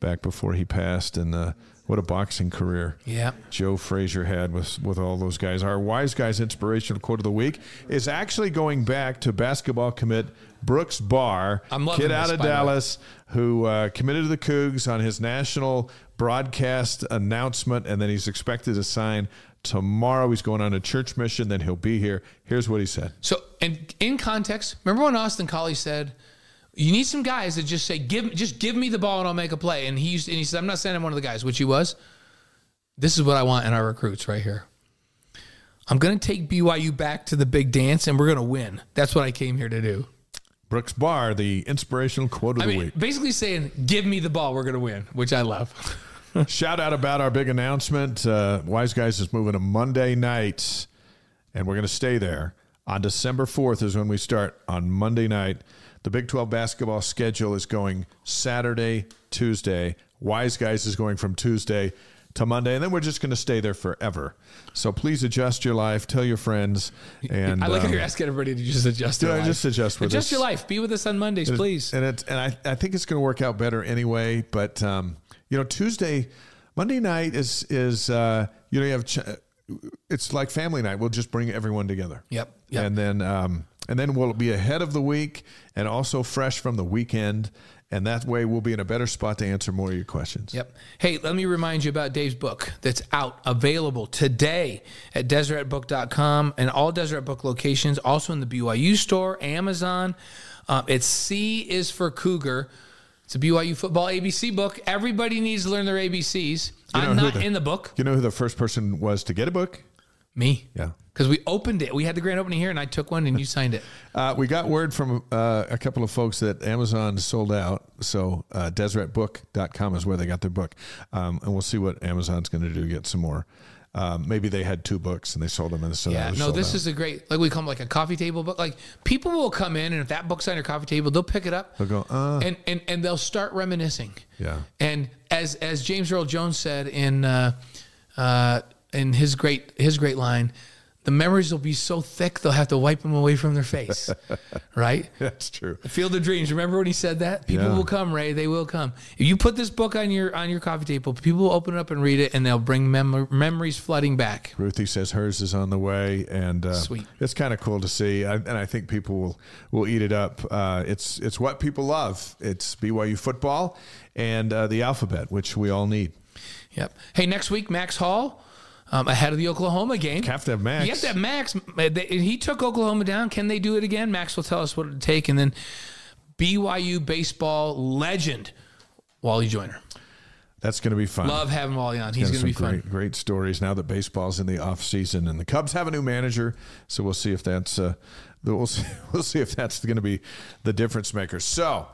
back before he passed, and uh, what a boxing career. Yeah. Joe Frazier had with with all those guys. Our wise guys inspirational quote of the week is actually going back to basketball commit Brooks Barr, kid out of way. Dallas, who uh, committed to the Cougs on his national broadcast announcement, and then he's expected to sign tomorrow. He's going on a church mission. Then he'll be here. Here's what he said. So, and in context, remember when Austin Collie said, "You need some guys that just say, give, just give me the ball and I'll make a play." And he used, and he said, "I'm not saying I'm one of the guys," which he was. This is what I want in our recruits right here. I'm going to take BYU back to the big dance, and we're going to win. That's what I came here to do. Brooks Barr, the inspirational quote of I the mean, week. basically saying, "Give me the ball, we're going to win," which I love. Shout out about our big announcement. Uh, Wise Guys is moving to Monday nights, and we're going to stay there. On December 4th is when we start on Monday night. The Big 12 basketball schedule is going Saturday, Tuesday. Wise Guys is going from Tuesday to Monday, and then we're just going to stay there forever. So please adjust your life, tell your friends, and I like how um, you're asking everybody to just adjust their life. just adjust with adjust us. your life. Be with us on Mondays, please. And it and I, I think it's going to work out better anyway. But um, you know, Tuesday, Monday night is is uh, you know you have ch- it's like family night. We'll just bring everyone together. Yep, yep. And then um, and then we'll be ahead of the week and also fresh from the weekend. And that way, we'll be in a better spot to answer more of your questions. Yep. Hey, let me remind you about Dave's book that's out, available today at deseretbook.com and all Deseret Book locations, also in the BYU store, Amazon. Um, it's C is for Cougar. It's a BYU football ABC book. Everybody needs to learn their ABCs. know I'm not the- in the book. You know who the first person was to get a book? Me. Yeah. Because we opened it. We had the grand opening here, and I took one, and you signed it. Uh, we got word from uh, a couple of folks that Amazon sold out. So uh, DeseretBook.com is where they got their book. Um, and we'll see what Amazon's going to do to get some more. Um, maybe they had two books and they sold them. And so Yeah, no, this out. is a great, like we call them like a coffee table book. Like people will come in, and if that book's on your coffee table, they'll pick it up. They'll go, uh. and, and and they'll start reminiscing. Yeah. And as as James Earl Jones said in uh, uh, in his great his great line, the memories will be so thick they'll have to wipe them away from their face. right? That's true. Field of Dreams. Remember when he said that? People Yeah. will come, Ray. They will come. If you put this book on your on your coffee table, people will open it up and read it, and they'll bring mem- memories flooding back. Ruthie says hers is on the way, and uh, Sweet. It's kind of cool to see, I, and I think people will will eat it up. Uh, it's it's what people love. It's BYU football and uh, the alphabet, which we all need. Yep. Hey, next week, Max Hall, um, ahead of the Oklahoma game. You Have to have Max. You have to have Max. Uh, He took Oklahoma down. Can they do it again? Max will tell us what it would take. And then BYU baseball legend, Wally Joyner. That's going to be fun. Love having Wally on. He's going to be some fun. great, great stories now that baseball's in the off season and the Cubs have a new manager. So we'll see if that's uh, we'll see, we'll see if that's going to be the difference maker. So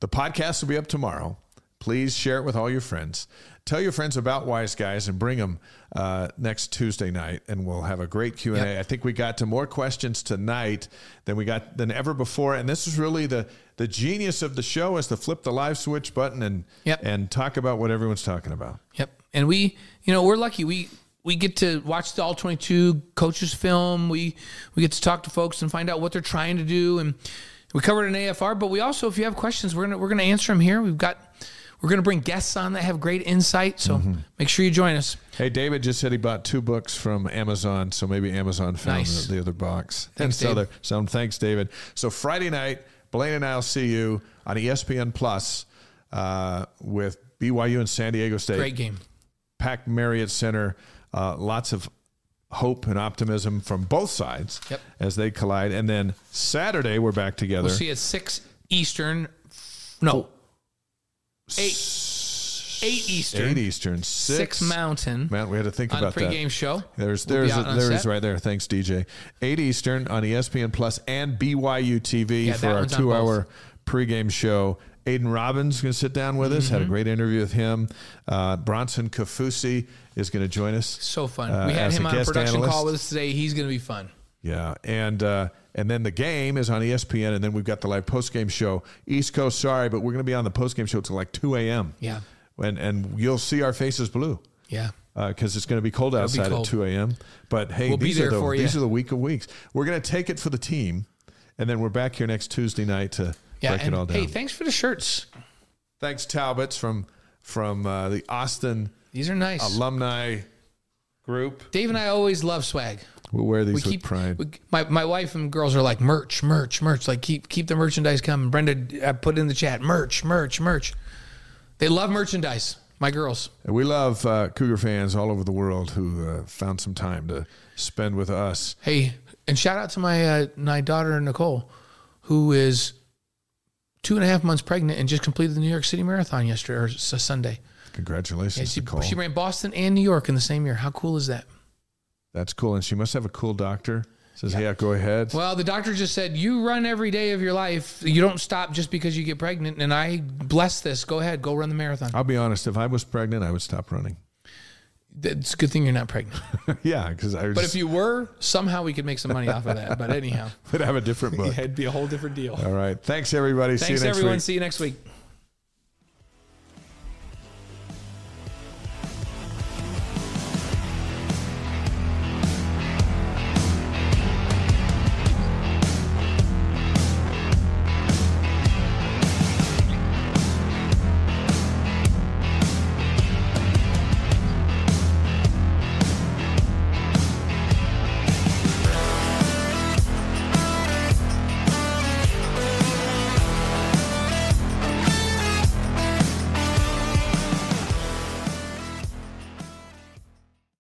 the podcast will be up tomorrow. Please share it with all your friends. Tell your friends about Wise Guys and bring them uh, next Tuesday night, and we'll have a great Q and A. Yep. I think we got to more questions tonight than we got than ever before, and this is really the the genius of the show is to flip the live switch button and Yep. and talk about what everyone's talking about. Yep. And we, you know, we're lucky. We we get to watch the all 22 coaches film. We we get to talk to folks and find out what they're trying to do and we covered an AFR, but we also if you have questions, we're to we're going to answer them here. We've got we're going to bring guests on that have great insight, so Mm-hmm. make sure you join us. Hey, David just said he bought two books from Amazon, so maybe Amazon found Nice. the, the other box. Thanks, and so, there- so thanks, David. So Friday night, Blaine and I'll see you on ESPN Plus uh, with BYU and San Diego State. Great game. Packed Marriott Center. Uh, lots of hope and optimism from both sides Yep. as they collide. And then Saturday, we're back together. We'll see you at 6 Eastern. No. 8 8 Eastern. Eight Eastern, 6 six, Mountain Man, we had to think on about that. pregame show. There's We'll there's there is right there. Thanks, DJ. Eight Eastern on ESPN Plus and BYU TV Yeah, for our two hour pregame show. Aidan Robbins is going to sit down with us. Mm-hmm. Had a great interview with him. Uh, Bronson Kaufusi is going to join us. So fun. uh, we had him on a production analyst. call with us today. He's going to be fun. Yeah, and uh, and then the game is on ESPN, and then we've got the live post game show. East Coast, sorry, but we're going to be on the post game show till like two a.m. Yeah. and and you'll see our faces blue. Yeah. because it's going to be cold be outside cold. at 2 a.m. But hey, We'll be these there are the for you. these are the week of weeks. We're going to take it for the team, and then we're back here next Tuesday night to Yeah. break it all down. hey, thanks for the shirts. Thanks, Talbots from from uh, the Austin These are nice. alumni group. Dave and I always love swag. We'll wear these We with keep pride. we- my my wife and girls are like merch, merch, merch. Like keep keep the merchandise coming. Brenda, I put in the chat merch, merch, merch. They love merchandise. My girls. And we love uh, Cougar fans all over the world who uh, found some time to spend with us. Hey, and shout out to my uh, my daughter Nicole, who is two and a half months pregnant and just completed the New York City Marathon yesterday or Sunday. Congratulations, Yeah, she, Nicole. she ran Boston and New York in the same year. How cool is that? That's cool, and she must have a cool doctor. Says, "Yeah, go ahead." Well, the doctor just said you run every day of your life. You don't stop just because you get pregnant. And I bless this. Go ahead, go run the marathon. I'll be honest. If I was pregnant, I would stop running. It's a good thing you're not pregnant. yeah, because I But if you were, somehow we could make some money off of that. But anyhow, would have a different book. it'd be a whole different deal. All right. Thanks, everybody. See Thanks, you next everyone. week. See you next week.